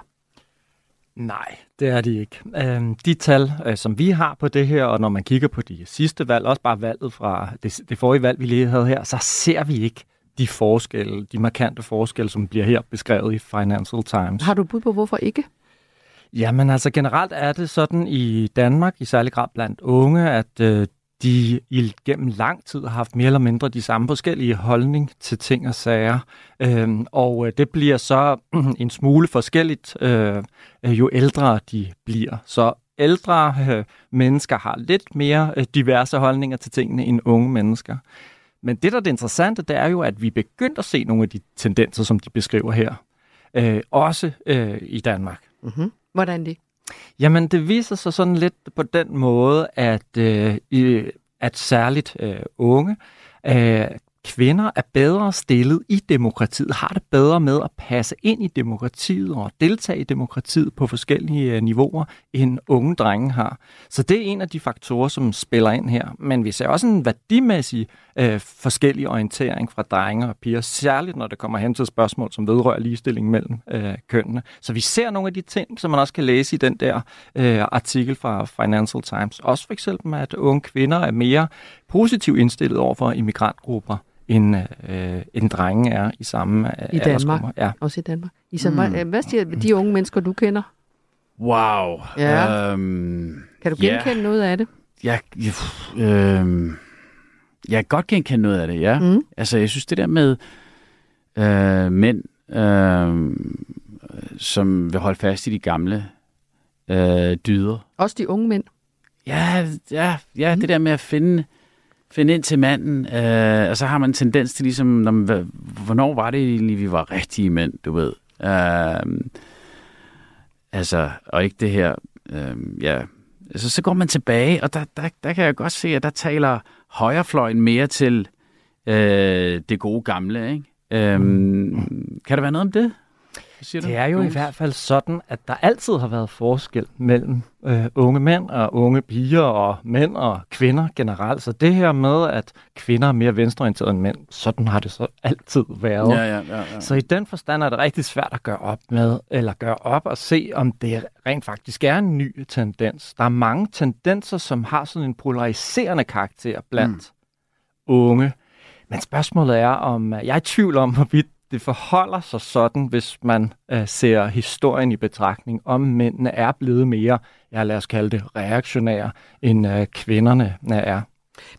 Nej, det er de ikke. Øhm, de tal, øh, som vi har på det her, og når man kigger på de sidste valg, også bare valget fra det, det forrige valg, vi lige havde her, så ser vi ikke de forskelle, de markante forskelle, som bliver her beskrevet i Financial Times. Har du bud på, hvorfor ikke? Jamen altså generelt er det sådan i Danmark, i særlig grad blandt unge, at øh, de i gennem lang tid har haft mere eller mindre de samme forskellige holdning til ting og sager. Øhm, og øh, det bliver så [CLEARS THROAT] en smule forskelligt, øh, øh, jo ældre de bliver. Så ældre øh, mennesker har lidt mere øh, diverse holdninger til tingene end unge mennesker. Men det, der er det interessante, det er jo, at vi er begyndt at se nogle af de tendenser, som de beskriver her. Øh, også øh, i Danmark. Mm-hmm. Hvordan det? Jamen, det viser sig sådan lidt på den måde, at, øh, at særligt øh, unge øh, kvinder er bedre stillet i demokratiet, har det bedre med at passe ind i demokratiet og deltage i demokratiet på forskellige øh, niveauer, end unge drenge har. Så det er en af de faktorer, som spiller ind her. Men vi ser også en værdimæssig øh, forskellig orientering fra drenge og piger, særligt når det kommer hen til spørgsmål, som vedrører ligestilling mellem øh, kønnene. Så vi ser nogle af de ting, som man også kan læse i den der øh, artikel fra Financial Times. Også for eksempel, at unge kvinder er mere positivt indstillet over for immigrantgrupper, end, øh, end drenge er i samme øh, I Danmark? Ja. Også i Danmark? Isa, Mm. mm. hvad siger de unge mennesker, du kender? Wow. Ja. Øhm, Kan du ja. genkende noget af det? Jeg, jeg, øh, jeg kan godt genkende noget af det, ja. Mm. Altså, jeg synes det der med øh, mænd, øh, som vil holde fast i de gamle øh, dyder. Også de unge mænd? Ja, ja, ja mm. det der med at finde, finde ind til manden, øh, og så har man en tendens til ligesom, når man, hvornår var det egentlig, vi var rigtige mænd, du ved. Øh, altså, og ikke det her, øh, ja, altså, så går man tilbage, og der, der, der kan jeg godt se, at der taler højrefløjen mere til øh, det gode gamle, ikke? Øhm, kan der være noget om det? Siger du, Det er jo i hvert fald sådan, at der altid har været forskel mellem øh, unge mænd og unge piger og mænd og kvinder generelt. Så det her med, at kvinder er mere venstreorienterede end mænd, sådan har det så altid været. Ja, ja, ja, ja. Så i den forstand er det rigtig svært at gøre op med, eller gøre op og se, om det rent faktisk er en ny tendens. Der er mange tendenser, som har sådan en polariserende karakter blandt mm. unge. Men spørgsmålet er, om jeg er i tvivl om, hvorvidt det forholder sig sådan, hvis man øh, ser historien i betragtning, om mændene er blevet mere, ja lad os kalde det, reaktionære, end øh, kvinderne er.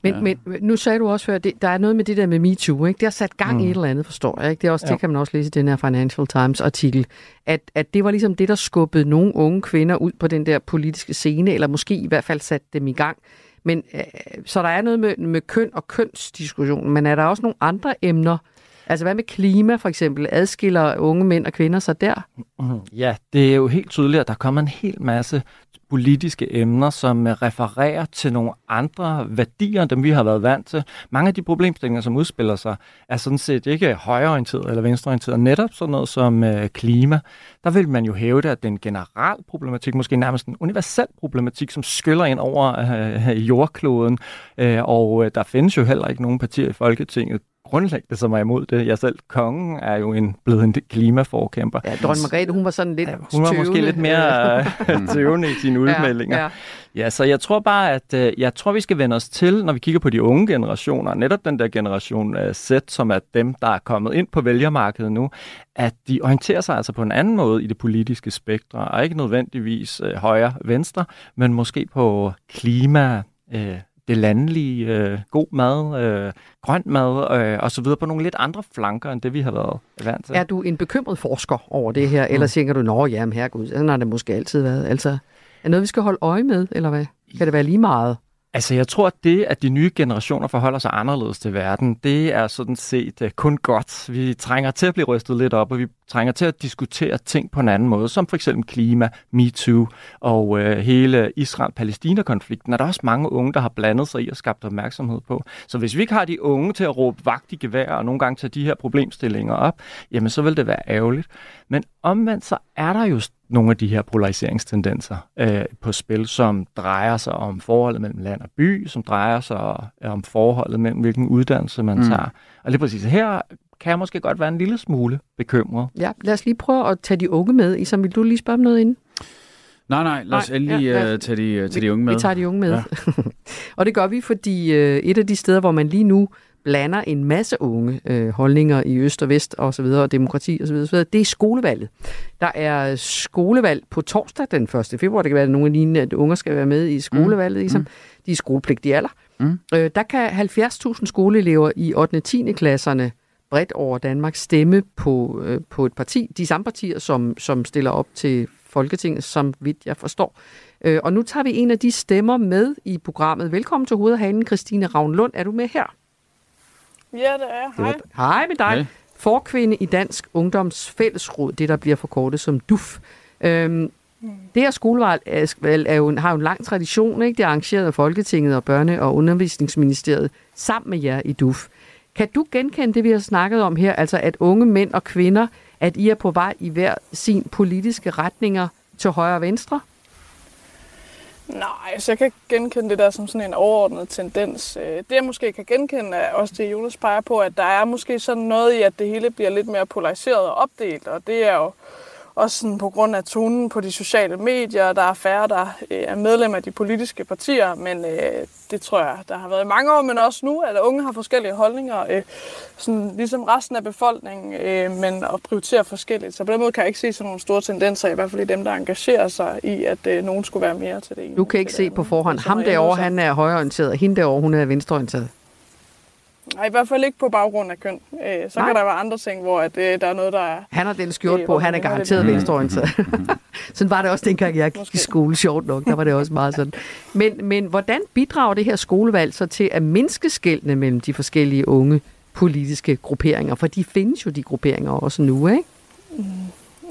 Men, ja. men nu sagde du også før, at det, der er noget med det der med MeToo, ikke? Det har sat gang mm. i et eller andet, forstår jeg. Ikke? Det, er også, Ja. det kan man også læse i den her Financial Times artikel, at, at det var ligesom det, der skubbede nogle unge kvinder ud på den der politiske scene, eller måske i hvert fald satte dem i gang. Men, øh, så der er noget med, med køn og kønsdiskussion, men er der også nogle andre emner? Altså hvad med klima for eksempel? Adskiller unge mænd og kvinder sig der? Mm-hmm. Ja, det er jo helt tydeligt, at der kommer en hel masse politiske emner, som øh, refererer til nogle andre værdier, end dem vi har været vant til. Mange af de problemstillinger, som udspiller sig, er sådan set ikke højreorienteret eller venstreorienteret. Netop sådan noget som øh, klima, der vil man jo hæve det, at det er en generel problematik, måske nærmest en universel problematik, som skyller ind over øh, øh jordkloden. Øh, og øh, der findes jo heller ikke nogen partier i Folketinget, grundlæggende, som er imod det. Jeg selv, kongen, er jo en, blevet en klimaforkæmper. Ja, dronning Margrethe, hun var sådan lidt Hun var måske lidt mere [LAUGHS] øh, tøvende i sine udmeldinger. Ja, Ja, ja. ja. så jeg tror bare, at øh, jeg tror, vi skal vende os til, når vi kigger på de unge generationer, netop den der generation øh, Z, som er dem, der er kommet ind på vælgermarkedet nu, at de orienterer sig altså på en anden måde i det politiske spektre, og ikke nødvendigvis øh, højre-venstre, men måske på klima, øh, det landlige, øh, god mad, øh, grønt mad øh, og så videre på nogle lidt andre flanker, end det vi har været vant til. Er du en bekymret forsker over det her, eller tænker du, nå jamen herregud, sådan har det måske altid været. Altså, er noget, vi skal holde øje med, eller hvad? Kan det være lige meget? Altså, jeg tror, at det, at de nye generationer forholder sig anderledes til verden, det er sådan set uh, kun godt. Vi trænger til at blive rystet lidt op, og vi trænger til at diskutere ting på en anden måde, som for eksempel klima, MeToo og uh, hele Israel-Palæstina-konflikten. Der Er der også mange unge, der har blandet sig i og skabt opmærksomhed på. Så hvis vi ikke har de unge til at råbe vagt i gevær og nogle gange tage de her problemstillinger op, jamen så vil det være ærgerligt. Men omvendt så er der jo nogle af de her polariseringstendenser øh, på spil, som drejer sig om forholdet mellem land og by, som drejer sig om forholdet mellem hvilken uddannelse man mm. tager. Og lige præcis her kan jeg måske godt være en lille smule bekymret. Ja, lad os lige prøve at tage de unge med. Isam, vil du lige spørge om noget inden? Nej, nej, lad os nej, endelig ja, ja. Uh, tage, de, uh, tage vi, de unge med. Vi tager de unge med. Ja. [LAUGHS] og det gør vi, fordi uh, et af de steder, hvor man lige nu blander en masse unge øh, holdninger i øst og vest og så videre, og demokrati og så videre, så videre, det er skolevalget. Der er skolevalg på torsdag den 1. februar. Det kan være, at nogle lignende, at unger skal være med i skolevalget, mm. ligesom. Mm. De er skolepligtige alder. Mm. Øh, der kan 70.000 skoleelever i 8. og 10. klasserne bredt over Danmark stemme på, øh, på et parti. De samme partier, som, som stiller op til Folketinget, som vidt jeg forstår. Øh, og nu tager vi en af de stemmer med i programmet. Velkommen til Hovedhanen, Christine Ravnlund. Er du med her? Ja, det er. Hej. Hej med dig. Hej. Forkvinde i Dansk Ungdoms Fællesråd, det der bliver forkortet som DUF. Øhm, det her skolevalg er, er jo, har jo en lang tradition. Ikke? Det er arrangeret af Folketinget og Børne- og Undervisningsministeriet sammen med jer i DUF. Kan du genkende det, vi har snakket om her, altså at unge mænd og kvinder, at I er på vej i hver sin politiske retninger til højre og venstre? Nej, så jeg kan ikke genkende det der som sådan en overordnet tendens. Øh, det jeg måske kan genkende er også det, Jonas peger på, at der er måske sådan noget i, at det hele bliver lidt mere polariseret og opdelt, og det er jo også sådan på grund af tonen på de sociale medier. Der er færre, der øh, er medlem af de politiske partier, men øh, det tror jeg, der har været i mange år, men også nu, at unge har forskellige holdninger, øh, sådan ligesom resten af befolkningen, øh, men at prioritere forskelligt. Så på den måde kan jeg ikke se sådan nogle store tendenser, i hvert fald i dem, der engagerer sig i, at øh, nogen skulle være mere til det ene. Du kan ikke se på forhånd, ham derovre, han er højreorienteret, og hende derovre, hun er venstreorienteret. Nej, i hvert fald ikke på baggrund af køn. Øh, så Nej. kan der være andre ting, hvor at, øh, der er noget, der er... Han har den skjort øh, på, han er garanteret venstreorienteret. [LAUGHS] sådan var det også dengang, jeg gik i skole, sjovt nok. Der var det også meget sådan. Men, men hvordan bidrager det her skolevalg så til at mindske skældene mellem de forskellige unge politiske grupperinger? For de findes jo, de grupperinger også nu, ikke? Mm.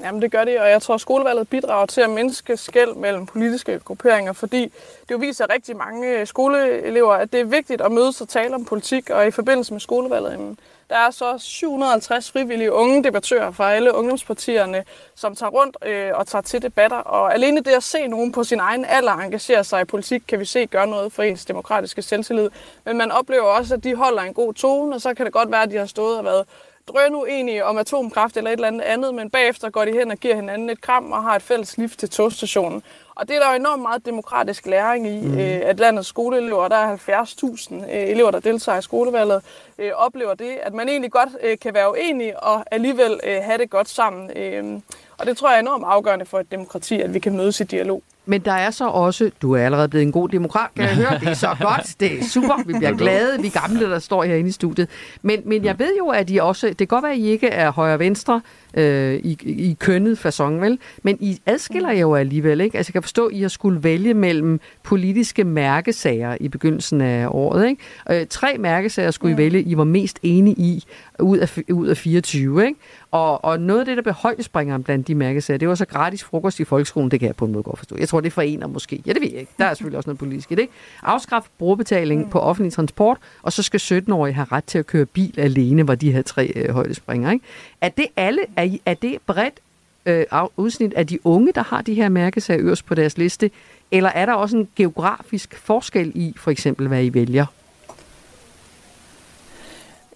Jamen det gør det, og jeg tror, at skolevalget bidrager til at mindske skæld mellem politiske grupperinger, fordi det jo viser rigtig mange øh, skoleelever, at det er vigtigt at mødes og tale om politik, og i forbindelse med skolevalget, der er så 750 frivillige unge debattører fra alle ungdomspartierne, som tager rundt øh, og tager til debatter. Og alene det at se nogen på sin egen alder engagere sig i politik, kan vi se gøre noget for ens demokratiske selvtillid. Men man oplever også, at de holder en god tone, og så kan det godt være, at de har stået og været drøn uenige om atomkraft eller et eller andet andet, men bagefter går de hen og giver hinanden et kram og har et fælles lift til togstationen. Og det er der jo enormt meget demokratisk læring i, mm. øh, at landets skoleelever, der er 70.000 øh, elever, der deltager i skolevalget, øh, oplever det, at man egentlig godt øh, kan være uenig og alligevel øh, have det godt sammen. Øh, og det tror jeg er enormt afgørende for et demokrati, at vi kan mødes i dialog. Men der er så også, du er allerede blevet en god demokrat, kan jeg høre, det er så [LAUGHS] godt, det er super, vi bliver glade, vi gamle, der står herinde i studiet. Men, men jeg ved jo, at I også, det kan godt være, at I ikke er højre-venstre øh, i, i kønnet fasong, vel? Men I adskiller jer jo alligevel, ikke? Altså jeg kan forstå, at I har skulle vælge mellem politiske mærkesager i begyndelsen af året, ikke? Øh, tre mærkesager skulle I vælge, I var mest enige i ud af, ud af 24, ikke? Og, og noget af det, der blev højdespringeren blandt de mærkesager, det var så gratis frokost i folkeskolen, det kan jeg på en måde godt forstå. Jeg tror, det forener måske. Ja, det ved jeg ikke. Der er selvfølgelig også noget politisk i det, ikke? Afskaf brugerbetaling på offentlig transport, og så skal 17-årige have ret til at køre bil alene, var de her tre øh, højdespringer, ikke? Er det alle, er, er det bredt øh, udsnit af de unge, der har de her mærkesager øverst på deres liste, eller er der også en geografisk forskel i, for eksempel, hvad I vælger?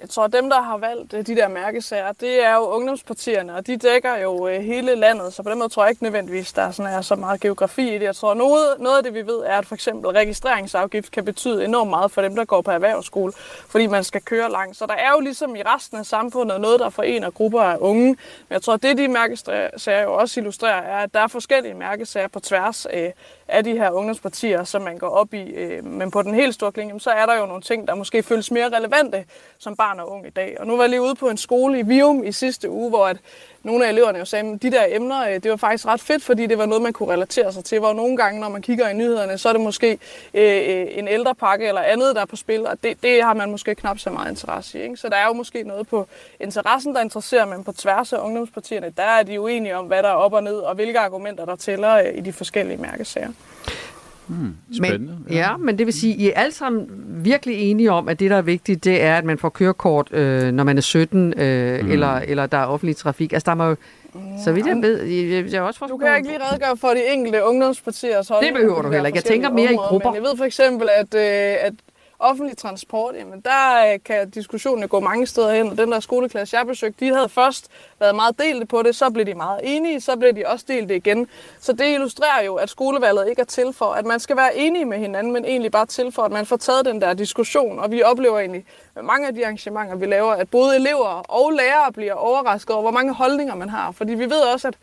Jeg tror, at dem, der har valgt øh, de der mærkesager, det er jo ungdomspartierne, og de dækker jo øh, hele landet, så på den måde tror jeg ikke nødvendigvis, der er, sådan, er så meget geografi i det. Jeg tror, noget, noget af det, vi ved, er, at for eksempel registreringsafgift kan betyde enormt meget for dem, der går på erhvervsskole, fordi man skal køre langt. Så der er jo ligesom i resten af samfundet noget, der forener grupper af unge. Men jeg tror, at det, de mærkesager jo også illustrerer, er, at der er forskellige mærkesager på tværs af, af de her ungdomspartier, som man går op i. Men på den helt store klinge, så er der jo nogle ting, der måske føles mere relevante som barn og ung i dag. Og nu var jeg lige ude på en skole i Vium i sidste uge, hvor at nogle af eleverne jo sagde, at de der emner, øh, det var faktisk ret fedt, fordi det var noget, man kunne relatere sig til. Hvor nogle gange, når man kigger i nyhederne, så er det måske øh, øh, en ældrepakke eller andet, der er på spil, og det, det har man måske knap så meget interesse i. Ikke? Så der er jo måske noget på interessen, der interesserer, men på tværs af ungdomspartierne, der er de uenige om, hvad der er op og ned, og hvilke argumenter, der tæller øh, i de forskellige mærkesager. Hmm, spændende. Men, ja, men det vil sige, I er alle sammen virkelig enige om, at det, der er vigtigt, det er, at man får kørekort, øh, når man er 17, øh, mm. eller, eller der er offentlig trafik. Altså, der må jo, så vidt jeg ved, jeg, jeg også Du kan jeg ikke lige redegøre for de enkelte ungdomspartiers holdning. Det behøver du heller ikke. Jeg tænker mere i grupper. Men jeg ved for eksempel, at, øh, at offentlig transport, jamen der øh, kan diskussionen gå mange steder hen, og den der skoleklasse, jeg besøgte, de havde først været meget delte på det, så blev de meget enige, så blev de også delt igen. Så det illustrerer jo, at skolevalget ikke er til for, at man skal være enige med hinanden, men egentlig bare til for, at man får taget den der diskussion, og vi oplever egentlig med mange af de arrangementer, vi laver, at både elever og lærere bliver overrasket over, hvor mange holdninger man har. Fordi vi ved også, at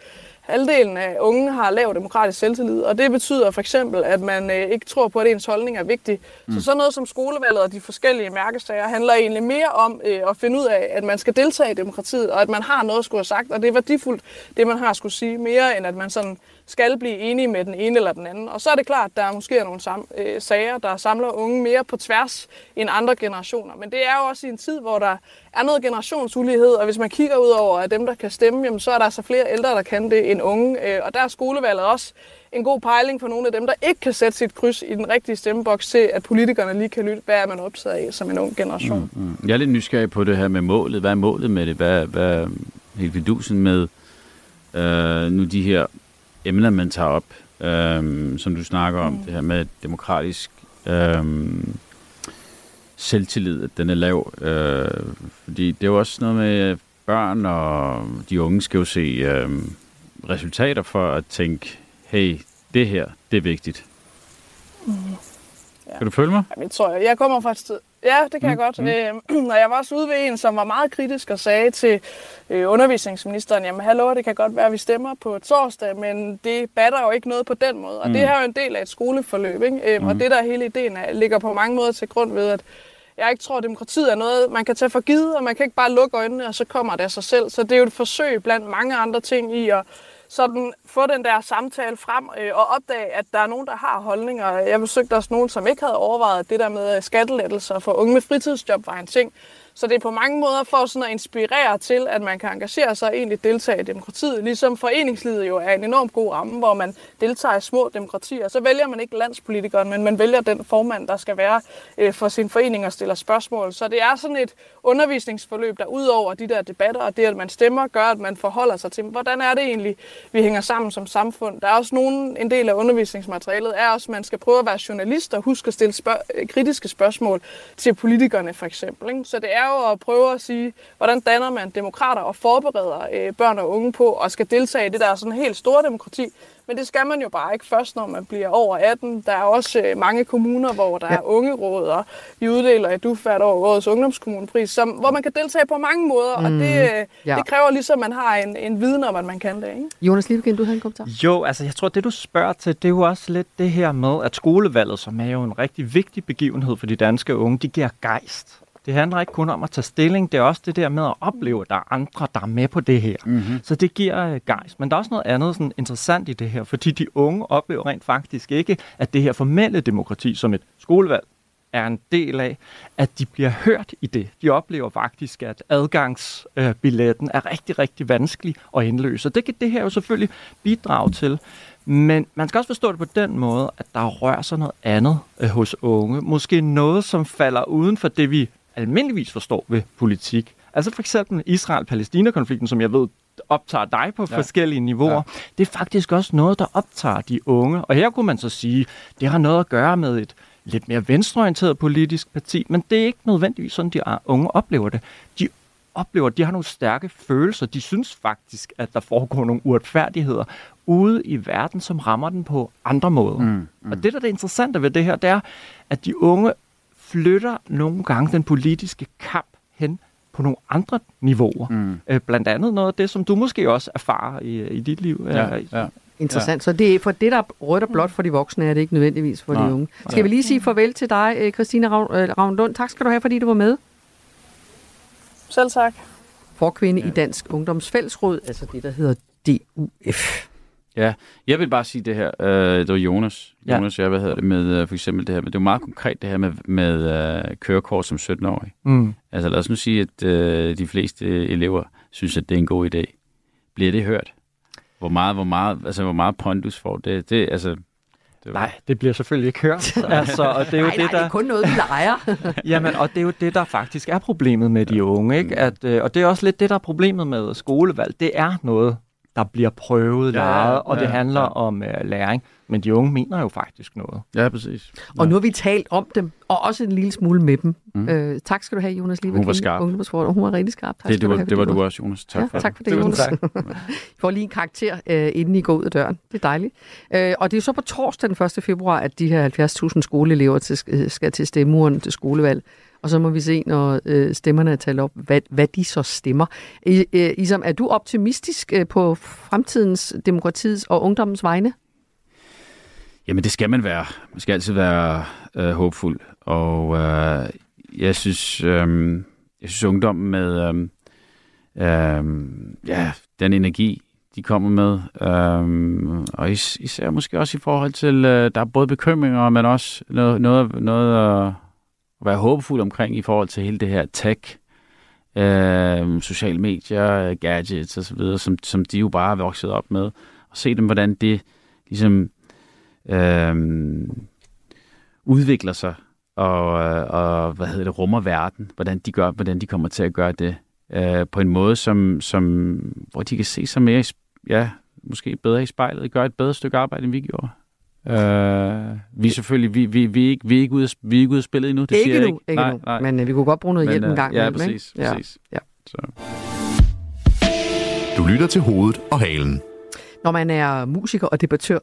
halvdelen af unge har lav demokratisk selvtillid, og det betyder for eksempel, at man øh, ikke tror på, at ens holdning er vigtig. Mm. Så sådan noget som skolevalget og de forskellige mærkesager handler egentlig mere om øh, at finde ud af, at man skal deltage i demokratiet, og at man har noget at skulle have sagt, og det er værdifuldt, det man har at skulle sige, mere end at man sådan skal blive enige med den ene eller den anden. Og så er det klart, at der er måske nogle sam- øh, sager, der samler unge mere på tværs end andre generationer. Men det er jo også i en tid, hvor der er noget generationsulighed, og hvis man kigger ud over at dem, der kan stemme, jamen, så er der altså flere ældre, der kan det end unge. Øh, og der er skolevalget også en god pejling for nogle af dem, der ikke kan sætte sit kryds i den rigtige stemmeboks til, at politikerne lige kan lytte, hvad er man optaget af som en ung generation. Mm, mm. Jeg er lidt nysgerrig på det her med målet. Hvad er målet med det? Hvad, hvad er helt vidusen med øh, nu de her emner, man tager op, øh, som du snakker om, mm. det her med demokratisk øh, selvtillid, at den er lav. Øh, fordi det er jo også noget med børn og de unge skal jo se øh, resultater for at tænke, hey, det her, det er vigtigt. Mm. Ja. Kan du følge mig? Jamen, jeg tror, jeg kommer fra et sted, Ja, det kan mm. jeg godt. Mm. Øh, [CLEARS THROAT] og jeg var også ude ved en, som var meget kritisk og sagde til øh, undervisningsministeren, jamen hallo, det kan godt være, at vi stemmer på torsdag, men det batter jo ikke noget på den måde. Og mm. det her er jo en del af et skoleforløb, ikke? Øh, mm. og det der hele ideen er, ligger på mange måder til grund ved, at jeg ikke tror, at demokratiet er noget, man kan tage for givet, og man kan ikke bare lukke øjnene, og så kommer det af sig selv. Så det er jo et forsøg blandt mange andre ting i at sådan få den der samtale frem øh, og opdage, at der er nogen, der har holdninger. Jeg besøgte også nogen, som ikke havde overvejet det der med øh, skattelettelser for unge med fritidsjob var en ting. Så det er på mange måder for sådan at inspirere til, at man kan engagere sig og egentlig deltage i demokratiet. Ligesom foreningslivet jo er en enormt god ramme, hvor man deltager i små demokratier. Så vælger man ikke landspolitikeren, men man vælger den formand, der skal være øh, for sin forening og stiller spørgsmål. Så det er sådan et undervisningsforløb, der ud over de der debatter og det, at man stemmer, gør, at man forholder sig til, hvordan er det egentlig, vi hænger sammen som samfund. Der er også nogen, en del af undervisningsmaterialet er også, at man skal prøve at være journalist og huske at stille spørg- øh, kritiske spørgsmål til politikerne for eksempel. Ikke? Så det er jo at prøve at sige, hvordan danner man demokrater og forbereder øh, børn og unge på at skal deltage i det der sådan helt store demokrati, men det skal man jo bare ikke først, når man bliver over 18. Der er også øh, mange kommuner, hvor der ja. er ungeråd, og vi uddeler et du hvert år årets ungdomskommunepris, som, hvor man kan deltage på mange måder, mm, og det, øh, ja. det kræver ligesom, at man har en, en viden om, at man kan det. Ikke? Jonas Liebken, du har en kommentar. Jo, altså jeg tror, det du spørger til, det er jo også lidt det her med, at skolevalget, som er jo en rigtig vigtig begivenhed for de danske unge, de giver gejst. Det handler ikke kun om at tage stilling, det er også det der med at opleve, at der er andre, der er med på det her. Mm-hmm. Så det giver uh, gejst. Men der er også noget andet sådan, interessant i det her, fordi de unge oplever rent faktisk ikke, at det her formelle demokrati som et skolevalg er en del af, at de bliver hørt i det. De oplever faktisk, at adgangsbilletten er rigtig, rigtig vanskelig at indløse. Og det kan det her jo selvfølgelig bidrage til. Men man skal også forstå det på den måde, at der rører sig noget andet øh, hos unge. Måske noget, som falder uden for det, vi almindeligvis forstår ved politik. Altså for eksempel Israel-Palæstina-konflikten, som jeg ved optager dig på ja. forskellige niveauer. Ja. Det er faktisk også noget, der optager de unge. Og her kunne man så sige, det har noget at gøre med et lidt mere venstreorienteret politisk parti, men det er ikke nødvendigvis sådan, de unge oplever det. De oplever, at de har nogle stærke følelser. De synes faktisk, at der foregår nogle uretfærdigheder ude i verden, som rammer den på andre måder. Mm, mm. Og det, der er det interessante ved det her, det er, at de unge flytter nogle gange den politiske kamp hen på nogle andre niveauer. Mm. Øh, blandt andet noget af det, som du måske også erfarer i, i dit liv. Ja, ja. Interessant. Ja. Så det er for det, der er rødt og blåt for de voksne, er det ikke nødvendigvis for Nej. de unge. Skal ja. vi lige sige farvel til dig, øh, Christina Ravn Lund. Tak skal du have, fordi du var med. Selv tak. Forkvinde ja. i Dansk Ungdomsfællesråd, altså det, der hedder DUF. Ja, jeg vil bare sige det her. Øh, det var Jonas. Ja. Jonas, jeg, hvad hedder det med øh, for eksempel det her. Men det er meget konkret det her med, med øh, kørekort som 17-årig. Mm. Altså lad os nu sige, at øh, de fleste elever synes, at det er en god idé. Bliver det hørt? Hvor meget, hvor meget, altså, hvor meget pondus får det? det altså, det var... Nej, det bliver selvfølgelig ikke hørt. [LAUGHS] altså, og det er jo nej, det, der... det er kun noget, vi leger. [LAUGHS] Jamen, og det er jo det, der faktisk er problemet med de unge. Ikke? At, øh, og det er også lidt det, der er problemet med skolevalg. Det er noget, der bliver prøvet, ja, lejet, og ja, det handler ja. om uh, læring. Men de unge mener jo faktisk noget. Ja, præcis. Ja. Og nu har vi talt om dem, og også en lille smule med dem. Mm. Øh, tak skal du have, Jonas Lieber. Hun var skarp. Hun var rigtig skarp. Tak det, det, var, have, det var du også, Jonas. Tak ja, for tak for det, det Jonas. Tak. I [LAUGHS] får lige en karakter, øh, inden I går ud af døren. Det er dejligt. Øh, og det er så på torsdag den 1. februar, at de her 70.000 skoleelever til, skal til stemmuren til skolevalg. Og så må vi se, når øh, stemmerne er talt op, hvad, hvad de så stemmer. I, øh, Isam, er du optimistisk øh, på fremtidens demokratiets og ungdommens vegne? Jamen det skal man være. Man skal altid være øh, håbfuld. Og øh, jeg synes, øh, jeg synes ungdommen med øh, øh, ja, den energi, de kommer med, øh, og is- især måske også i forhold til, øh, der er både bekymringer, men også noget, noget, noget øh, være håbefuld omkring i forhold til hele det her tech, øh, sociale medier, gadgets osv., som, som de jo bare er vokset op med, og se dem, hvordan det ligesom øh, udvikler sig, og, og hvad hedder det, rummer verden, hvordan de gør, hvordan de kommer til at gøre det, øh, på en måde, som, som, hvor de kan se sig mere, ja, måske bedre i spejlet, gøre et bedre stykke arbejde, end vi gjorde. Uh, vi er selvfølgelig, vi, vi, vi, er ikke, vi, er ikke ude, vi er ikke ude at spille endnu, det ikke siger jeg ikke. ikke nej, nej. Men uh, vi kunne godt bruge noget Men, hjælp en gang. Ja, præcis. Ja. præcis. Ja. Så. Du lytter til hovedet og halen. Når man er musiker og debattør,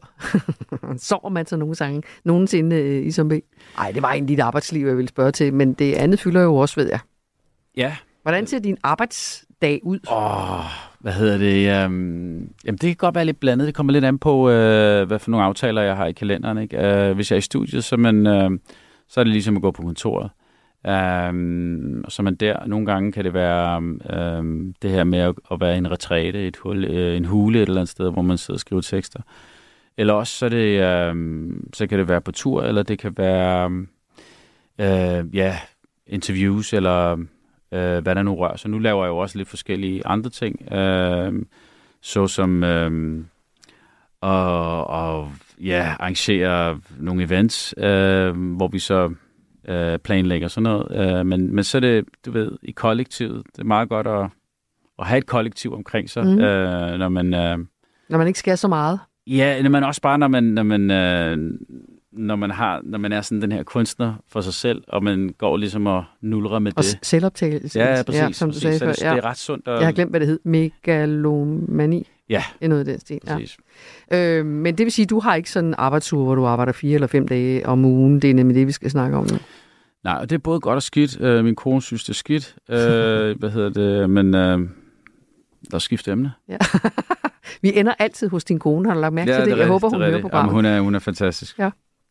[LAUGHS] sover man så nogle sange nogensinde i som B? Nej, det var egentlig dit arbejdsliv, jeg ville spørge til, men det andet fylder jo også, ved jeg. Ja. Hvordan ser din arbejdsdag ud? Åh, oh, hvad hedder det? Øhm, jamen, det kan godt være lidt blandet. Det kommer lidt an på, øh, hvad for nogle aftaler, jeg har i kalenderen. Ikke? Øh, hvis jeg er i studiet, så, man, øh, så er det ligesom at gå på kontoret. Um, og så man der, nogle gange kan det være um, det her med at, at være i en retræte, et hul, uh, en hule et eller andet sted, hvor man sidder og skriver tekster. Eller også så, det, um, så kan det være på tur, eller det kan være uh, ja, interviews, eller uh, hvad der nu rører. Så nu laver jeg jo også lidt forskellige andre ting, uh, såsom uh, og, og ja, arrangere nogle events, uh, hvor vi så øh, planlægger sådan noget. Øh, men, men så er det, du ved, i kollektivet. Det er meget godt at, at have et kollektiv omkring sig, mm. øh, når man... Øh, når man ikke skal så meget. Ja, men også bare, når man, når man, øh, når man, har, når man er sådan den her kunstner for sig selv, og man går ligesom og nulrer med og det. Og selvoptagelse. Ja, præcis. Ja, som præcis. du sagde så før. Det, ja. det er ret sundt. At... Jeg har glemt, hvad det hed. Megalomani. Ja. Det er noget af den stil. Præcis. Ja. Øh, men det vil sige, at du har ikke sådan en arbejdsuge, hvor du arbejder fire eller fem dage om ugen. Det er nemlig det, vi skal snakke om nu. Nej, og det er både godt og skidt. Øh, min kone synes, det er skidt. Øh, [LAUGHS] hvad hedder det? Men øh, der er skift emne. Ja. [LAUGHS] vi ender altid hos din kone. Har du lagt mærke ja, til det? det Jeg rigtigt, håber, hun hører programmet. Jamen, hun, er, hun er fantastisk. Ja,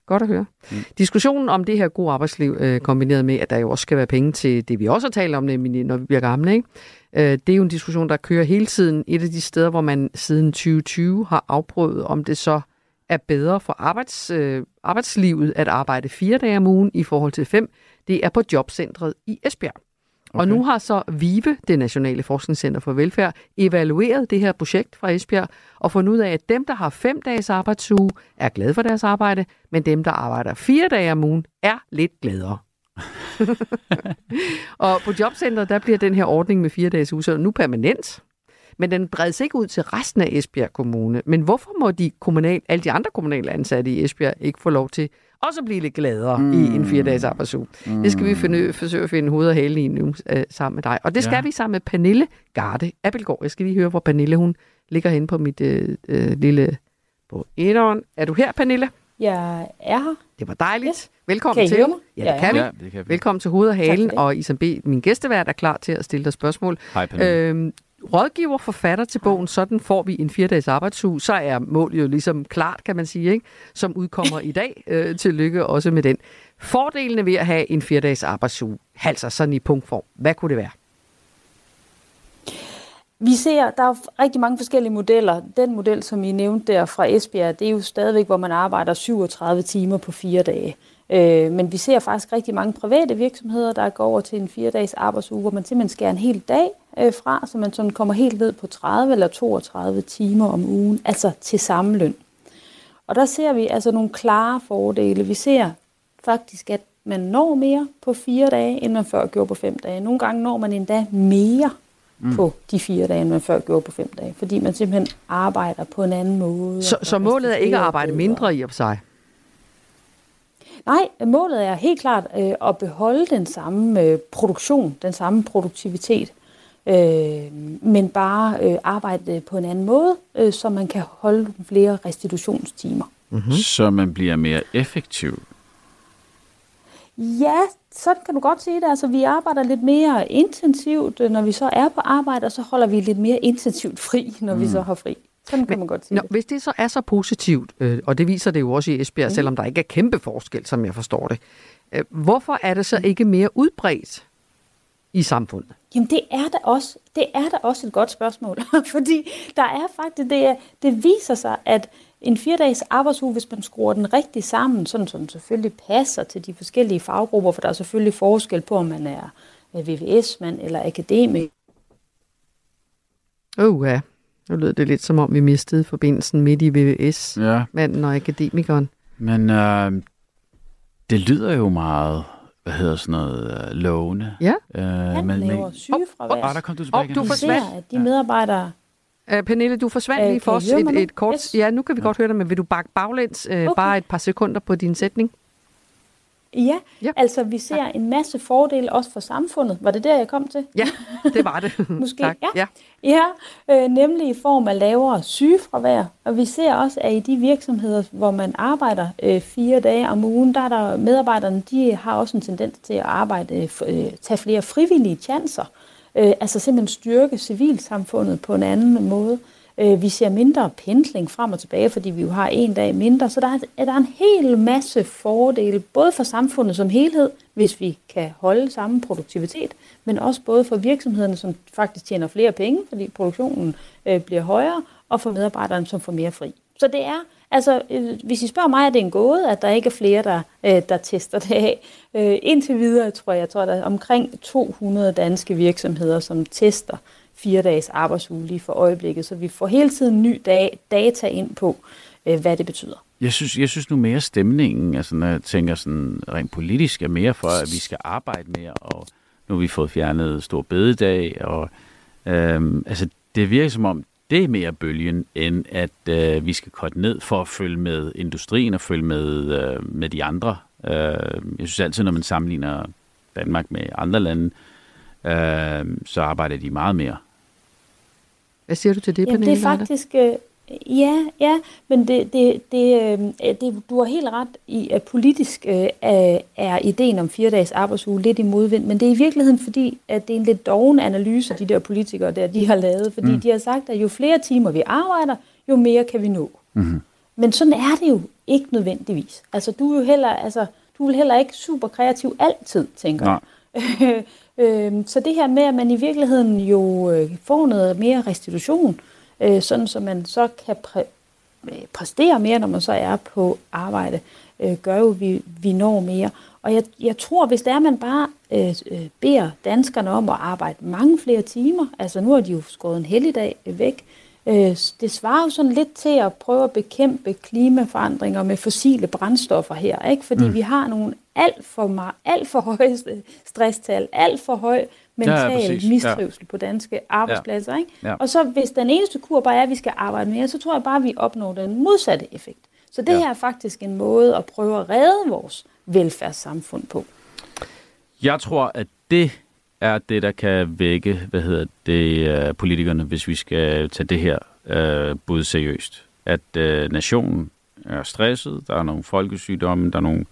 godt at høre. Mm. Diskussionen om det her gode arbejdsliv, øh, kombineret med, at der jo også skal være penge til det, vi også har talt om, nemlig når vi bliver gamle, ikke? Øh, det er jo en diskussion, der kører hele tiden. Et af de steder, hvor man siden 2020 har afprøvet, om det så er bedre for arbejds, øh, arbejdslivet at arbejde fire dage om ugen i forhold til fem. Det er på Jobcentret i Esbjerg. Okay. Og nu har så VIVE, det Nationale Forskningscenter for Velfærd, evalueret det her projekt fra Esbjerg og fundet ud af, at dem, der har fem dages arbejdsuge, er glade for deres arbejde, men dem, der arbejder fire dage om ugen, er lidt gladere. [LAUGHS] og på Jobcentret, der bliver den her ordning med fire dages uge nu permanent men den bredes ikke ud til resten af Esbjerg Kommune. Men hvorfor må de kommunal, alle de andre kommunale ansatte i Esbjerg ikke få lov til også blive lidt gladere mm. i en fire-dages arbejdsuge. Mm. Det skal vi finde, forsøge at finde hoved og hale i nu øh, sammen med dig. Og det skal ja. vi sammen med Pernille Garde Appelgaard. Jeg skal lige høre, hvor Pernille hun ligger henne på mit øh, øh, lille... På etteren. Er du her, Pernille? Jeg er her. Det var dejligt. Yes. Velkommen Kan I til. høre mig? Ja, Ja, det kan, ja. vi. Ja, det kan vi. Velkommen til Hoved og Halen, og Isam B., min gæstevært, er klar til at stille dig spørgsmål. Hej, Pernille. Øhm, rådgiver, forfatter til bogen, sådan får vi en fire-dages arbejdsuge, så er målet jo ligesom klart, kan man sige, ikke? som udkommer i dag. [LAUGHS] Øh, tillykke også med den. Fordelene ved at have en fire-dages arbejdsuge, altså sådan i punktform, hvad kunne det være? Vi ser, der er rigtig mange forskellige modeller. Den model, som I nævnte der fra Esbjerg, det er jo stadigvæk, hvor man arbejder 37 timer på fire dage. Øh, men vi ser faktisk rigtig mange private virksomheder, der går over til en fire-dages arbejdsuge, hvor man simpelthen skærer en hel dag øh, fra, så man sådan kommer helt ned på 30 eller 32 timer om ugen, altså til samme løn. Og der ser vi altså nogle klare fordele. Vi ser faktisk, at man når mere på fire dage, end man før gjorde på fem dage. Nogle gange når man endda mere mm. på de fire dage, end man før gjorde på fem dage, fordi man simpelthen arbejder på en anden måde. Så, så målet er ikke at arbejde mindre i og for sig? Nej, målet er helt klart øh, at beholde den samme øh, produktion, den samme produktivitet, øh, men bare øh, arbejde på en anden måde, øh, så man kan holde flere restitutionstimer. Mm-hmm. Så man bliver mere effektiv. Ja, sådan kan du godt sige det. Altså, vi arbejder lidt mere intensivt, når vi så er på arbejde, og så holder vi lidt mere intensivt fri, når mm. vi så har fri. Sådan kan man godt sige Nå, det. hvis det så er så positivt, øh, og det viser det jo også i Esbjerg, mm. selvom der ikke er kæmpe forskel, som jeg forstår det, øh, hvorfor er det så ikke mere udbredt i samfundet? Jamen det er da også, det er da også et godt spørgsmål, [LAUGHS] fordi der er faktisk, det, det viser sig, at en fire-dages arbejdsuge, hvis man skruer den rigtig sammen, sådan som selvfølgelig passer til de forskellige faggrupper, for der er selvfølgelig forskel på, om man er VVS-mand eller akademiker. Åh oh, ja, nu lød det lidt som om, vi mistede forbindelsen midt i VVS, Ja. manden og akademikeren. Men øh, det lyder jo meget, hvad hedder sådan noget, øh, lovende. Ja. Øh, Han men, laver sygefravær. Ah, der kom du tilbage igen. du forsvandt. at de medarbejdere, Uh, Pernille, du forsvandt Øh, lige for I os et, et kort... Yes. Ja, nu kan vi godt høre dig, men vil du bakke baglæns uh, okay. bare et par sekunder på din sætning? Ja, ja, altså vi ser en masse fordele også for samfundet. Var det der, jeg kom til? Ja, det var det. [LAUGHS] Måske, tak. ja. Ja, øh, nemlig i form af lavere sygefravær. Og vi ser også, at i de virksomheder, hvor man arbejder øh, fire dage om ugen, der er der medarbejderne, de har også en tendens til at arbejde, øh, øh, tage flere frivillige chancer. Øh, altså simpelthen styrke civilsamfundet på en anden måde. Øh, Øh, vi ser mindre pendling frem og tilbage, fordi vi jo har en dag mindre. Så der er, er en hel masse fordele, både for samfundet som helhed, hvis vi kan holde samme produktivitet, men også både for virksomhederne, som faktisk tjener flere penge, fordi produktionen øh, bliver højere, og for medarbejderne, som får mere fri. Så det er, altså, øh, hvis I spørger mig, er det en gåde, at der ikke er flere, der, øh, der tester det af. Øh, indtil videre, tror jeg, jeg tror, der er omkring 200 danske virksomheder, som tester fire dages arbejdsuge lige for øjeblikket, så vi får hele tiden ny dag, data ind på, øh, hvad det betyder. Jeg synes, jeg synes nu mere stemningen, altså når jeg tænker sådan rent politisk, er mere for, at vi skal arbejde mere, og nu har vi fået fjernet stor bededag, og øhm, altså det virker som om, det er mere bølgen, end at øh, vi skal korte ned for at følge med industrien og følge med, øh, med de andre. Øh, jeg synes altid, når man sammenligner Danmark med andre lande, øh, så arbejder de meget mere. Hvad siger du til det, Jamen, Pernille? det er faktisk... Øh, ja, ja, men det, det, det, øh, det, du har helt ret i, at politisk øh, er, ideen om fire dages arbejdsuge lidt i modvind, men det er i virkeligheden fordi, at det er en lidt doven analyse, de der politikere der, de har lavet, fordi Mm. mm. de har sagt, at jo flere timer vi arbejder, jo mere kan vi nå. Mm-hmm. Men sådan er det jo ikke nødvendigvis. Altså, du er jo heller, altså, du er heller ikke super kreativ altid, tænker jeg. [LAUGHS] Øh, så det her med, at man i virkeligheden jo øh, får noget mere restitution, øh, sådan så man så kan præ- øh, præstere mere, når man så er på arbejde, øh, gør jo, at vi, vi når mere. Og jeg, jeg tror, hvis det er, at man bare øh, øh, beder danskerne om at arbejde mange flere timer, altså nu har de jo skåret en helligdag væk, øh, det svarer jo sådan lidt til at prøve at bekæmpe klimaforandringer med fossile brændstoffer her, ikke? fordi Mm. vi har nogle alt for, meget, alt for høje stresstal, alt for høj mental. Ja. mistrivsel på danske arbejdspladser. Ikke? Ja. Og så hvis den eneste kur bare er, at vi skal arbejde mere, så tror jeg bare, at vi opnår den modsatte effekt. Så det ja. her er faktisk en måde at prøve at redde vores velfærdssamfund på. Jeg tror, at det er det, der kan vække hvad hedder det, øh, politikerne, hvis vi skal tage det her øh, bud seriøst. At øh, nationen er stresset, der er nogle folkesygdomme, der er nogle,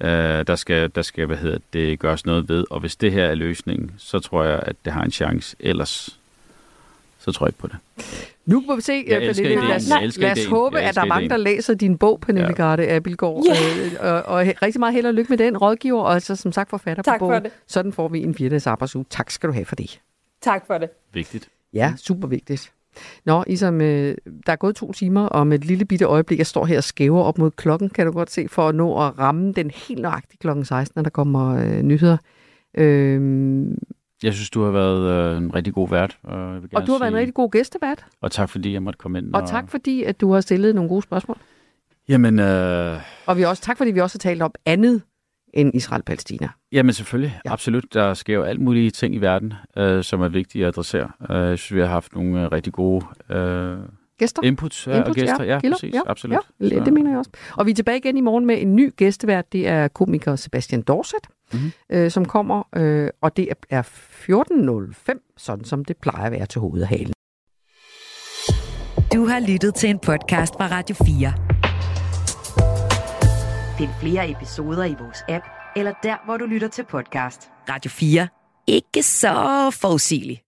øh, der skal, der skal hvad hedder det, gøres noget ved. Og hvis det her er løsningen, så tror jeg, at det har en chance. Ellers, så tror jeg ikke på det. Nu må vi se, Jeg Pernille. ideen. Lad os, lad os håbe, at der er mange, der læser din bog, Pernille Ja. Garde Abelgaard. Ja. Øh, og, og rigtig meget held og lykke med den rådgiver, og altså, som sagt forfatter Tak på for bogen. det. Sådan får vi en fire arbejdsuge. Tak skal du have for det. Tak for det. Vigtigt. Ja, super vigtigt. Nå, Isam, øh, der er gået to timer om et lille bitte øjeblik. Jeg står her og skæver op mod klokken, kan du godt se, for at nå at ramme den helt nøjagtigt klokken 16, når der kommer øh, nyheder. Øhm, Jeg synes, du har været øh, en rigtig god vært. Og, jeg vil og du har været en rigtig god gæstevært. Og tak fordi jeg måtte komme ind. Og tak fordi, at du har stillet nogle gode spørgsmål. Jamen, øh, Og vi også, tak fordi vi også har talt om andet end Israel-Palæstina. jamen selvfølgelig, ja. absolut. Der sker jo alt mulige ting i verden, øh, som er vigtige at adressere. Øh, jeg synes, vi har haft nogle øh, rigtig gode øh, Gæster. inputs ja, og gæster. Ja, kilder, præcis. Absolut. Ja, det mener jeg også. Og vi er tilbage igen i morgen med en ny gæstevært. Det er komiker Sebastian Dorset, Mhm. øh, som kommer, øh, og det er 14.05, sådan som det plejer at være til hovedet af halen. Du har lyttet til en podcast fra Radio 4. Find flere episoder i vores app, eller der, hvor du lytter til podcast. Radio 4. Ikke så forudsigeligt.